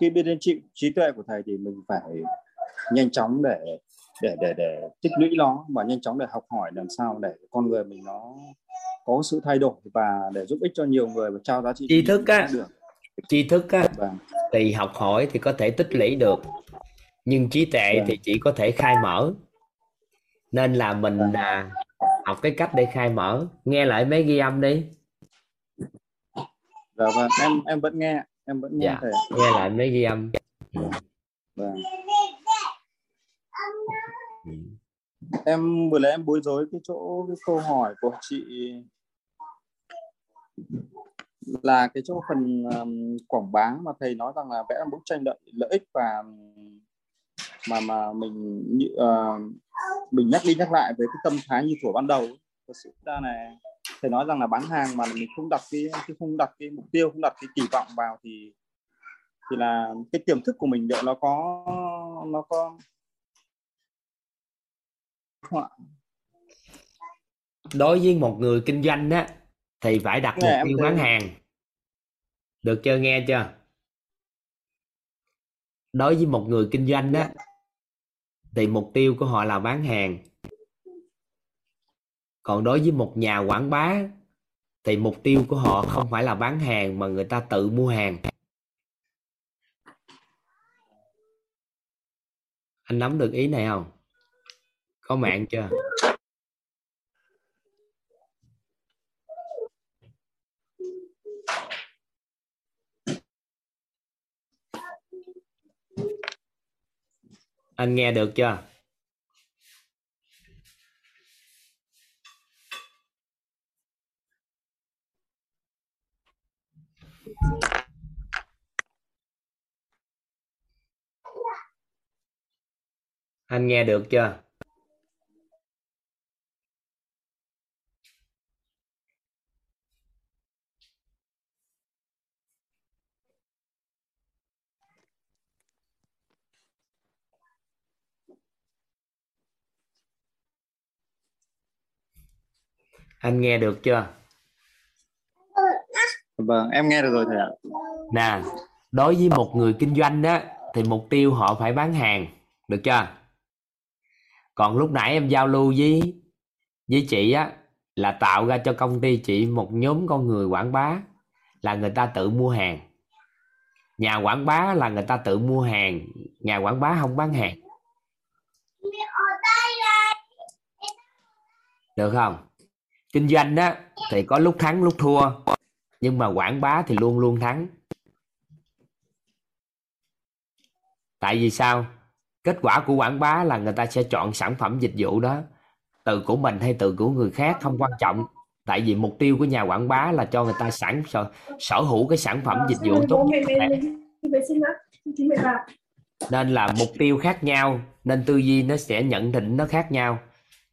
S11: khi biết đến trí, trí tuệ của thầy thì mình phải nhanh chóng để để để để tích lũy nó và nhanh chóng để học hỏi làm sao để con người mình nó có sự thay đổi và để giúp ích cho nhiều người và trao giá trị
S1: tri thức á
S11: được.
S1: tri thức á
S11: vâng.
S1: thì học hỏi thì có thể tích lũy được nhưng trí tuệ
S11: Vâng.
S1: thì chỉ có thể khai mở. Nên là mình
S11: Vâng.
S1: à, học cái cách để khai mở. Nghe lại mấy ghi âm đi.
S11: Dạ vâng em em vẫn nghe em vẫn nghe
S1: dạ
S11: thầy
S1: nghe lại mấy ghi âm.
S11: Vâng. Em vừa nãy em bối rối cái chỗ cái câu hỏi của chị là cái trong phần um, quảng bá mà thầy nói rằng là vẽ bức tranh lợi lợi ích và mà mà mình như, uh, mình nhắc đi nhắc lại với cái tâm thái như thuở ban đầu thật sự ra này thầy nói rằng là bán hàng mà mình không đặt cái, cái không đặt cái mục tiêu không đặt cái kỳ vọng vào thì thì là cái tiềm thức của mình liệu nó có nó có
S1: đối với một người kinh doanh á thì phải đặt
S11: Nghe
S1: mục tiêu bán hàng. Được chưa nghe chưa? Đối với một người kinh doanh á thì mục tiêu của họ là bán hàng. Còn đối với một nhà quảng bá thì mục tiêu của họ không phải là bán hàng mà người ta tự mua hàng. Anh nắm được ý này không? Có mạng chưa anh nghe được chưa? Anh nghe được chưa? Anh nghe được chưa?
S11: Vâng em nghe được rồi thầy ạ.
S1: Nè đối với một người kinh doanh đó thì mục tiêu họ phải bán hàng được chưa? Còn lúc nãy em giao lưu với với chị á là tạo ra cho công ty chị một nhóm con người quảng bá là người ta tự mua hàng. Nhà quảng bá là người ta tự mua hàng nhà quảng bá không bán hàng. Được không kinh doanh đó thì có lúc thắng lúc thua. Nhưng mà quảng bá thì luôn luôn thắng. Tại vì sao? Kết quả của quảng bá là người ta sẽ chọn sản phẩm dịch vụ đó từ của mình hay từ của người khác không quan trọng. Tại vì mục tiêu của nhà quảng bá là cho người ta sản sở, sở hữu cái sản phẩm dịch vụ tốt nhất có thể nên là mục tiêu khác nhau nên tư duy nó sẽ nhận định nó khác nhau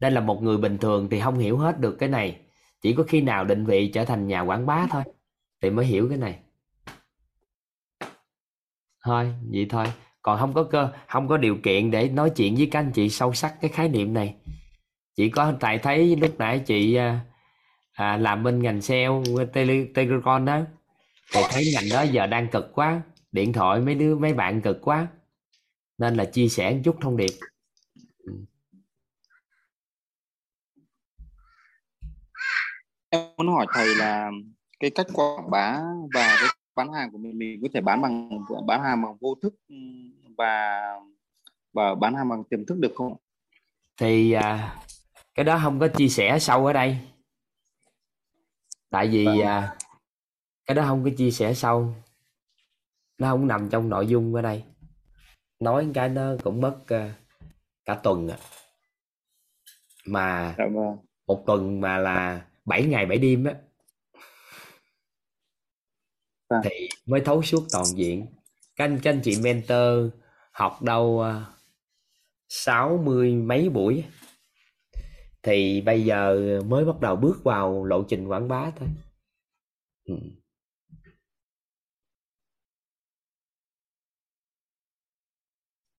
S1: nên là một người bình thường thì không hiểu hết được cái này. Chỉ có khi nào định vị trở thành nhà quảng bá thôi thì mới hiểu cái này. Thôi vậy thôi. Còn không có cơ không có điều kiện để nói chuyện với các anh chị sâu sắc cái khái niệm này. Chỉ có tại thấy lúc nãy chị à, à làm bên ngành sale tele, telecom đó thì thấy ngành đó giờ đang cực quá điện thoại mấy đứa mấy bạn cực quá nên là chia sẻ một chút thông điệp.
S11: Muốn hỏi thầy là cái cách quảng bá và cái bán hàng của mình mình có thể bán bằng bán hàng bằng vô thức và và bán hàng bằng tiềm thức được không?
S1: Thì à, cái đó không có chia sẻ sâu ở đây. Tại vì vâng. à, cái đó không có chia sẻ sâu. Nó không nằm trong nội dung ở đây. Nói cái nó cũng mất uh, cả tuần à. Mà
S11: dạ vâng.
S1: một tuần mà là 7 ngày 7 đêm á
S11: à.
S1: thì mới thấu suốt toàn diện các anh, các anh chị mentor học đâu à, sáu mươi mấy buổi thì bây giờ mới bắt đầu bước vào lộ trình quảng bá thôi ừ.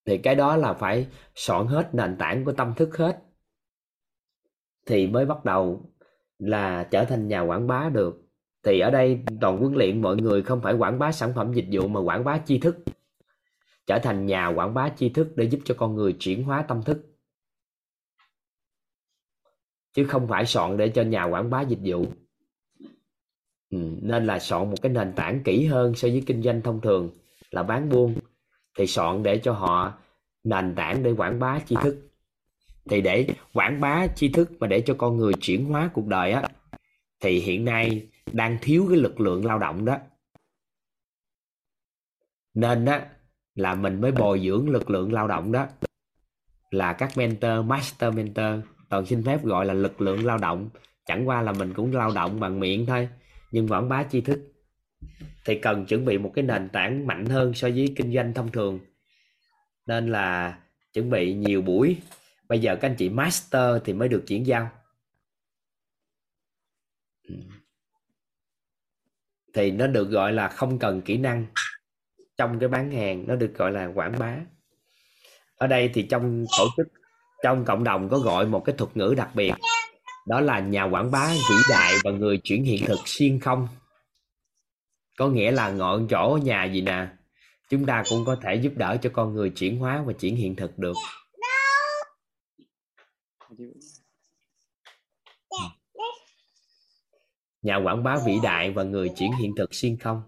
S1: thì cái đó là phải soạn hết nền tảng của tâm thức hết thì mới bắt đầu là trở thành nhà quảng bá được. Thì ở đây toàn huấn luyện mọi người không phải quảng bá sản phẩm dịch vụ mà quảng bá tri thức. Trở thành nhà quảng bá tri thức để giúp cho con người chuyển hóa tâm thức. Chứ không phải soạn để cho nhà quảng bá dịch vụ. Ừ, nên là soạn một cái nền tảng kỹ hơn so với kinh doanh thông thường là bán buôn. Thì soạn để cho họ nền tảng để quảng bá tri thức thì để quảng bá tri thức mà để cho con người chuyển hóa cuộc đời á, thì hiện nay đang thiếu cái lực lượng lao động đó. Nên á, là mình mới bồi dưỡng lực lượng lao động đó. Là các mentor, master mentor, toàn xin phép gọi là lực lượng lao động. Chẳng qua là mình cũng lao động bằng miệng thôi, nhưng quảng bá tri thức. Thì cần chuẩn bị một cái nền tảng mạnh hơn so với kinh doanh thông thường. Nên là chuẩn bị nhiều buổi bây giờ các anh chị master thì mới được chuyển giao. Ừ. Thì nó được gọi là không cần kỹ năng. Trong cái bán hàng, nó được gọi là quảng bá. Ở đây thì trong tổ chức, trong cộng đồng có gọi một cái thuật ngữ đặc biệt. Đó là nhà quảng bá vĩ đại và người chuyển hiện thực xuyên không. Có nghĩa là ngọn chỗ nhà gì nè, chúng ta cũng có thể giúp đỡ cho con người chuyển hóa và chuyển hiện thực được nhà quảng bá vĩ đại và người chuyển hiện thực xuyên không?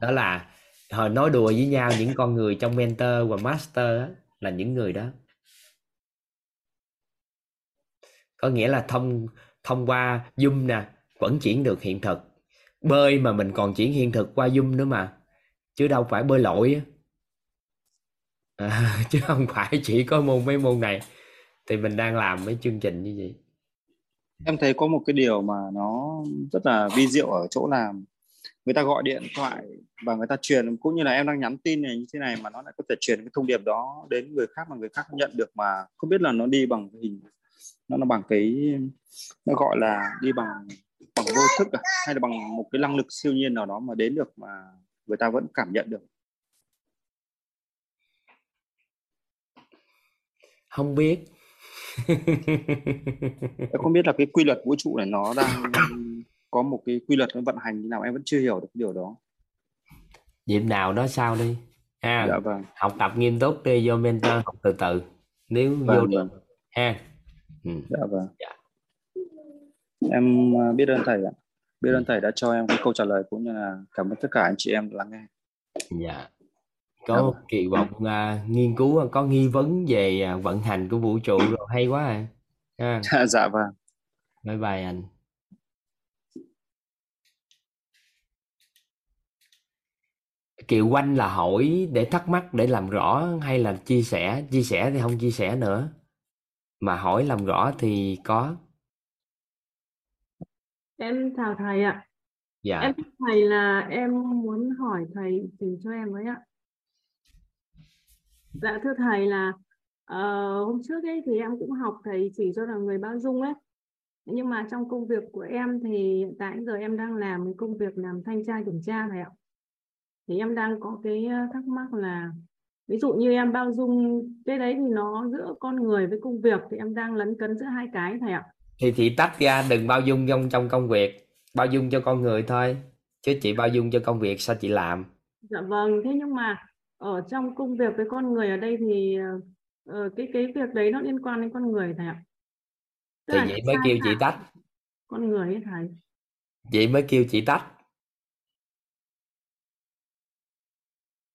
S1: Đó là hồi nói đùa với nhau những con người trong mentor và master đó, là những người đó. Có nghĩa là thông thông qua zoom nè vẫn chuyển được hiện thực. Bơi mà mình còn chuyển hiện thực qua zoom nữa mà. Chứ đâu phải bơi lội à, chứ không phải chỉ có môn mấy môn này thì mình đang làm mấy chương trình như vậy
S11: em thấy có một cái điều mà nó rất là vi diệu ở chỗ là người ta gọi điện thoại và người ta truyền cũng như là em đang nhắn tin này như thế này mà nó lại có thể truyền cái thông điệp đó đến người khác mà người khác nhận được mà không biết là nó đi bằng hình nó là bằng cái nó gọi là đi bằng bằng vô thức à? hay là bằng một cái năng lực siêu nhiên nào đó mà đến được mà người ta vẫn cảm nhận được
S1: không biết
S11: em không biết là cái quy luật vũ trụ này nó đang có một cái quy luật nó vận hành như nào em vẫn chưa hiểu được cái điều đó.
S1: Dịp nào đó sao đi. Ha
S11: dạ vâng.
S1: học tập nghiêm túc đi vô mentor học từ từ. Nếu
S11: Vâng,
S1: vô
S11: vâng.
S1: được ha. Ừ.
S11: dạ vâng.
S1: Dạ.
S11: em à, biết ơn thầy ạ. Biết ơn thầy đã cho em cái câu trả lời cũng như là cảm ơn tất cả anh chị em lắng nghe.
S1: Dạ có kỳ vọng à, nghiên cứu có nghi vấn về à, vận hành của vũ trụ rồi hay quá à. Ha.
S11: Dạ, dạ vâng.
S1: Bye bye anh. Kiều Quanh là hỏi để thắc mắc để làm rõ hay là chia sẻ? Chia sẻ thì không chia sẻ nữa. Mà hỏi làm rõ thì có.
S12: Em chào thầy ạ.
S1: dạ.
S12: Em thầy là em muốn hỏi thầy chỉ cho em với ạ. Dạ thưa thầy là ờ, hôm trước ấy thì em cũng học thầy chỉ cho là người bao dung ấy. Nhưng mà trong công việc của em thì hiện tại giờ em đang làm cái công việc làm thanh tra kiểm tra thầy ạ. Thì em đang có cái ờ, thắc mắc là ví dụ như em bao dung cái đấy thì nó giữa con người với công việc thì em đang lấn cấn giữa hai cái thầy ạ.
S1: thì chị tách ra đừng bao dung trong trong công việc bao dung cho con người thôi chứ chị bao dung cho công việc sao chị làm
S12: Dạ vâng, thế nhưng mà ở trong công việc với con người ở đây thì ờ, cái cái việc đấy nó liên quan đến con người thầy ạ. Tức
S1: thì vậy mới kêu chị tách
S12: con người ấy thầy.
S1: vậy mới kêu chị tách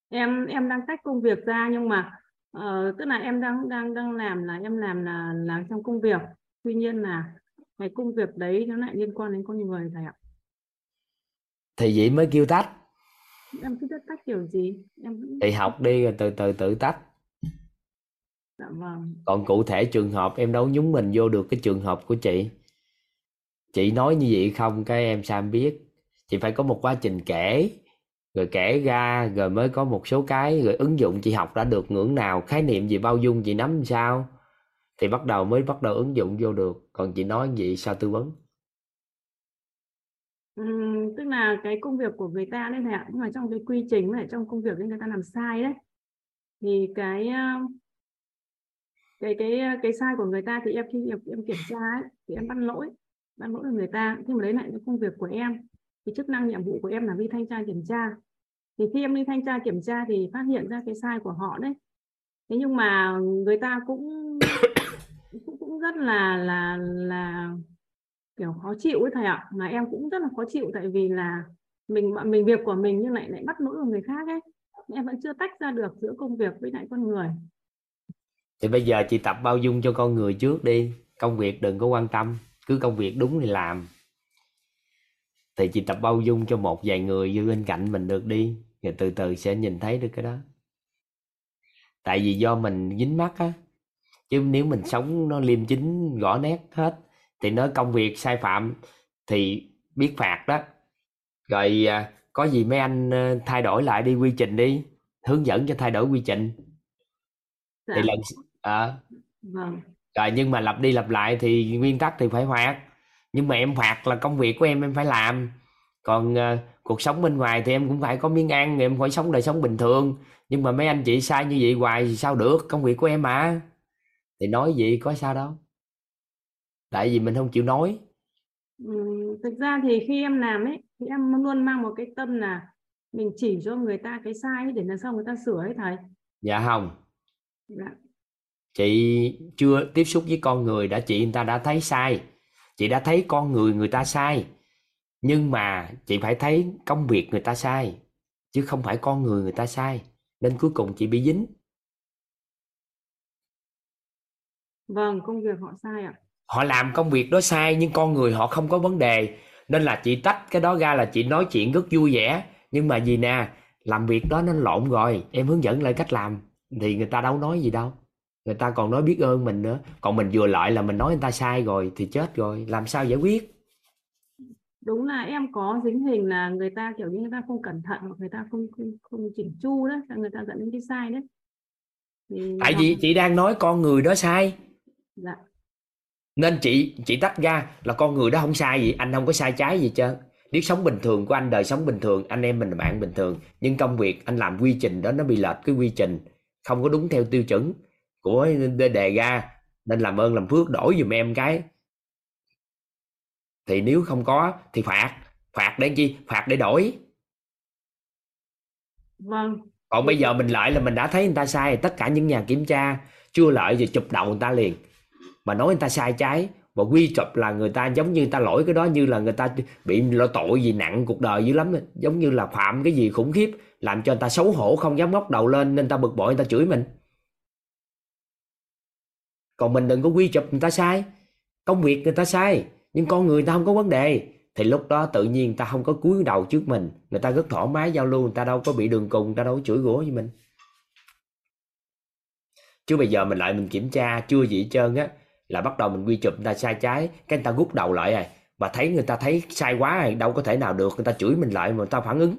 S12: Em em đang tách công việc ra nhưng mà ờ, tức là em đang đang đang làm là em làm là là trong công việc. Tuy nhiên là cái công việc đấy nó lại liên quan đến con người thầy ạ.
S1: thì vậy mới kêu tách
S12: Em cứ biết tách kiểu gì? Em
S1: thì học đi rồi từ từ tự tách.
S12: Dạ vâng.
S1: còn cụ thể trường hợp em đâu nhúng mình vô được cái trường hợp của chị. Chị nói như vậy không cái em Sam biết? Chị phải có một quá trình kể rồi kể ra rồi mới có một số cái rồi ứng dụng chị học đã được ngưỡng nào khái niệm gì bao dung chị nắm làm sao. Thì bắt đầu mới bắt đầu ứng dụng vô được. Còn chị nói vậy sao tư vấn
S12: Tức là cái công việc của người ta đấy thầy ạ nhưng mà trong cái quy trình với lại trong công việc ấy người ta làm sai đấy. Thì cái cái cái cái sai của người ta thì em khi em, em kiểm tra ấy, thì em bắt lỗi bắt lỗi của người ta. Nhưng mà đấy lại cái công việc của em thì chức năng nhiệm vụ của em là đi thanh tra kiểm tra. Thì khi em đi thanh tra kiểm tra thì phát hiện ra cái sai của họ đấy. Thế nhưng mà người ta cũng cũng, cũng rất là là là kiểu khó chịu ấy thầy ạ. Mà em cũng rất là khó chịu tại vì là mình mình việc của mình nhưng lại lại bắt lỗi của người khác ấy. Em vẫn chưa tách ra được giữa công việc với lại con người.
S1: Thì bây giờ chị tập bao dung cho con người trước đi. Công việc đừng có quan tâm. Cứ công việc đúng thì làm. Thì chị tập bao dung cho một vài người như bên cạnh mình được đi. Rồi từ từ sẽ nhìn thấy được cái đó. Tại vì do mình dính mắt á. Chứ nếu mình sống nó liêm chính rõ nét hết thì nói công việc sai phạm thì biết phạt đó. Rồi à, có gì mấy anh à, thay đổi lại đi quy trình đi hướng dẫn cho thay đổi quy trình.
S12: Dạ.
S1: Thì lần à,
S12: vâng.
S1: Rồi nhưng mà lặp đi lặp lại thì nguyên tắc thì phải phạt. Nhưng mà em phạt là công việc của em em phải làm. Còn à, cuộc sống bên ngoài thì em cũng phải có miếng ăn em phải sống đời sống bình thường. Nhưng mà mấy anh chị sai như vậy hoài thì sao được? Công việc của em mà. Thì nói vậy có sao đâu tại vì mình không chịu nói.
S12: Ừm, thực ra thì khi em làm ấy thì em luôn mang một cái tâm là mình chỉ cho người ta cái sai ấy để lần sau người ta sửa ấy thầy.
S1: Dạ không.
S12: Dạ.
S1: chị chưa tiếp xúc với con người đã chị người ta đã thấy sai. Chị đã thấy con người người ta sai. Nhưng mà chị phải thấy công việc người ta sai chứ không phải con người người ta sai. Nên cuối cùng chị bị dính.
S12: Vâng công việc họ sai ạ
S1: họ làm công việc đó sai nhưng con người họ không có vấn đề. Nên là chị tách cái đó ra là chị nói chuyện rất vui vẻ. Nhưng mà gì nè làm việc đó nó lộn rồi. Em hướng dẫn lại cách làm. Thì người ta đâu nói gì đâu. Người ta còn nói biết ơn mình nữa. Còn mình vừa lại là mình nói người ta sai rồi thì chết rồi. Làm sao giải quyết?
S12: Đúng là em có dính hình là người ta kiểu như người ta không cẩn thận hoặc người ta không không, không chỉnh chu đấy người ta dẫn đến cái sai đấy. Thì
S1: tại vì chị đang nói con người đó sai.
S12: Dạ
S1: nên chị chị tách ra là con người đó không sai gì anh không có sai trái gì trơn. Nếu sống bình thường của anh đời sống bình thường anh em mình là bạn bình thường. Nhưng công việc anh làm quy trình đó nó bị lệch cái quy trình không có đúng theo tiêu chuẩn của đề đề ra. Nên làm ơn làm phước đổi giùm em cái. Thì nếu không có thì phạt. Phạt để chi? Phạt để đổi.
S12: Vâng.
S1: Còn bây giờ mình lại là mình đã thấy người ta sai tất cả những nhà kiểm tra chưa lợi rồi chụp đầu người ta liền mà nói người ta sai trái và quy chụp là người ta giống như người ta lỗi cái đó như là người ta bị lỗi tội gì nặng cuộc đời dữ lắm giống như là phạm cái gì khủng khiếp làm cho người ta xấu hổ không dám ngóc đầu lên nên ta bực bội người ta chửi mình còn mình đừng có quy chụp người ta sai công việc người ta sai nhưng con người ta không có vấn đề thì lúc đó tự nhiên người ta không có cúi đầu trước mình người ta rất thoải mái giao lưu người ta đâu có bị đường cùng người ta đâu có chửi rủa với mình chứ bây giờ mình lại mình kiểm tra chưa gì hết trơn á là bắt đầu mình quy chụp, người ta sai trái, cái người ta rút đầu lại rồi và thấy người ta thấy sai quá rồi đâu có thể nào được, người ta chửi mình lại mà người ta phản ứng.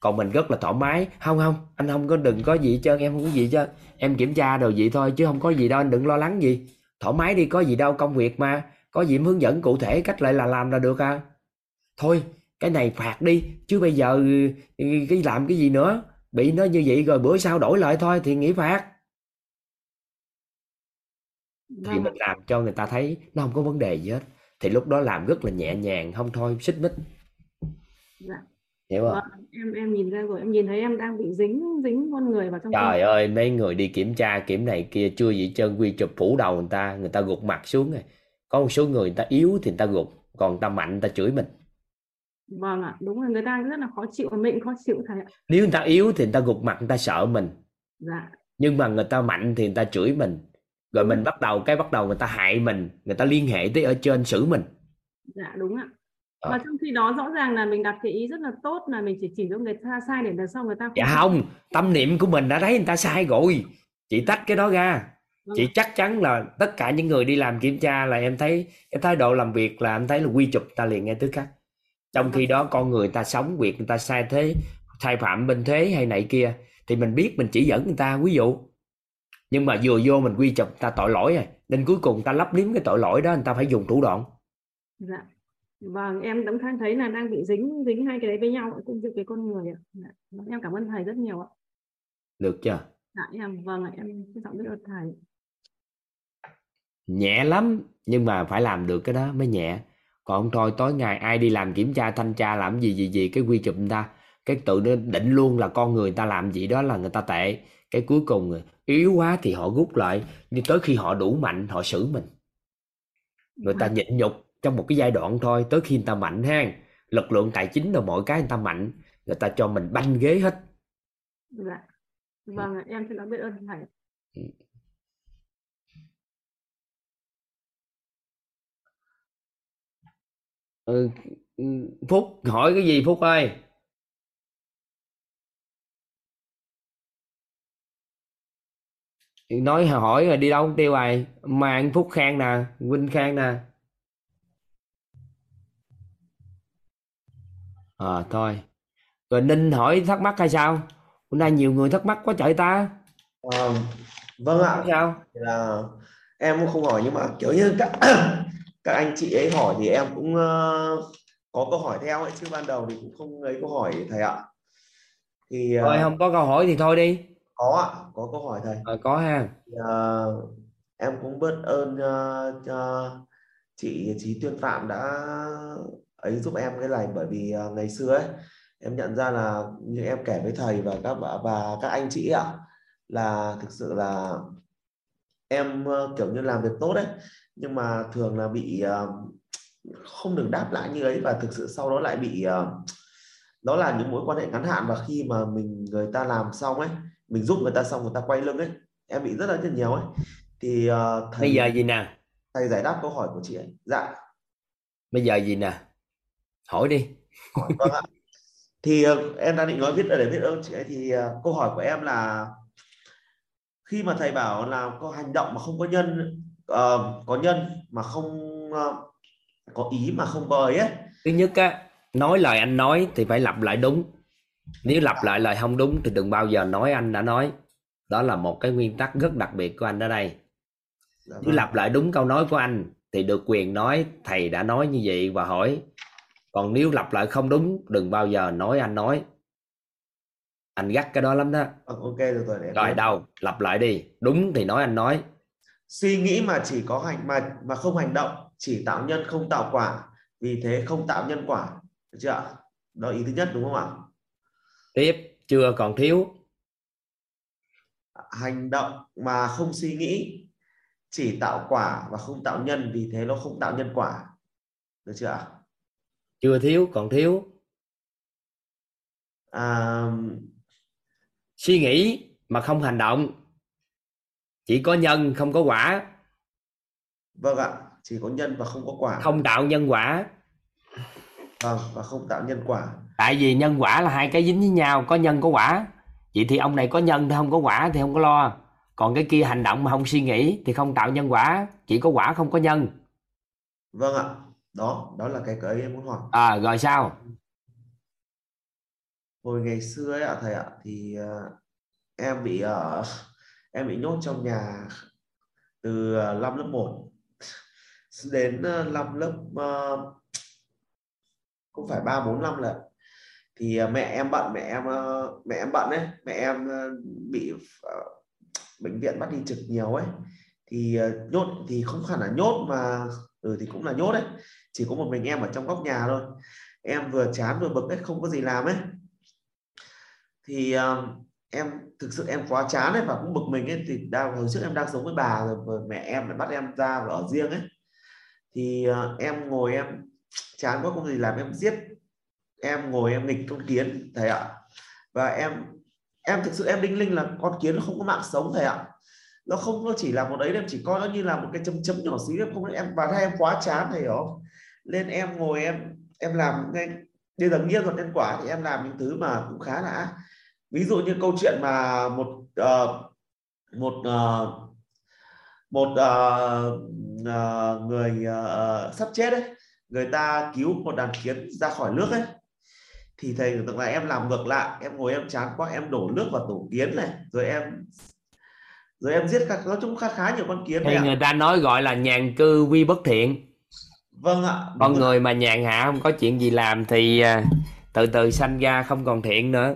S1: Còn mình rất là thoải mái, không không, anh không có đừng có gì hết trơn, em không có gì chứ em kiểm tra đồ vậy thôi, chứ không có gì đâu, anh đừng lo lắng gì. Thoải mái đi, có gì đâu, công việc mà. Có gì em hướng dẫn cụ thể, cách lại là làm là được à. Thôi, cái này phạt đi, chứ bây giờ ừ, cái làm cái gì nữa? Bị nó như vậy rồi bữa sau đổi lại thôi, thì nghỉ phạt thì
S12: vâng
S1: mình làm cho người ta thấy nó không có vấn đề gì hết thì lúc đó làm rất là nhẹ nhàng không thôi xích mích
S12: dạ
S1: hiểu không
S12: vâng em em nhìn ra rồi em nhìn thấy em đang bị dính dính con người vào trong
S1: trời ơi mấy người đi kiểm tra kiểm này kia chưa gì trơn quy chụp phủ đầu người ta người ta gục mặt xuống rồi có một số người người ta yếu thì người ta gục còn người ta mạnh người ta chửi mình
S12: vâng ạ đúng là người ta rất là khó chịu mình khó chịu thầy ạ
S1: nếu người ta yếu thì người ta gục mặt người ta sợ mình
S12: dạ
S1: nhưng mà người ta mạnh thì người ta chửi mình rồi mình bắt đầu cái bắt đầu người ta hại mình người ta liên hệ tới ở trên xử mình.
S12: Dạ đúng ạ. Mà trong khi đó rõ ràng là mình đặt cái ý rất là tốt là mình chỉ chỉ cho người ta sai để lần sau người ta
S1: dạ không tâm niệm của mình đã thấy người ta sai rồi. Chị tách cái đó ra.
S12: Vâng
S1: chị
S12: ạ.
S1: chắc chắn là tất cả những người đi làm kiểm tra là em thấy cái thái độ làm việc là em thấy là quy chụp ta liền ngay tức khắc trong khi đó con người ta sống việc người ta sai thế sai phạm bên thế hay này kia thì mình biết mình chỉ dẫn người ta. Ví dụ nhưng mà vừa vô mình quy chụp ta tội lỗi rồi. Nên cuối cùng ta lấp liếm cái tội lỗi đó người ta phải dùng thủ đoạn.
S12: Dạ. Vâng em cũng thấy là đang bị dính dính hai cái đấy với nhau công việc với con người ạ. Dạ. Vâng, em cảm ơn thầy rất nhiều ạ.
S1: Được chưa?
S12: Dạ em vâng ạ em trân trọng biết ơn thầy.
S1: Nhẹ lắm nhưng mà phải làm được cái đó mới nhẹ. Còn thôi tối ngày ai đi làm kiểm tra thanh tra làm gì gì gì cái quy chụp người ta cái tự nó định luôn là con người ta làm gì đó là người ta tệ cái cuối cùng yếu quá thì họ rút lại nhưng tới khi họ đủ mạnh họ xử mình. Người ta nhịn nhục trong một cái giai đoạn thôi tới khi người ta mạnh ha. Lực lượng tài chính rồi mọi cái người ta mạnh người ta cho mình banh ghế hết.
S12: Dạ. Vâng ạ em xin biết ơn thầy
S1: ừ, ừ, phúc hỏi cái gì phúc ơi nói hỏi rồi đi đâu tiêu rồi mà anh phúc khang nè vinh khang nè. Ờ thôi. Rồi ninh hỏi thắc mắc hay sao? Hôm nay nhiều người thắc mắc quá trời ta.
S13: Ờ, vâng ạ.
S1: Sao?
S13: Là em cũng không hỏi nhưng mà kiểu như các các anh chị ấy hỏi thì em cũng ờ, có câu hỏi theo ấy chứ ban đầu thì cũng không lấy câu hỏi thầy ạ. Thì ờ,
S1: không có câu hỏi thì thôi đi
S13: có ạ có câu hỏi thầy.
S1: Ờ, có ha.
S13: Ờ, em cũng biết ơn ờ, cho chị Trí Tuyên Phạm đã ấy giúp em cái này bởi vì ờ, ngày xưa ấy em nhận ra là như em kể với thầy và các bà và các anh chị ạ là thực sự là em ờ, kiểu như làm việc tốt đấy nhưng mà thường là bị ờ, không được đáp lại như ấy và thực sự sau đó lại bị ờ, đó là những mối quan hệ ngắn hạn và khi mà mình người ta làm xong ấy mình giúp người ta xong người ta quay lưng ấy em bị rất là rất nhiều ấy. Thì ờ, thầy
S1: bây giờ gì nè?
S13: thầy giải đáp câu hỏi của chị ấy. Dạ.
S1: Bây giờ gì nè? Hỏi đi.
S13: Vâng ạ. Thì ờ, em đang định nói biết để biết ơn chị ấy thì ờ, câu hỏi của em là khi mà thầy bảo là có hành động mà không có nhân ờ, có nhân mà không ờ, có ý mà không có ấy ấy.
S1: Thứ nhất á nói lời anh nói thì phải lặp lại đúng nếu lặp lại lời không đúng thì đừng bao giờ nói anh đã nói. Đó là một cái nguyên tắc rất đặc biệt của anh ở đây.
S13: Dạ
S1: nếu
S13: vâng.
S1: lặp lại đúng câu nói của anh thì được quyền nói thầy đã nói như vậy và hỏi. Còn nếu lặp lại không đúng đừng bao giờ nói anh nói. Anh gắt cái đó lắm đó.
S13: Vâng, ok rồi rồi để
S1: rồi đâu? Lặp lại đi. Đúng thì nói anh nói.
S13: Suy nghĩ mà chỉ có hành mà mà không hành động chỉ tạo nhân không tạo quả. Vì thế không tạo nhân quả. Được chưa? Ạ đó ý thứ nhất đúng không ạ
S1: tiếp chưa còn thiếu.
S13: Hành động mà không suy nghĩ chỉ tạo quả và không tạo nhân vì thế nó không tạo nhân quả. Được chưa ạ?
S1: Chưa thiếu còn thiếu.
S13: À,
S1: suy nghĩ mà không hành động chỉ có nhân không có quả.
S13: Vâng ạ chỉ có nhân và không có quả.
S1: Không tạo nhân quả
S13: vâng và không tạo nhân quả.
S1: Tại vì nhân quả là hai cái dính với nhau có nhân có quả. Vậy thì ông này có nhân thì không có quả thì không có lo. Còn cái kia hành động mà không suy nghĩ thì không tạo nhân quả chỉ có quả không có nhân.
S13: Vâng ạ. Đó đó là cái cái em muốn hỏi.
S1: À rồi sao?
S13: Hồi ngày xưa ấy ạ thầy ạ thì uh, em bị uh, em bị nhốt trong nhà từ uh, năm lớp 1 đến uh, năm lớp uh, cũng phải ba bốn năm lần. Thì à, mẹ em bận mẹ em à, mẹ em bận ấy mẹ em à, bị uh, bệnh viện bắt đi trực nhiều ấy. Thì uh, nhốt thì không hẳn là nhốt mà ừ thì cũng là nhốt đấy chỉ có một mình em ở trong góc nhà thôi. Em vừa chán vừa bực ấy không có gì làm ấy. Thì uh, em thực sự em quá chán ấy và cũng bực mình ấy. Thì đang hồi trước em đang sống với bà rồi mẹ em lại bắt em ra và ở riêng ấy. Thì uh, em ngồi em chán quá không gì làm em giết. Em ngồi em nghịch con kiến thầy ạ. Và em em thực sự em đinh linh là con kiến nó không có mạng sống thầy ạ. Nó không nó chỉ là một đấy em chỉ coi nó như là một cái chấm chấm nhỏ xíu em không em và thay em quá chán thầy không? Nên em ngồi em em làm ngay bây giờ nghiêng luật nhân quả thì em làm những thứ mà cũng khá là ví dụ như câu chuyện mà một uh, một uh, một uh, uh, người uh, sắp chết đấy người ta cứu một đàn kiến ra khỏi nước ấy thì thầy tưởng tượng là em làm ngược lại em ngồi em chán quá em đổ nước vào tổ kiến này rồi em rồi em giết các nói chung khá khá nhiều con kiến
S1: thì người ta nói gọi là nhàn cư quy bất thiện.
S13: Vâng ạ.
S1: Con người mà nhàn hạ không có chuyện gì làm thì từ từ sanh ra không còn thiện nữa.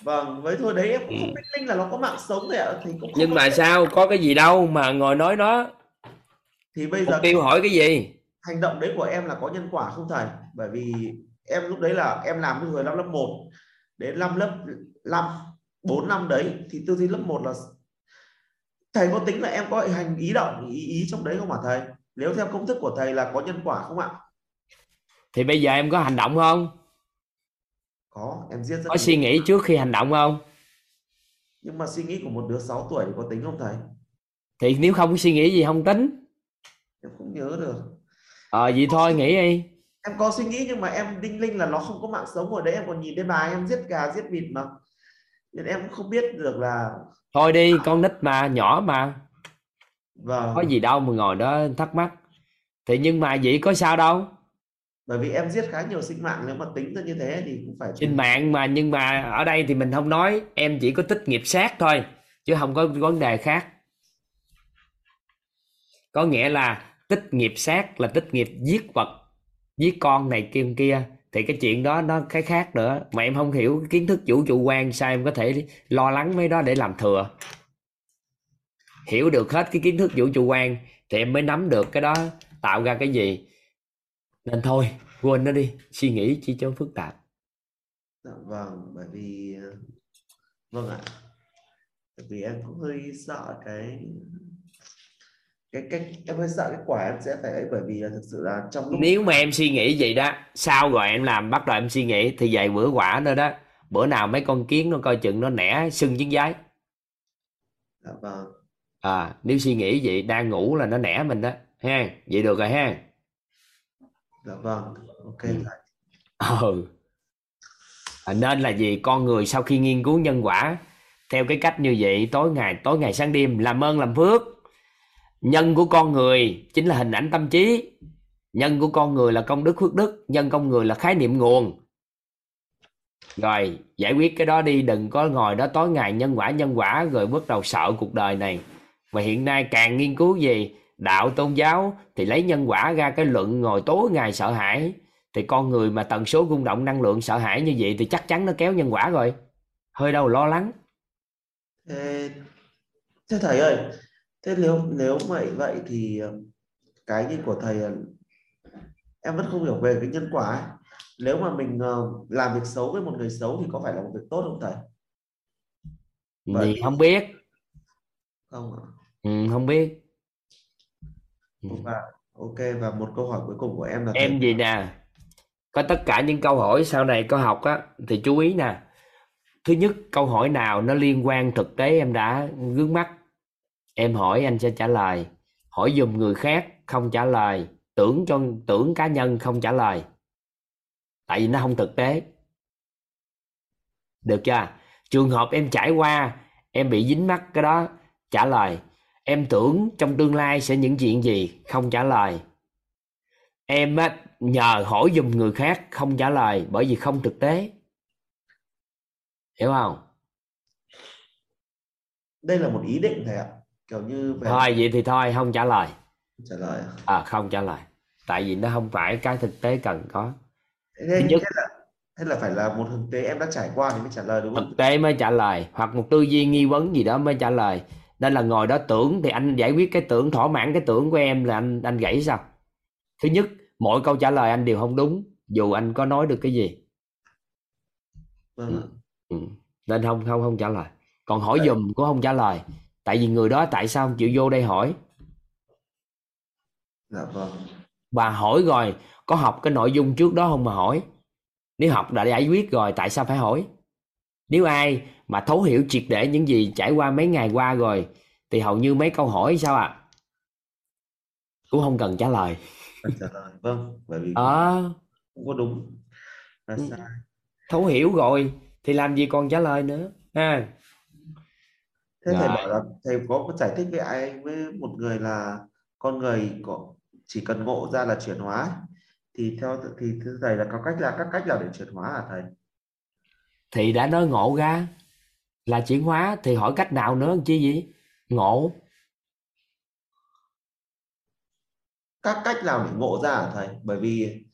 S13: Vâng với thôi đấy em cũng không biết linh là nó có mạng sống rồi ạ thì cũng
S1: nhưng mà sao có cái gì đâu mà ngồi nói đó
S13: thì bây giờ
S1: tiêu hỏi cái gì
S13: hành động đấy của em là có nhân quả không thầy? Bởi vì em lúc đấy là em làm với người năm lớp 1 đến năm lớp 5 4 năm đấy thì tư duy lớp 1 là thầy có tính là em có hành ý động ý, ý trong đấy không hả thầy? Nếu theo công thức của thầy là có nhân quả không ạ?
S1: Thì bây giờ em có hành động không?
S13: Có em giết rất
S1: có
S13: nhiều.
S1: suy nghĩ trước khi hành động không?
S13: Nhưng mà suy nghĩ của một đứa 6 tuổi thì có tính không thầy?
S1: Thì nếu không có suy nghĩ gì không tính?
S13: Em không nhớ được
S1: ờ vậy thôi nghĩ. đi.
S13: Em có suy nghĩ nhưng mà em đinh linh là nó không có mạng sống ở đấy em còn nhìn thấy bài em giết gà giết vịt mà. Nên em cũng không biết được là
S1: thôi đi con nít mà nhỏ mà.
S13: Vâng.
S1: Có gì đâu mà ngồi đó thắc mắc. Thì nhưng mà vậy có sao đâu.
S13: Bởi vì em giết khá nhiều sinh mạng nếu mà tính ra như thế thì cũng phải
S1: sinh mạng mà nhưng mà ở đây thì mình không nói. Em chỉ có tích nghiệp sát thôi chứ không có vấn đề khác. Có nghĩa là tích nghiệp sát là tích nghiệp giết vật giết con này kia kia. Thì cái chuyện đó nó cái khác nữa. Mà em không hiểu kiến thức vũ trụ quan sao em có thể lo lắng mấy đó để làm thừa. Hiểu được hết cái kiến thức vũ trụ quan thì em mới nắm được cái đó tạo ra cái gì. Nên thôi quên nó đi. Suy nghĩ chi cho phức tạp.
S13: Dạ, vâng bởi vì ờ, vâng ạ. Bởi vì em cũng hơi sợ cái cái cái em hơi sợ cái quả em sẽ phải ấy bởi vì là thực sự là trong lúc
S1: nếu mà em suy nghĩ vậy đó sao rồi em làm bắt đầu em suy nghĩ thì vài bữa quả nữa đó bữa nào mấy con kiến nó coi chừng nó nẻ sưng trứng giái
S13: dạ vâng.
S1: À nếu suy nghĩ vậy đang ngủ là nó nẻ mình đó ha vậy được rồi ha
S13: dạ vâng ok
S1: Ừ. ừ. À, nên là gì? Con người sau khi nghiên cứu nhân quả theo cái cách như vậy tối ngày tối ngày sáng đêm làm ơn làm phước nhân của con người chính là hình ảnh tâm trí. Nhân của con người là công đức phước đức nhân con người là khái niệm nguồn. Rồi giải quyết cái đó đi đừng có ngồi đó tối ngày nhân quả nhân quả rồi bắt đầu sợ cuộc đời này. Mà hiện nay càng nghiên cứu gì? Đạo tôn giáo thì lấy nhân quả ra cái luận ngồi tối ngày sợ hãi. Thì con người mà tần số rung động năng lượng sợ hãi như vậy thì chắc chắn nó kéo nhân quả rồi. Hơi đâu lo lắng.
S13: Thế, thế thầy ơi thế nếu nếu vậy vậy thì ờ, cái như của thầy ờ, em vẫn không hiểu về cái nhân quả ấy. nếu mà mình ờ, làm việc xấu với một người xấu thì có phải là một việc tốt không thầy?
S1: Thì không biết.
S13: Không ạ.
S1: Ừ, không biết. Ừ.
S13: và ok và một câu hỏi cuối cùng của em là
S1: em gì nè? Có tất cả những câu hỏi sau này có học á thì chú ý nè. Thứ nhất câu hỏi nào nó liên quan thực tế em đã vướng mắc em hỏi anh sẽ trả lời. Hỏi dùm người khác không trả lời. Tưởng cho tưởng cá nhân không trả lời. Tại vì nó không thực tế. Được chưa? Trường hợp em trải qua em bị dính mắc cái đó trả lời. Em tưởng trong tương lai sẽ những chuyện gì không trả lời. Em á, nhờ hỏi dùm người khác không trả lời bởi vì không thực tế. Hiểu không?
S13: Đây là một ý định thầy ạ kiểu như về
S1: thôi vậy thì thôi không trả lời.
S13: Trả lời ạ.
S1: à không trả lời. Tại vì nó không phải cái thực tế cần có.
S13: Thế,
S1: Thứ
S13: thế,
S1: nhất-
S13: là thế là phải là một thực tế em đã trải qua thì mới trả lời đúng không?
S1: Thực tế mới trả lời hoặc một tư duy nghi vấn gì đó mới trả lời. Nên là ngồi đó tưởng thì anh giải quyết cái tưởng thỏa mãn cái tưởng của em là anh anh gãy sao? Thứ nhất mỗi câu trả lời anh đều không đúng dù anh có nói được cái gì.
S13: Vâng ạ.
S1: ừ. nên không không không trả lời. Còn hỏi dùm cũng không trả lời tại vì người đó tại sao không chịu vô đây hỏi?
S13: Dạ vâng.
S1: Và hỏi rồi có học cái nội dung trước đó không mà hỏi? Nếu học đã giải quyết rồi tại sao phải hỏi? Nếu ai mà thấu hiểu triệt để những gì trải qua mấy ngày qua rồi thì hầu như mấy câu hỏi sao ạ? Cũng không cần trả lời.
S13: Phải trả lời. Vâng bởi vì
S1: ờ.
S13: không có đúng. Là
S1: Ừ.
S13: sai.
S1: Thấu hiểu rồi thì làm gì còn trả lời nữa ha
S13: thế thầy bảo là thầy có giải thích với ai với một người là con người có chỉ cần ngộ ra là chuyển hóa thì theo thì thưa thầy là có cách là các cách nào để chuyển hóa hả thầy?
S1: Thì đã nói ngộ ra là chuyển hóa thì hỏi cách nào nữa chi gì ngộ.
S13: Các cách nào để ngộ ra hả thầy? Bởi vì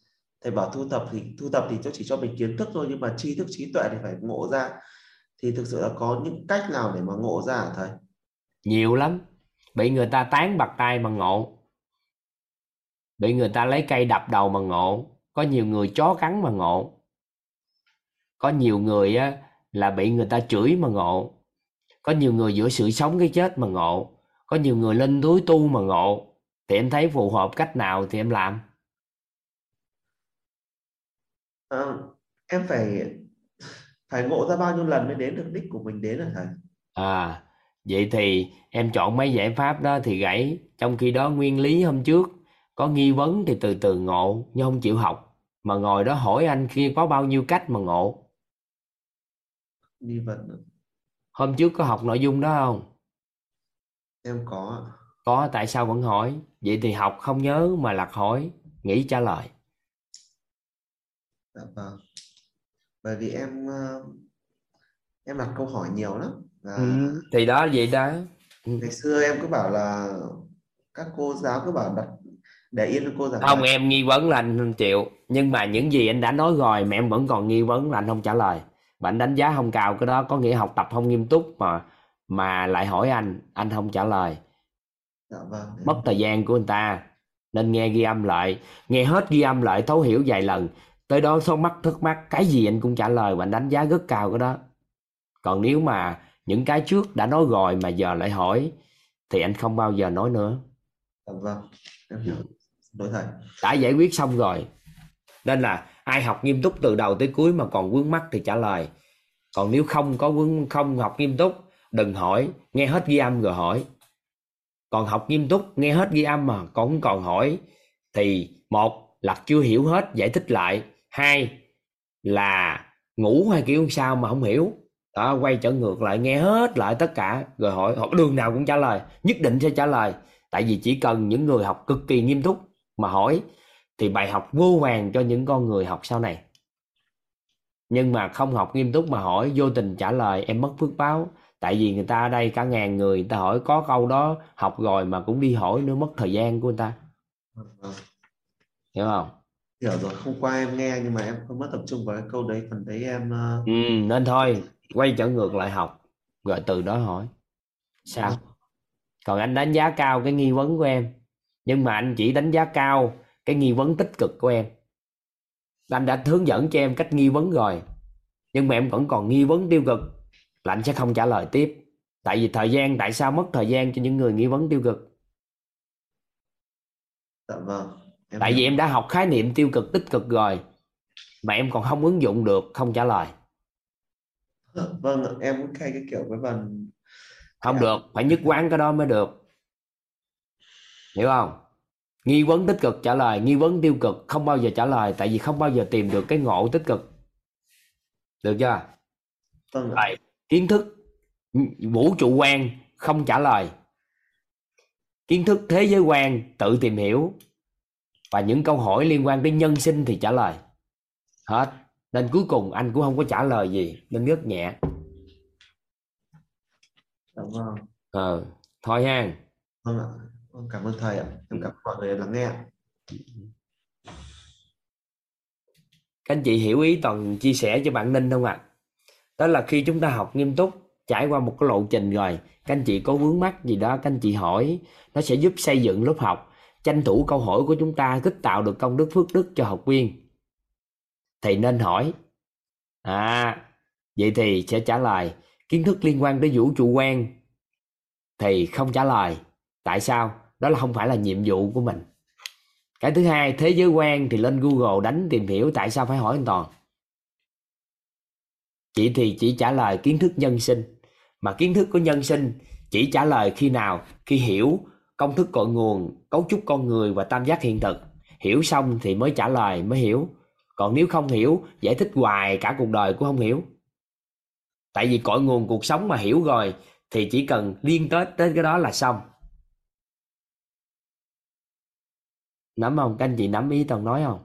S13: thầy bảo thu thập thì thu thập thì cho chỉ cho mình kiến thức thôi nhưng mà tri thức trí tuệ thì phải ngộ ra thì thực sự là có những cách nào để mà ngộ ra hả thầy?
S1: Nhiều lắm. Bị người ta tán bạc tay mà ngộ. Bị người ta lấy cây đập đầu mà ngộ. Có nhiều người chó cắn mà ngộ. Có nhiều người á, là bị người ta chửi mà ngộ. Có nhiều người giữa sự sống cái chết mà ngộ. Có nhiều người lên túi tu mà ngộ. Thì em thấy phù hợp cách nào thì em làm?
S13: Ờ, em phải phải ngộ ra bao nhiêu lần mới đến được đích của mình đến hả thầy
S1: À, vậy thì em chọn mấy giải pháp đó thì gãy. Trong khi đó nguyên lý hôm trước có nghi vấn thì từ từ ngộ nhưng không chịu học. Mà ngồi đó hỏi anh kia có bao nhiêu cách mà ngộ.
S13: nghi vấn
S1: Hôm trước có học nội dung đó không?
S13: em có.
S1: Có tại sao vẫn hỏi? Vậy thì học không nhớ mà lạc hỏi, nghĩ trả lời.
S13: Dạ vâng. Bởi vì em ờ, em đặt câu hỏi nhiều lắm. Và
S1: Ừ, thì đó vậy đó.
S13: ngày xưa em cứ bảo là các cô giáo cứ bảo đặt để yên cho cô giảng
S1: Không em nghi vấn là anh không chịu. Nhưng mà những gì anh đã nói rồi mà em vẫn còn nghi vấn là anh không trả lời. Và anh đánh giá không cao cái đó có nghĩa học tập không nghiêm túc mà mà lại hỏi anh, anh không trả lời.
S13: Dạ vâng.
S1: mất thời gian của người ta nên nghe ghi âm lại nghe hết ghi âm lại thấu hiểu vài lần tới đó số mắc thắc mắc cái gì anh cũng trả lời và anh đánh giá rất cao cái đó còn nếu mà những cái trước đã nói rồi mà giờ lại hỏi thì anh không bao giờ nói nữa
S13: Dạ vâng. Em hiểu. Lỗi thầy.
S1: đã giải quyết xong rồi nên là ai học nghiêm túc từ đầu tới cuối mà còn vướng mắc thì trả lời còn nếu không có vướng không học nghiêm túc đừng hỏi nghe hết ghi âm rồi hỏi còn học nghiêm túc nghe hết ghi âm mà còn còn hỏi thì một là chưa hiểu hết giải thích lại hai là ngủ hay kiểu sao mà không hiểu. Đó quay trở ngược lại nghe hết lại tất cả rồi hỏi hỏi đường nào cũng trả lời nhất định sẽ trả lời. Tại vì chỉ cần những người học cực kỳ nghiêm túc mà hỏi thì bài học vô vàng cho những con người học sau này. Nhưng mà không học nghiêm túc mà hỏi vô tình trả lời em mất phước báo. Tại vì người ta ở đây cả ngàn người người ta hỏi có câu đó học rồi mà cũng đi hỏi nữa mất thời gian của người ta.
S13: Vâng.
S1: hiểu không
S13: Hiểu rồi. Hôm qua em nghe nhưng mà em không mất tập trung vào cái câu đấy. Phần đấy em ờ,
S1: ừ, nên thôi quay trở ngược lại học. Rồi từ đó hỏi sao? Còn anh đánh giá cao cái nghi vấn của em nhưng mà anh chỉ đánh giá cao cái nghi vấn tích cực của em. Anh đã hướng dẫn cho em cách nghi vấn rồi nhưng mà em vẫn còn nghi vấn tiêu cực là anh sẽ không trả lời tiếp. Tại vì thời gian tại sao mất thời gian cho những người nghi vấn tiêu cực?
S13: Dạ vâng em
S1: tại
S13: hiểu.
S1: vì em đã học khái niệm tiêu cực tích cực rồi mà em còn không ứng dụng được không trả lời.
S13: Vâng ạ, em cũng hay cái kiểu với phần
S1: không được phải nhất quán cái đó mới được. Hiểu không? Nghi vấn tích cực trả lời nghi vấn tiêu cực không bao giờ trả lời tại vì không bao giờ tìm được cái ngộ tích cực. Được chưa?
S13: Vâng
S1: rồi kiến thức vũ trụ quan không trả lời. Kiến thức thế giới quan tự tìm hiểu và những câu hỏi liên quan đến nhân sinh thì trả lời. Hết. Nên cuối cùng anh cũng không có trả lời gì nên rất nhẹ.
S13: Dạ vâng.
S1: Ờ thôi ha.
S13: Vâng ạ. Vâng, cảm ơn thầy ạ. Em cảm ơn mọi người lắng nghe
S1: các anh chị hiểu ý toàn chia sẻ cho bạn Ninh không ạ? Đó là khi chúng ta học nghiêm túc trải qua một cái lộ trình rồi các anh chị có vướng mắc gì đó các anh chị hỏi nó sẽ giúp xây dựng lớp học tranh thủ câu hỏi của chúng ta kích tạo được công đức phước đức cho học viên. Thì nên hỏi. À vậy thì sẽ trả lời. Kiến thức liên quan tới vũ trụ quan thì không trả lời. Tại sao? Đó là không phải là nhiệm vụ của mình. Cái thứ hai, thế giới quan thì lên google đánh tìm hiểu tại sao phải hỏi anh toàn. Chị thì chỉ trả lời kiến thức nhân sinh. Mà kiến thức của nhân sinh chỉ trả lời khi nào, khi hiểu công thức cội nguồn, cấu trúc con người và tam giác hiện thực. Hiểu xong thì mới trả lời, mới hiểu. Còn nếu không hiểu, giải thích hoài cả cuộc đời cũng không hiểu. Tại vì cội nguồn cuộc sống mà hiểu rồi, thì chỉ cần liên kết tới cái đó là xong. Nắm không? Các anh chị nắm ý toàn nói không?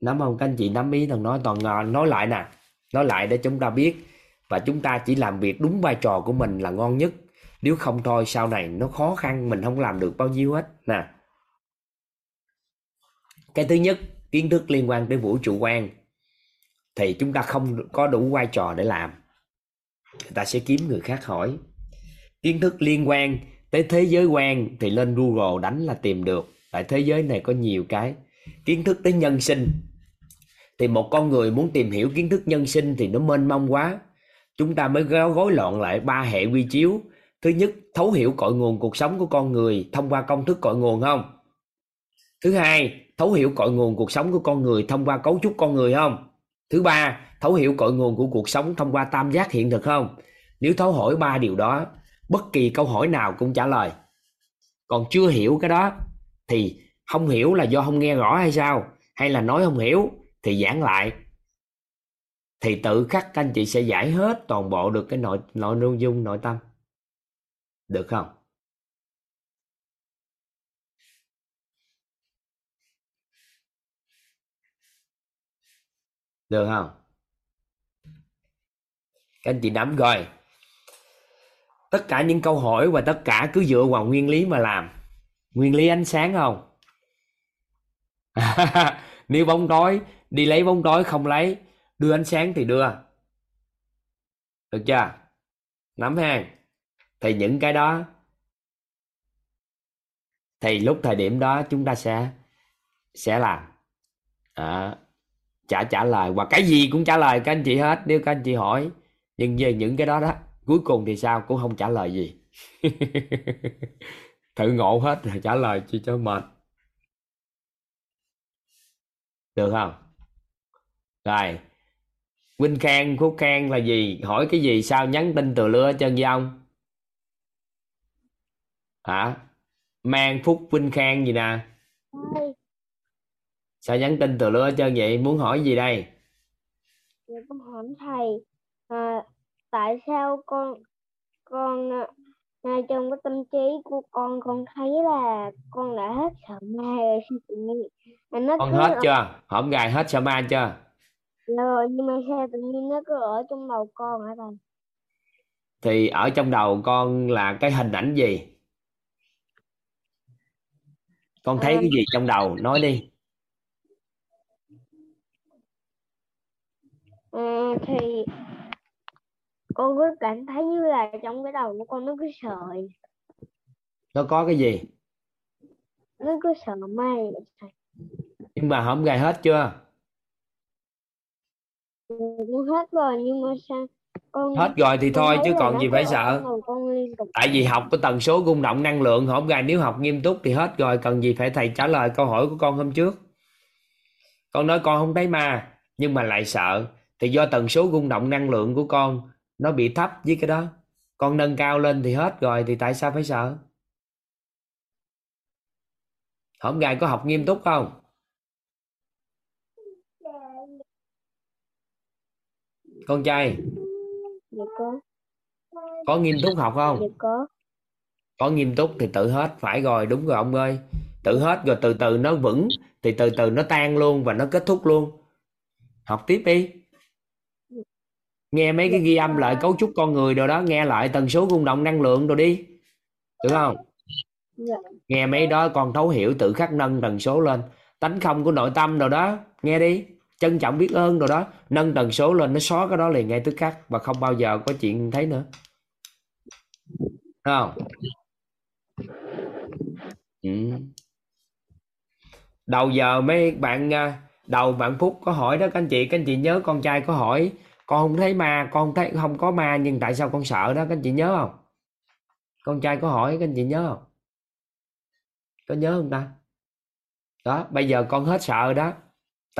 S1: Nắm không? Các anh chị nắm ý toàn nói toàn à, nói lại nè. Nói lại để chúng ta biết và chúng ta chỉ làm việc đúng vai trò của mình là ngon nhất. Nếu không thôi, sau này nó khó khăn, mình không làm được bao nhiêu hết. Nè. Cái thứ nhất, kiến thức liên quan tới vũ trụ quan. Thì chúng ta không có đủ vai trò để làm. Người ta sẽ kiếm người khác hỏi. Kiến thức liên quan tới thế giới quan thì lên google đánh là tìm được. Tại thế giới này có nhiều cái. Kiến thức tới nhân sinh. Thì một con người muốn tìm hiểu kiến thức nhân sinh thì nó mênh mông quá chúng ta mới gói, gọn loạn lại ba hệ quy chiếu. Thứ nhất thấu hiểu cội nguồn cuộc sống của con người thông qua công thức cội nguồn không? Thứ hai thấu hiểu cội nguồn cuộc sống của con người thông qua cấu trúc con người không? Thứ ba thấu hiểu cội nguồn của cuộc sống thông qua tam giác hiện thực không? Nếu thấu hỏi ba điều đó bất kỳ câu hỏi nào cũng trả lời. Còn chưa hiểu cái đó thì không hiểu là do không nghe rõ hay sao? Hay là nói không hiểu thì giảng lại thì tự khắc các anh chị sẽ giải hết toàn bộ được cái nội nội nội dung, nội tâm. Được không? Được không? Các anh chị nắm rồi tất cả những câu hỏi và tất cả cứ dựa vào nguyên lý mà làm. Nguyên lý ánh sáng không? Nếu bóng tối, đi lấy bóng tối không lấy đưa ánh sáng thì đưa. Được chưa? Nắm ha. Thì những cái đó thì lúc thời điểm đó chúng ta sẽ sẽ làm. À, trả trả lời. Hoặc cái gì cũng trả lời các anh chị hết. Nếu các anh chị hỏi. Nhưng về những cái đó đó cuối cùng thì sao? Cũng không trả lời gì. Thử ngộ hết rồi trả lời chi cho mệt. Được không? Rồi. Vinh Khang Phúc Khang là gì? Hỏi cái gì sao nhắn tin từ lưa chân với ông? Hả? Mang Phúc Vinh Khang gì nè? Sao nhắn tin từ lưa chân vậy? Muốn hỏi gì đây?
S14: Dạ con hỏi thầy à, tại sao con con à, ngay trong cái tâm trí của con con thấy là con đã hết sợ ma rồi tự nhiên nó
S1: hết chưa? Hổm gài hết sợ ma chưa
S14: rồi nhưng mà sao tự nhiên nó cứ ở trong đầu con hả thầy?
S1: Thì ở trong đầu con là cái hình ảnh gì? Con thấy
S14: Ờ.
S1: cái gì trong đầu? Nói đi.
S14: À, thì con cứ cảm thấy như là trong cái đầu của con nó cứ sợi.
S1: Nó có cái gì?
S14: Nó cứ sợ may
S1: nhưng mà không gài hết chưa
S14: con hết rồi nhưng mà sao con
S1: hết rồi thì thôi chứ còn gì phải sợ. tại vì học cái tần số rung động năng lượng không gài nếu học nghiêm túc thì hết rồi cần gì phải thầy trả lời câu hỏi của con hôm trước. Con nói con không thấy ma nhưng mà lại sợ thì do tần số rung động năng lượng của con nó bị thấp với cái đó. Con nâng cao lên thì hết rồi thì tại sao phải sợ? Không gài có học nghiêm túc không con trai.
S14: Dạ có.
S1: Có nghiêm túc học không?
S14: Dạ có.
S1: Có nghiêm túc thì tự hết. Phải rồi đúng rồi ông ơi. Tự hết rồi từ từ nó vững thì từ từ nó tan luôn và nó kết thúc luôn. Học tiếp đi. Nghe mấy cái ghi âm lại cấu trúc con người rồi đó nghe lại tần số rung động năng lượng rồi đi. Được không?
S14: Dạ.
S1: Nghe mấy đó con thấu hiểu tự khắc nâng tần số lên. Tánh không của nội tâm rồi đó nghe đi trân trọng biết ơn rồi đó. Nâng tần số lên, nó xóa cái đó liền ngay tức khắc và không bao giờ có chuyện thấy nữa. Thấy không? Ừ. đầu giờ mấy bạn à, đầu bạn phúc có hỏi đó, các anh chị, các anh chị nhớ con trai có hỏi, con không thấy ma, con không thấy, không có ma nhưng tại sao con sợ đó? Các anh chị nhớ không? Con trai có hỏi, các anh chị nhớ không? Có nhớ không ta? Đó, bây giờ con hết sợ đó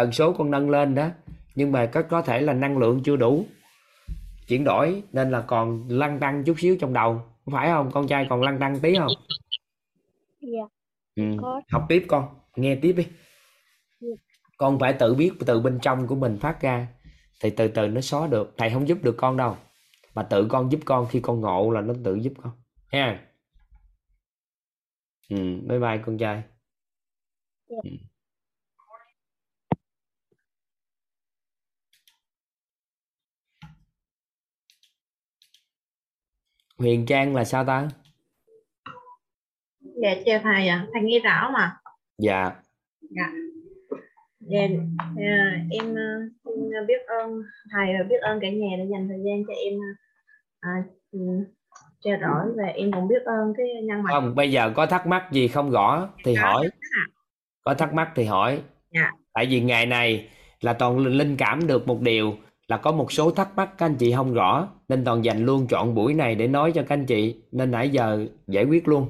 S1: tần số con nâng lên đó nhưng mà có có thể là năng lượng chưa đủ chuyển đổi nên là còn lăn tăng chút xíu trong đầu phải không con trai còn lăn tăng tí không
S14: dạ
S1: ừ.
S14: Có.
S1: học tiếp con nghe tiếp đi
S14: Dạ.
S1: con phải tự biết từ bên trong của mình phát ra thì từ từ nó xóa được thầy không giúp được con đâu mà tự con giúp con khi con ngộ là nó tự giúp con ha ừ bye bye con trai
S14: Dạ.
S1: Ừ. Huyền Trang là sao ta?
S15: dạ chào thầy ạ. Thầy nghe rõ mà.
S1: Dạ,
S15: dạ. Dạ à, em ờ, xin biết ơn thầy và biết ơn cả nhà đã dành thời gian cho em à, ừ, trao đổi và em cũng biết ơn cái nhân mạch.
S1: Không, bây giờ có thắc mắc gì không rõ thì hỏi. Có thắc mắc thì hỏi.
S15: dạ.
S1: Tại vì ngày này là toàn linh cảm được một điều là có một số thắc mắc các anh chị không rõ nên toàn dành luôn chọn buổi này để nói cho các anh chị nên nãy giờ giải quyết luôn.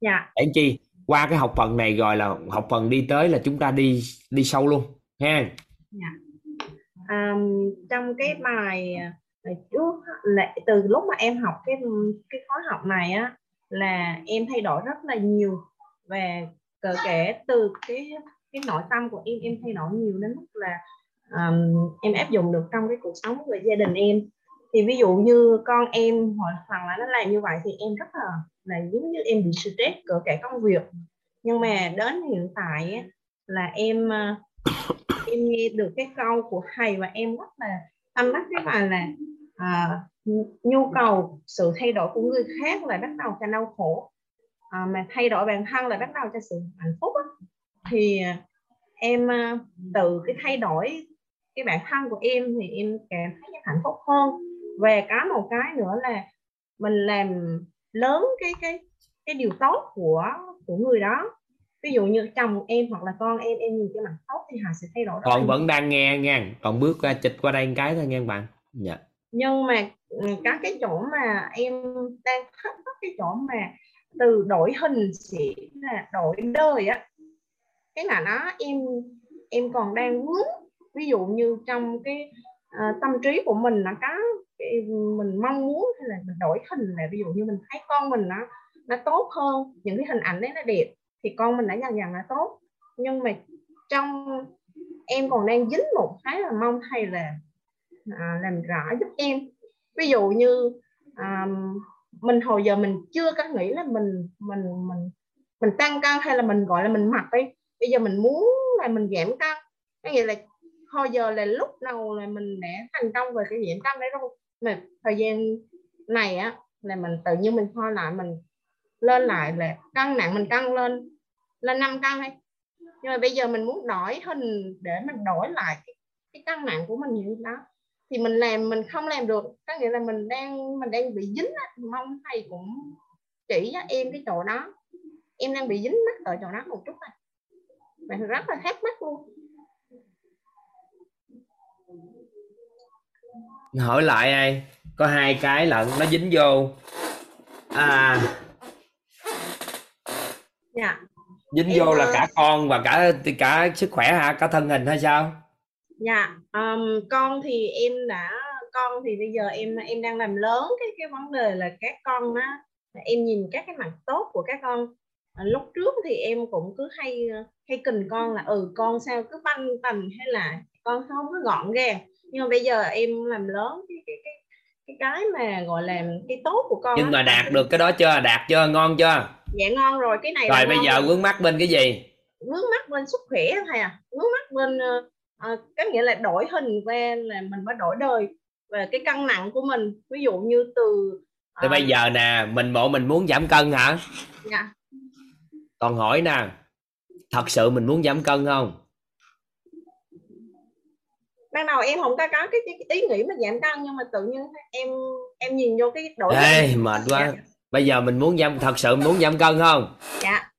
S15: dạ
S1: Để chi qua cái học phần này rồi là học phần đi tới là chúng ta đi đi sâu luôn ha.
S15: Dạ. À, trong cái bài bài trước là từ lúc mà em học cái cái khóa học này á là em thay đổi rất là nhiều và kể từ cái cái nội tâm của em em thay đổi nhiều đến mức là um, em áp dụng được trong cái cuộc sống của gia đình em. Thì ví dụ như con em hoặc là nó làm như vậy thì em rất là là giống như em bị stress cỡ cả công việc. Nhưng mà đến hiện tại là em ờ, em nghe được cái câu của thầy và em rất là tâm đắc cái bài là à, nhu cầu sự thay đổi của người khác là bắt đầu cho đau khổ. À, mà thay đổi bản thân là bắt đầu cho sự hạnh phúc á. thì em à, từ cái thay đổi cái bản thân của em thì em cảm thấy hạnh phúc hơn và có một cái nữa là mình làm lớn cái cái cái điều tốt của của người đó ví dụ như chồng em hoặc là con em em nhìn cái mặt tốt thì họ sẽ thay đổi
S1: Còn vẫn đang nghe nha, còn bước ra chịch qua đây một cái thôi nha bạn. Dạ.
S15: nhưng mà ừ, các cái chỗ mà em đang thắc mắc cái chỗ mà từ đổi hình sẽ là đổi đời á cái là nó em em còn đang vướng ví dụ như trong cái à, tâm trí của mình là có cái, mình mong muốn hay là mình đổi hình là ví dụ như mình thấy con mình nó nó tốt hơn những cái hình ảnh đấy nó đẹp thì con mình đã dần dần là tốt. Nhưng mà trong em còn đang dính một cái là mong thầy là à, làm rõ giúp em. Ví dụ như à, mình hồi giờ mình chưa có nghĩ là mình mình mình mình tăng cân hay là mình gọi là mình mặc đi. Bây giờ mình muốn là mình giảm cân có nghĩa là hồi giờ là lúc đầu là mình đã thành công về cái giảm cân đấy rồi. Mà thời gian này á là mình tự nhiên mình thôi lại mình lên lại là cân nặng mình cân lên lên 5 cân hay nhưng mà bây giờ mình muốn đổi hình để mình đổi lại cái, cái cân nặng của mình như đó. Thì mình làm mình không làm được. Có nghĩa là mình đang mình đang bị dính á. mong thầy cũng chỉ cho em cái chỗ đó. Em đang bị dính mắt ở chỗ đó một chút này mình rất là thắc mắc luôn.
S1: Hỏi lại ai? Có hai cái lận nó dính vô. À
S15: dạ.
S1: dính
S15: Em,
S1: vô là
S15: ờ,
S1: cả con và cả cả sức khỏe hả? Cả thân hình hay sao?
S15: Dạ um, con thì em đã con thì bây giờ em em đang làm lớn cái cái vấn đề là các con á em nhìn các cái mặt tốt của các con. À, lúc trước thì em cũng cứ hay hay kình con là ừ con sao cứ banh tầm hay là con không có gọn gàng nhưng mà bây giờ em làm lớn cái cái cái cái cái mà gọi là cái tốt của con
S1: nhưng mà đạt được cái đó chưa? Đạt chưa? Ngon chưa?
S15: Dạ ngon rồi cái này
S1: rồi bây giờ vướng mắc bên cái gì?
S15: Vướng mắt bên sức khỏe thầy à. Vướng mắt bên ờ, ờ, có nghĩa là đổi hình qua là mình phải đổi đời về cái cân nặng của mình. Ví dụ như từ
S1: thì bây giờ nè mình bộ mình muốn giảm cân hả?
S15: Dạ.
S1: Còn hỏi nè thật sự mình muốn giảm cân không
S15: ban đầu em không có có cái, cái, cái ý nghĩ mà giảm cân nhưng mà tự nhiên em em nhìn vô cái đổi
S1: ê mệt quá. bây giờ mình muốn giảm thật sự muốn giảm cân không?
S15: Dạ.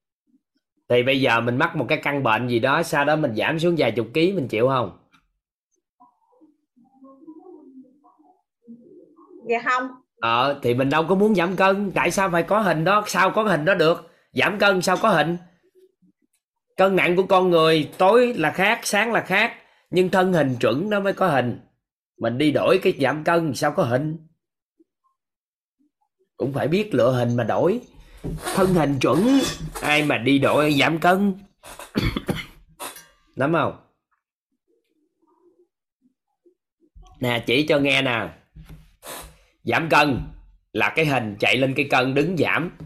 S1: Thì bây giờ mình mắc một cái căn bệnh gì đó sau đó mình giảm xuống vài chục ký mình chịu không?
S15: Dạ không.
S1: Ờ thì mình đâu có muốn giảm cân. Tại sao phải có hình đó? Sao có hình đó được? Giảm cân sao có hình? Cân nặng của con người tối là khác sáng là khác nhưng thân hình chuẩn nó mới có hình. Mình đi đổi cái giảm cân, sao có hình? Cũng phải biết lựa hình mà đổi. Thân hình chuẩn, ai mà đi đổi giảm cân? Nắm không? Nè, chỉ cho nghe nè. Giảm cân là cái hình chạy lên cái cân đứng giảm.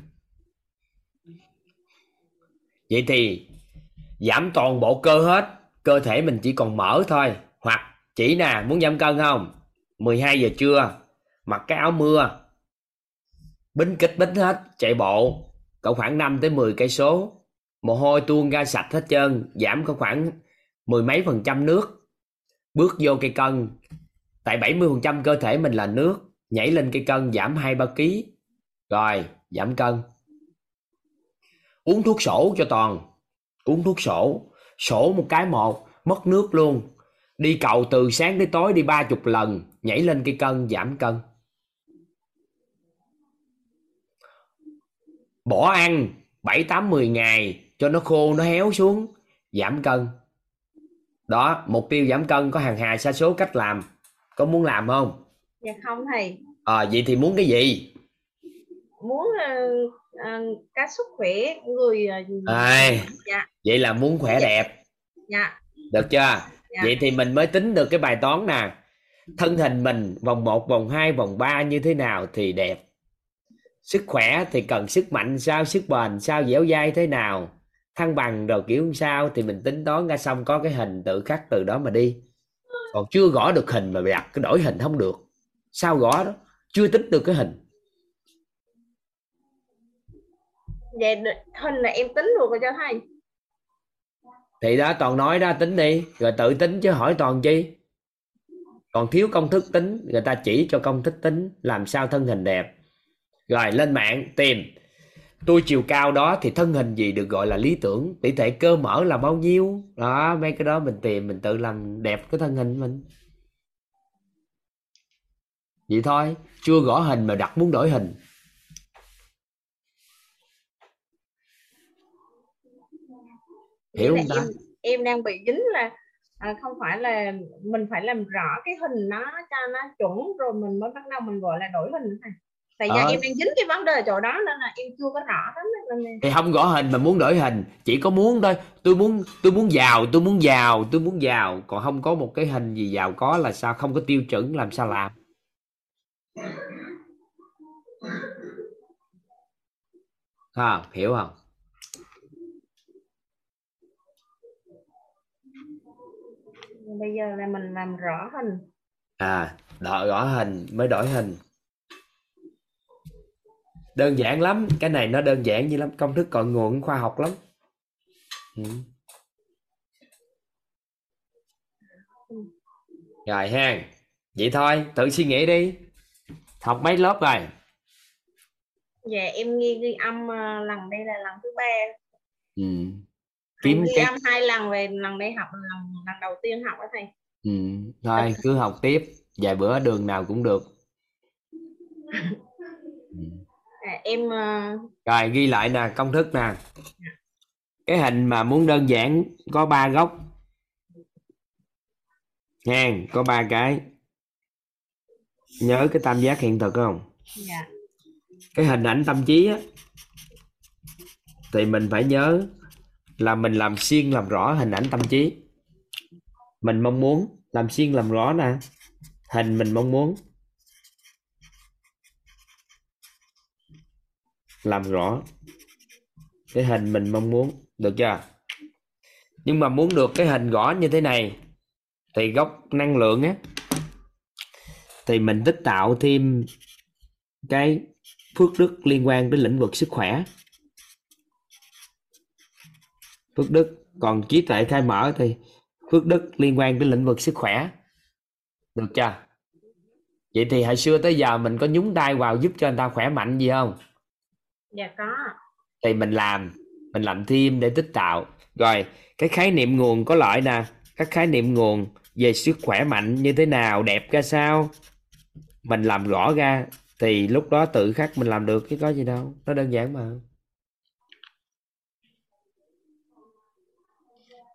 S1: Vậy thì giảm toàn bộ cơ hết cơ thể mình chỉ còn mỡ thôi. Hoặc, chỉ nè, muốn giảm cân không? 12 giờ trưa, mặc cái áo mưa. Bính kích bính hết, chạy bộ. Cỡ khoảng 5 tới 10 cây số. Mồ hôi tuôn ra sạch hết trơn, giảm có khoảng mười mấy phần trăm nước. Bước vô cây cân. Tại 70 phần trăm cơ thể mình là nước. Nhảy lên cây cân giảm hai ba ký. Rồi, giảm cân. Uống thuốc sổ cho toàn. Uống thuốc sổ sổ một cái một mất nước luôn. Đi cầu từ sáng tới tối đi ba chục lần nhảy lên cây cân giảm cân. Bỏ ăn 7 8 10 ngày cho nó khô nó héo xuống giảm cân. Đó mục tiêu giảm cân có hàng hà sa số cách làm. Có muốn làm không?
S15: Dạ không thầy.
S1: À, vậy thì muốn cái gì?
S15: Muốn uh, cái sức khỏe người uh,
S1: à,
S15: dạ.
S1: vậy là muốn khỏe đẹp.
S15: Dạ.
S1: Được chưa? Vậy thì mình mới tính được cái bài toán nè. Thân hình mình vòng 1, vòng 2, vòng 3 như thế nào thì đẹp? Sức khỏe thì cần sức mạnh sao sức bền sao dẻo dai thế nào? Thăng bằng rồi kiểu sao thì mình tính toán ra xong có cái hình tự khắc từ đó mà đi. Còn chưa gõ được hình mà đặt cái đổi hình không được. Sao gõ đó? Chưa tính được cái hình
S15: vậy hình là em tính được rồi cho thầy.
S1: Thì đó, toàn nói ra tính đi. Rồi tự tính chứ hỏi toàn chi. Còn thiếu công thức tính, người ta chỉ cho công thức tính, làm sao thân hình đẹp. Rồi lên mạng, tìm. Tôi chiều cao đó thì thân hình gì được gọi là lý tưởng? Tỷ lệ cơ mở là bao nhiêu? Đó, mấy cái đó mình tìm, mình tự làm đẹp cái thân hình mình. Vậy thôi, chưa gõ hình mà đặt muốn đổi hình. Hiểu không ta?
S15: em em đang bị dính là à, không phải là mình phải làm rõ cái hình nó cho nó chuẩn rồi mình mới bắt đầu mình gọi là đổi hình thầy tại do
S1: Ờ.
S15: em đang dính cái vấn đề chỗ đó nên là em chưa có rõ lắm nên
S1: thì không gõ hình mà muốn đổi hình chỉ có muốn thôi. Tôi muốn tôi muốn giàu tôi muốn giàu tôi muốn giàu còn không có một cái hình gì giàu có là sao không có tiêu chuẩn làm sao làm. À, hiểu không
S15: bây giờ là mình làm rõ hình.
S1: À đợi gõ hình mới đổi hình. Đơn giản lắm cái này nó đơn giản như lắm công thức cội nguồn khoa học lắm. Ừ. rồi ha vậy thôi tự suy nghĩ đi. Học mấy lớp rồi?
S15: Dạ em ghi ghi âm ờ, lần đây là lần thứ ba.
S1: Ừ.
S15: Em
S1: kiếm cái
S15: âm hai lần về lần đây học lần lần đầu tiên học đó thầy.
S1: Ừ. thôi cứ học tiếp vài bữa đường nào cũng được.
S15: À, em ờ,
S1: rồi ghi lại nè công thức nè. Cái hình mà muốn đơn giản có ba góc. Nha có ba cái. Nhớ cái tam giác hiện thực không?
S15: Dạ.
S1: Cái hình ảnh tâm trí á thì mình phải nhớ là mình làm xuyên làm rõ hình ảnh tâm trí. Mình mong muốn làm xuyên làm rõ nè, hình mình mong muốn. Làm rõ cái hình mình mong muốn, được chưa? Nhưng mà muốn được cái hình rõ như thế này, thì góc năng lượng á, thì mình tích tạo thêm cái phước đức liên quan đến lĩnh vực sức khỏe phước đức. Còn trí tuệ khai mở thì phước đức liên quan đến lĩnh vực sức khỏe. Được chưa? Vậy thì hồi xưa tới giờ mình có nhúng tay vào giúp cho người ta khỏe mạnh gì không?
S15: Dạ có.
S1: Thì mình làm mình làm thêm để tích tạo. Rồi cái khái niệm nguồn có lợi nè. Các khái niệm nguồn về sức khỏe mạnh như thế nào đẹp ra sao? Mình làm rõ ra thì lúc đó tự khắc mình làm được chứ có gì đâu. Nó đơn giản mà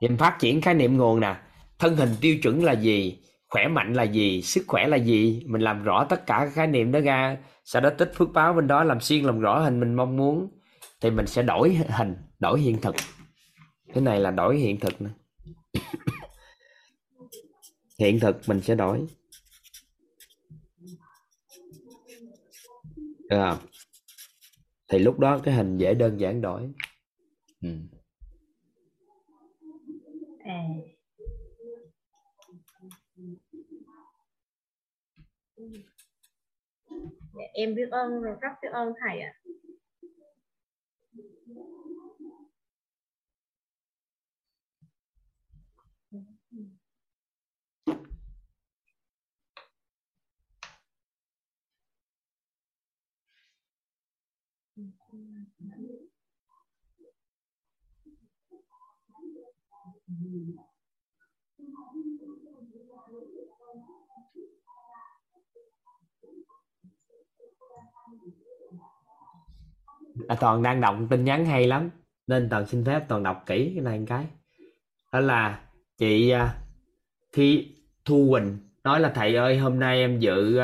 S1: nhìn phát triển khái niệm nguồn nè. Thân hình tiêu chuẩn là gì? Khỏe mạnh là gì? Sức khỏe là gì? Mình làm rõ tất cả các khái niệm đó ra. Sau đó tích phước báo bên đó làm xuyên, làm rõ hình mình mong muốn. Thì mình sẽ đổi hình, đổi hiện thực. Cái này là đổi hiện thực nữa hiện thực mình sẽ đổi. Được không thì lúc đó cái hình dễ đơn giản đổi. Ừ
S15: à. Dạ, em biết ơn rất biết ơn thầy ạ.
S1: à, à toàn đang đọc tin nhắn hay lắm. Nên toàn xin phép toàn đọc kỹ cái này một cái. Đó là chị uh, thi thu quỳnh nói là thầy ơi hôm nay em dự uh,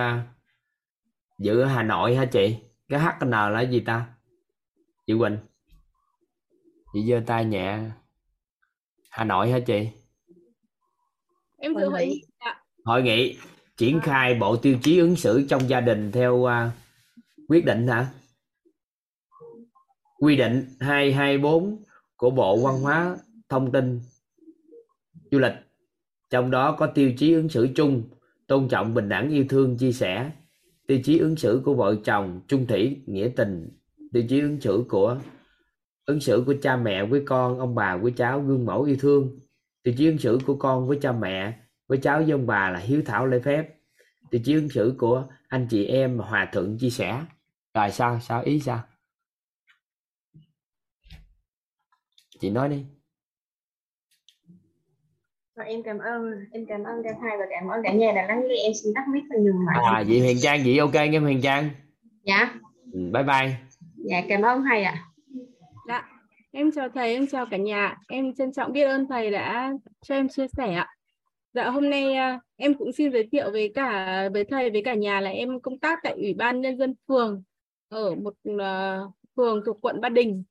S1: dự ở hà nội hả chị? Cái hn là gì ta? Chị quỳnh. Chị giơ tay nhẹ hà nội hả chị?
S2: Em dự hội nghị ạ?
S1: Hội nghị triển khai bộ tiêu chí ứng xử trong gia đình theo à, quyết định hả? Quy định 224 của Bộ Văn hóa Thông tin Du lịch. Trong đó có tiêu chí ứng xử chung tôn trọng bình đẳng yêu thương chia sẻ. Tiêu chí ứng xử của vợ chồng chung thủy nghĩa tình. Tiêu chí ứng xử của ứng xử của cha mẹ với con ông bà với cháu gương mẫu yêu thương. Tiêu chí ứng xử của con với cha mẹ với cháu với ông bà là hiếu thảo lễ phép. Tiêu chí ứng xử của anh chị em hòa thuận chia sẻ. Rồi sao? Sao? Ý sao? Chị nói đi.
S15: Và em cảm ơn em cảm ơn cả thầy và cảm ơn cả nhà đã lắng nghe em xin tắt mic và nhường lại.
S1: À chị Huyền Trang chị ok nghe Huyền Trang.
S15: Dạ.
S1: Ừ, bye bye.
S15: Dạ cảm ơn thầy ạ.
S12: Dạ, em chào thầy, em chào cả nhà. Em trân trọng biết ơn thầy đã cho em chia sẻ ạ. Dạ, hôm nay à, em cũng xin giới thiệu với cả với thầy với cả nhà là em công tác tại Ủy ban nhân dân phường ở một à, phường thuộc quận Ba Đình.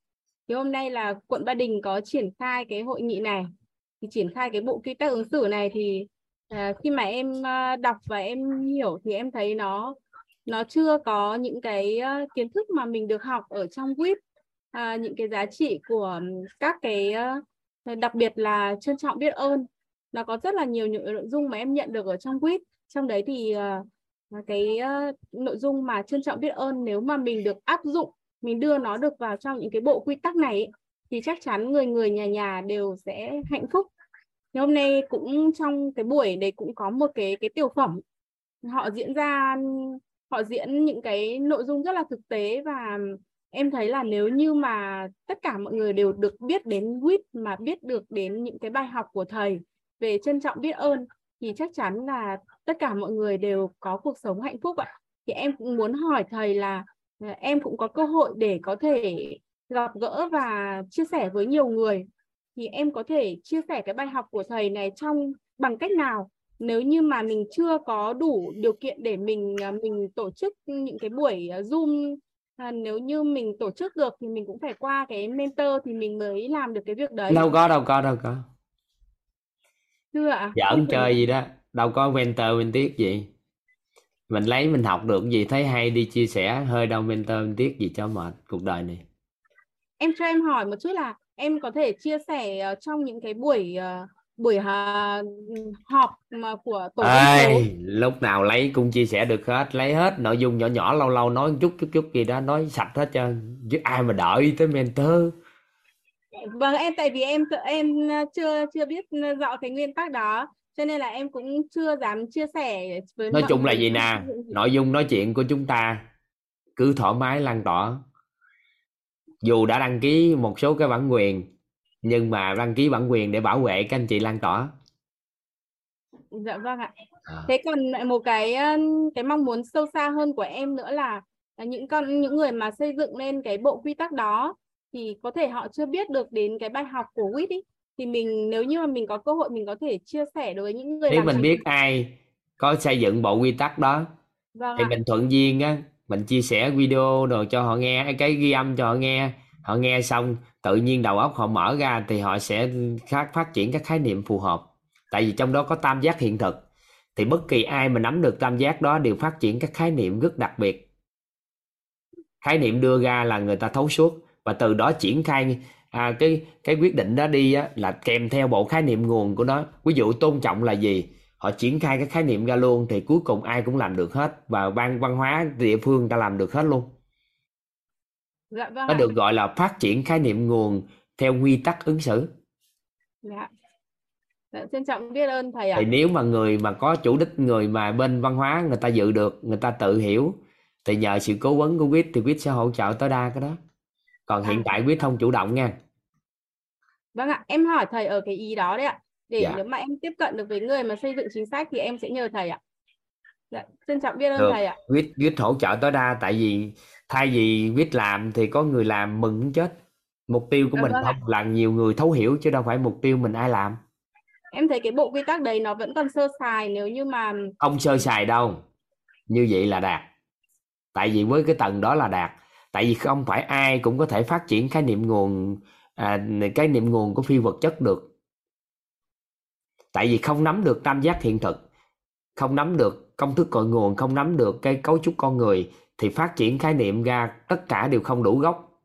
S12: Thì hôm nay là quận Ba Đình có triển khai cái hội nghị này. Thì triển khai cái bộ quy tắc ứng xử này thì à, khi mà em đọc và em hiểu thì em thấy nó nó chưa có những cái kiến thức mà mình được học ở trong WIP à, những cái giá trị của các cái ờ, đặc biệt là trân trọng biết ơn. Nó có rất là nhiều những nội dung mà em nhận được ở trong quýt. Trong đấy thì uh, cái uh, nội dung mà trân trọng biết ơn nếu mà mình được áp dụng mình đưa nó được vào trong những cái bộ quy tắc này ấy, thì chắc chắn người người nhà nhà đều sẽ hạnh phúc. Thì hôm nay cũng trong cái buổi đấy cũng có một cái cái tiểu phẩm. Họ diễn ra họ diễn những cái nội dung rất là thực tế và em thấy là nếu như mà tất cả mọi người đều được biết đến WIT mà biết được đến những cái bài học của thầy về trân trọng biết ơn, thì chắc chắn là tất cả mọi người đều có cuộc sống hạnh phúc ạ. Thì em cũng muốn hỏi thầy là ờ, em cũng có cơ hội để có thể gặp gỡ và chia sẻ với nhiều người thì em có thể chia sẻ cái bài học của thầy này trong, bằng cách nào nếu như mà mình chưa có đủ điều kiện để mình ờ, mình tổ chức những cái buổi ờ, zoom à, nếu như mình tổ chức được thì mình cũng phải qua cái mentor thì mình mới làm được cái việc đấy.
S1: Đâu có đâu có đâu có.
S12: Chưa ạ?
S1: Giỡn chơi gì đó. Đâu có mentor mentor gì. Mình lấy mình học được gì thấy hay đi chia sẻ hơi đâu mentor mentor gì cho mệt cuộc đời này.
S12: Em cho em hỏi một chút là em có thể chia sẻ ờ, trong những cái buổi ờ, buổi uh, họp mà của tổ dân phố.
S1: Ê, lúc nào lấy cũng chia sẻ được hết lấy hết nội dung nhỏ nhỏ lâu lâu nói chút chút chút gì đó nói sạch hết trơn chứ ai mà đợi tới mentor.
S12: Vâng em tại vì em em ờ, chưa chưa biết rõ cái nguyên tắc đó cho nên là em cũng chưa dám chia sẻ với
S1: nói chung là gì nè nội dung nói chuyện của chúng ta cứ thoải mái lan tỏa. Dù đã đăng ký một số cái bản quyền nhưng mà đăng ký bản quyền để bảo vệ các anh chị lan tỏa
S12: Dạ vâng ạ.
S1: À.
S12: Thế còn một cái cái mong muốn sâu xa hơn của em nữa là là những con những người mà xây dựng lên cái bộ quy tắc đó thì có thể họ chưa biết được đến cái bài học của WIT ý thì mình nếu như mà mình có cơ hội mình có thể chia sẻ đối với những người
S1: nếu mình biết ai có xây dựng bộ quy tắc đó
S12: Vâng
S1: thì
S12: ạ.
S1: mình thuận duyên á mình chia sẻ video rồi cho họ nghe cái ghi âm cho họ nghe họ nghe xong tự nhiên đầu óc họ mở ra thì họ sẽ phát phát triển các khái niệm phù hợp. Tại vì trong đó có tam giác hiện thực. Thì bất kỳ ai mà nắm được tam giác đó đều phát triển các khái niệm rất đặc biệt. Khái niệm đưa ra là người ta thấu suốt và từ đó triển khai à, cái cái quyết định đó đi á, là kèm theo bộ khái niệm nguồn của nó. Ví dụ tôn trọng là gì? Họ triển khai cái khái niệm ra luôn thì cuối cùng ai cũng làm được hết và ban văn hóa địa phương ta làm được hết luôn.
S12: Dạ vâng
S1: nó
S12: ạ.
S1: được gọi là phát triển khái niệm nguồn theo quy tắc ứng xử
S12: Dạ. Dạ, trân trọng biết ơn thầy ạ.
S1: thì nếu mà người mà có chủ đích người mà bên văn hóa người ta dự được người ta tự hiểu thì nhờ sự cố vấn của quýt thì quýt sẽ hỗ trợ tối đa cái đó còn hiện tại quýt không chủ động nha
S12: Vâng ạ, em hỏi thầy ở cái ý đó đấy ạ. Để
S1: Dạ.
S12: nếu mà em tiếp cận được với người mà xây dựng chính sách thì em sẽ nhờ thầy ạ. Dạ, trân trọng biết ơn
S1: được
S12: thầy ạ.
S1: quýt quýt hỗ trợ tối đa tại vì thay vì quýt làm thì có người làm mừng chết. Mục tiêu của
S12: Dạ
S1: mình
S12: vâng ạ.
S1: không là nhiều người thấu hiểu chứ đâu phải mục tiêu mình ai làm.
S12: Em thấy cái bộ quy tắc đấy nó vẫn còn sơ sài nếu như mà
S1: không sơ sài đâu. Như vậy là đạt. Tại vì với cái tầng đó là đạt. Tại vì không phải ai cũng có thể phát triển khái niệm nguồn à, cái niệm nguồn của phi vật chất được. Tại vì không nắm được tam giác hiện thực. Không nắm được công thức cội nguồn không nắm được cái cấu trúc con người thì phát triển khái niệm ra tất cả đều không đủ gốc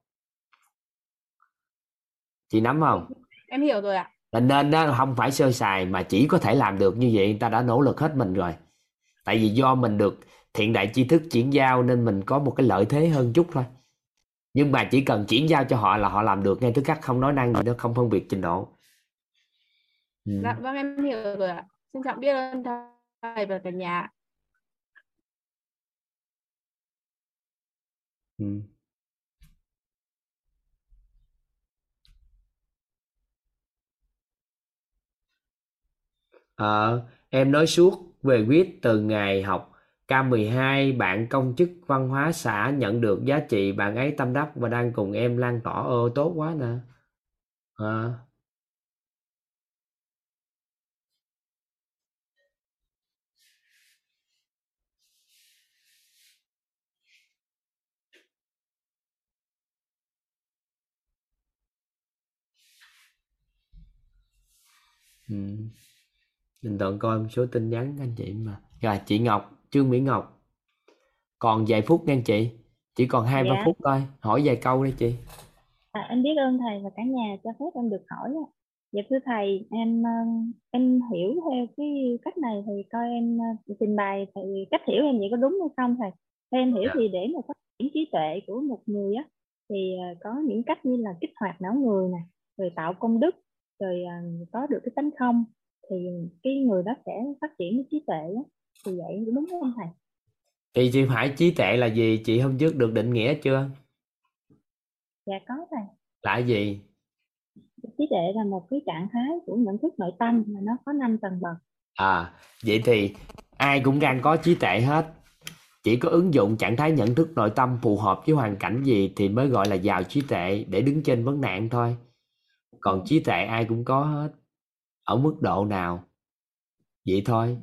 S1: chị nắm không
S12: em hiểu rồi ạ.
S1: Là nên đó không phải sơ sài mà chỉ có thể làm được như vậy người ta đã nỗ lực hết mình rồi tại vì do mình được thiện đại tri thức chuyển giao nên mình có một cái lợi thế hơn chút thôi nhưng mà chỉ cần chuyển giao cho họ là họ làm được ngay tức khắc không nói năng gì đó không phân biệt trình độ ừ.
S12: Dạ vâng em hiểu rồi ạ. Trân trọng biết ơn thầy và cả nhà.
S1: Ờ, em nói suốt về quyết từ ngày học. K12 bạn công chức văn hóa xã nhận được giá trị bạn ấy tâm đắc và đang cùng em lan tỏa. Ơ tốt quá nè. Ờ. Ừ. Mình tận coi một số tin nhắn anh chị mà. Rồi chị Ngọc, Trương Mỹ Ngọc. Còn vài phút nha anh chị. Chỉ còn hai ba
S16: Dạ.
S1: phút thôi. Hỏi vài câu đi chị.
S16: À, em biết ơn thầy và cả nhà cho phép em được hỏi ạ. Dạ thưa thầy, em ờ, em hiểu theo cái cách này thì coi em ờ, trình bày thì cách hiểu em vậy có đúng hay không thầy? Theo em hiểu
S1: Dạ.
S16: thì để mà phát triển trí tuệ của một người á thì ờ, có những cách như là kích hoạt não người nè, rồi tạo công đức, rồi ờ, có được cái tánh không thì cái người đó sẽ phát triển cái trí tuệ thì vậy đúng không thầy?
S1: Thì chị phải trí tuệ là gì? Chị hôm trước được định nghĩa chưa?
S16: Dạ có thầy.
S1: Là gì?
S16: Trí tuệ là một cái trạng thái của nhận thức nội tâm mà nó có 5 tầng bậc.
S1: À vậy thì ai cũng đang có trí tuệ hết. Chỉ có ứng dụng trạng thái nhận thức nội tâm phù hợp với hoàn cảnh gì thì mới gọi là giàu trí tuệ để đứng trên vấn nạn thôi còn trí tuệ ai cũng có hết ở mức độ nào? Vậy thôi.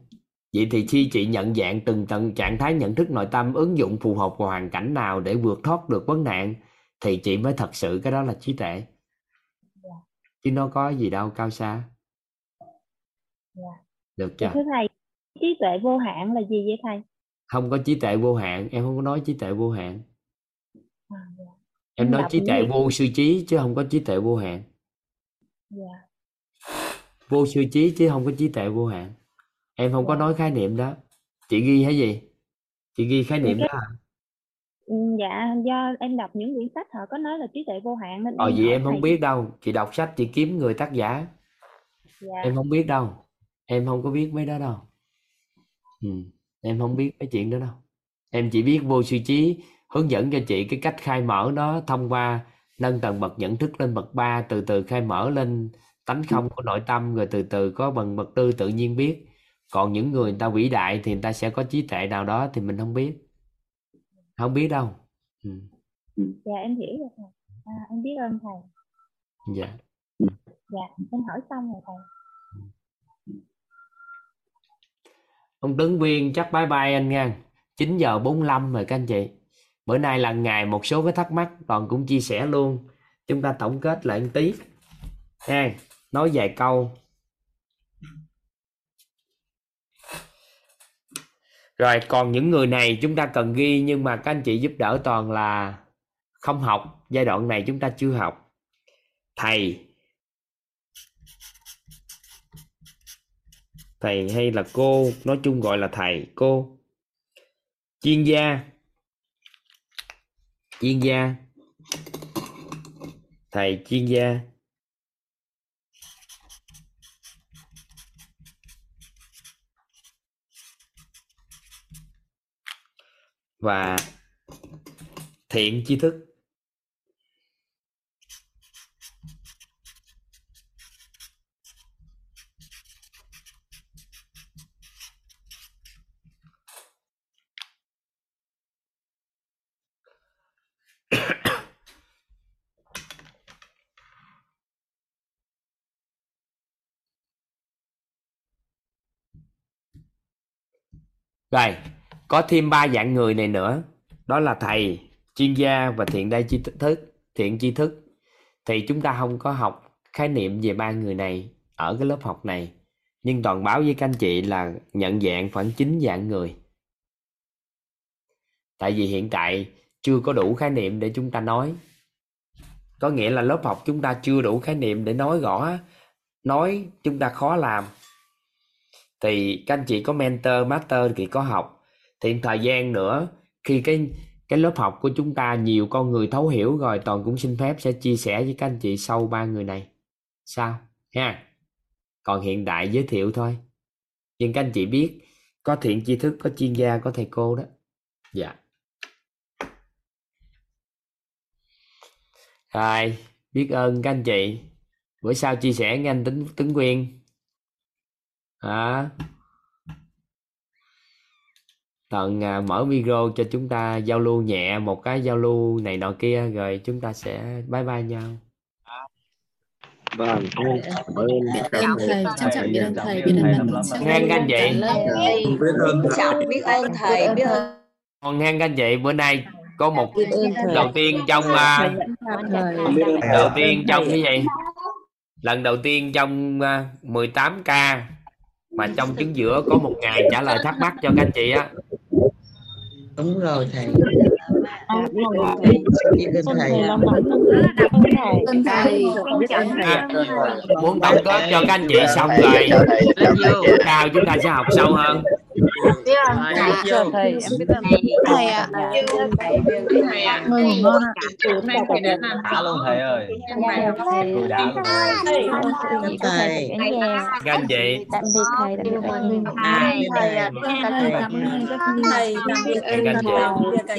S1: Vậy thì khi chị nhận dạng từng tầng trạng thái nhận thức nội tâm ứng dụng phù hợp vào hoàn cảnh nào để vượt thoát được vấn nạn thì chị mới thật sự cái đó là trí tuệ. Chứ nó có gì đâu cao xa.
S16: Dạ.
S1: được chưa?
S16: thưa thầy trí tuệ vô hạn là gì vậy thầy?
S1: Không có trí tuệ vô hạn em không có nói trí tuệ vô hạn.
S16: À, dạ.
S1: em nói trí tuệ vô sư trí chứ không có trí tuệ vô hạn
S16: dạ.
S1: Vô sư trí chứ không có trí tuệ vô hạn. Em không có nói khái niệm đó. Chị ghi hay gì? Chị ghi khái niệm đó?
S16: Ừ, dạ do em đọc những quyển sách họ có nói là trí tuệ vô hạn nên
S1: ờ
S16: em hỏi
S1: em không
S16: thầy.
S1: biết đâu. Chị đọc sách chị kiếm người tác giả.
S16: Dạ.
S1: Em không biết đâu. Em không có biết mấy đó đâu. Ừ. em không biết mấy chuyện đó đâu. Em chỉ biết vô sư trí hướng dẫn cho chị cái cách khai mở nó thông qua nâng tầng bậc nhận thức lên bậc 3 từ từ khai mở lên tánh không của nội tâm rồi từ từ có bằng bậc tư tự nhiên biết. Còn những người người ta vĩ đại thì người ta sẽ có trí tuệ nào đó thì mình không biết. Không biết đâu. Ừ.
S16: dạ em hiểu rồi thầy. À, em biết ơn thầy.
S1: Dạ.
S16: Dạ em hỏi xong rồi thầy.
S1: Ông Tấn Viên chắc bye bye anh nha. 9 giờ 45 rồi các anh chị bữa nay là ngày một số cái thắc mắc, toàn cũng chia sẻ luôn. Chúng ta tổng kết lại một tí. Ha nói vài câu. Rồi, còn những người này chúng ta cần ghi, nhưng mà các anh chị giúp đỡ toàn là không học. Giai đoạn này chúng ta chưa học. Thầy. Thầy hay là cô? Nói chung gọi là thầy, cô. Chuyên gia chuyên gia. Thầy chuyên gia. Và thiện tri thức. Rồi, có thêm ba dạng người này nữa. Đó là thầy, chuyên gia và thiện đa tri thức, thiện tri thức. Thì chúng ta không có học khái niệm về ba người này ở cái lớp học này. Nhưng toàn báo với các anh chị là nhận dạng khoảng 9 dạng người. Tại vì hiện tại chưa có đủ khái niệm để chúng ta nói. Có nghĩa là lớp học chúng ta chưa đủ khái niệm để nói rõ. Nói chúng ta khó làm thì các anh chị có mentor, master thì có học. Thì thời gian nữa, khi cái cái lớp học của chúng ta nhiều con người thấu hiểu rồi, toàn cũng xin phép sẽ chia sẻ với các anh chị sau ba người này. Sao? Ha? Còn hiện đại giới thiệu thôi. Nhưng các anh chị biết, có thiện tri thức, có chuyên gia, có thầy cô đó. Dạ. Rồi, biết ơn các anh chị. Bữa sau chia sẻ với anh tính tính quyên à, Tận à, mở video cho chúng ta giao lưu nhẹ một cái giao lưu này nọ kia rồi chúng ta sẽ bye bye nhau.
S11: Vâng, cảm ơn
S17: Biết ơn thầy, trân trọng biết ơn thầy, biết ơn bạn
S1: Ngang các anh chị.
S11: biết ơn
S17: Trọng biết ơn thầy, biết ơn.
S1: Còn ngang các anh chị bữa nay có một
S17: thầy.
S1: đầu tiên trong à,
S17: thầy.
S1: đầu tiên trong cái gì? Lần đầu tiên trong à, 18 ca mà trong chứng giữa có một ngày trả lời thắc mắc cho các anh chị á.
S17: Đúng rồi thầy.
S1: À, muốn tổng kết cho các anh chị xong rồi sao chúng ta sẽ học sâu hơn
S17: thầy
S10: thầy em biết ơn
S15: thầy ạ
S17: thầy ạ
S6: Ngủ ngon ạ.
S15: thầy đã làm
S18: đã luôn thầy ơi
S6: Dạ, thầy.
S18: Tôi đã luôn thầy
S6: gì thầy
S18: anh chị
S6: Tạm biệt thầy, tạm biệt.
S19: À,
S15: thầy ạ
S6: Thầy
S7: thầy tạm biệt
S18: chị
S7: tạm biệt nhà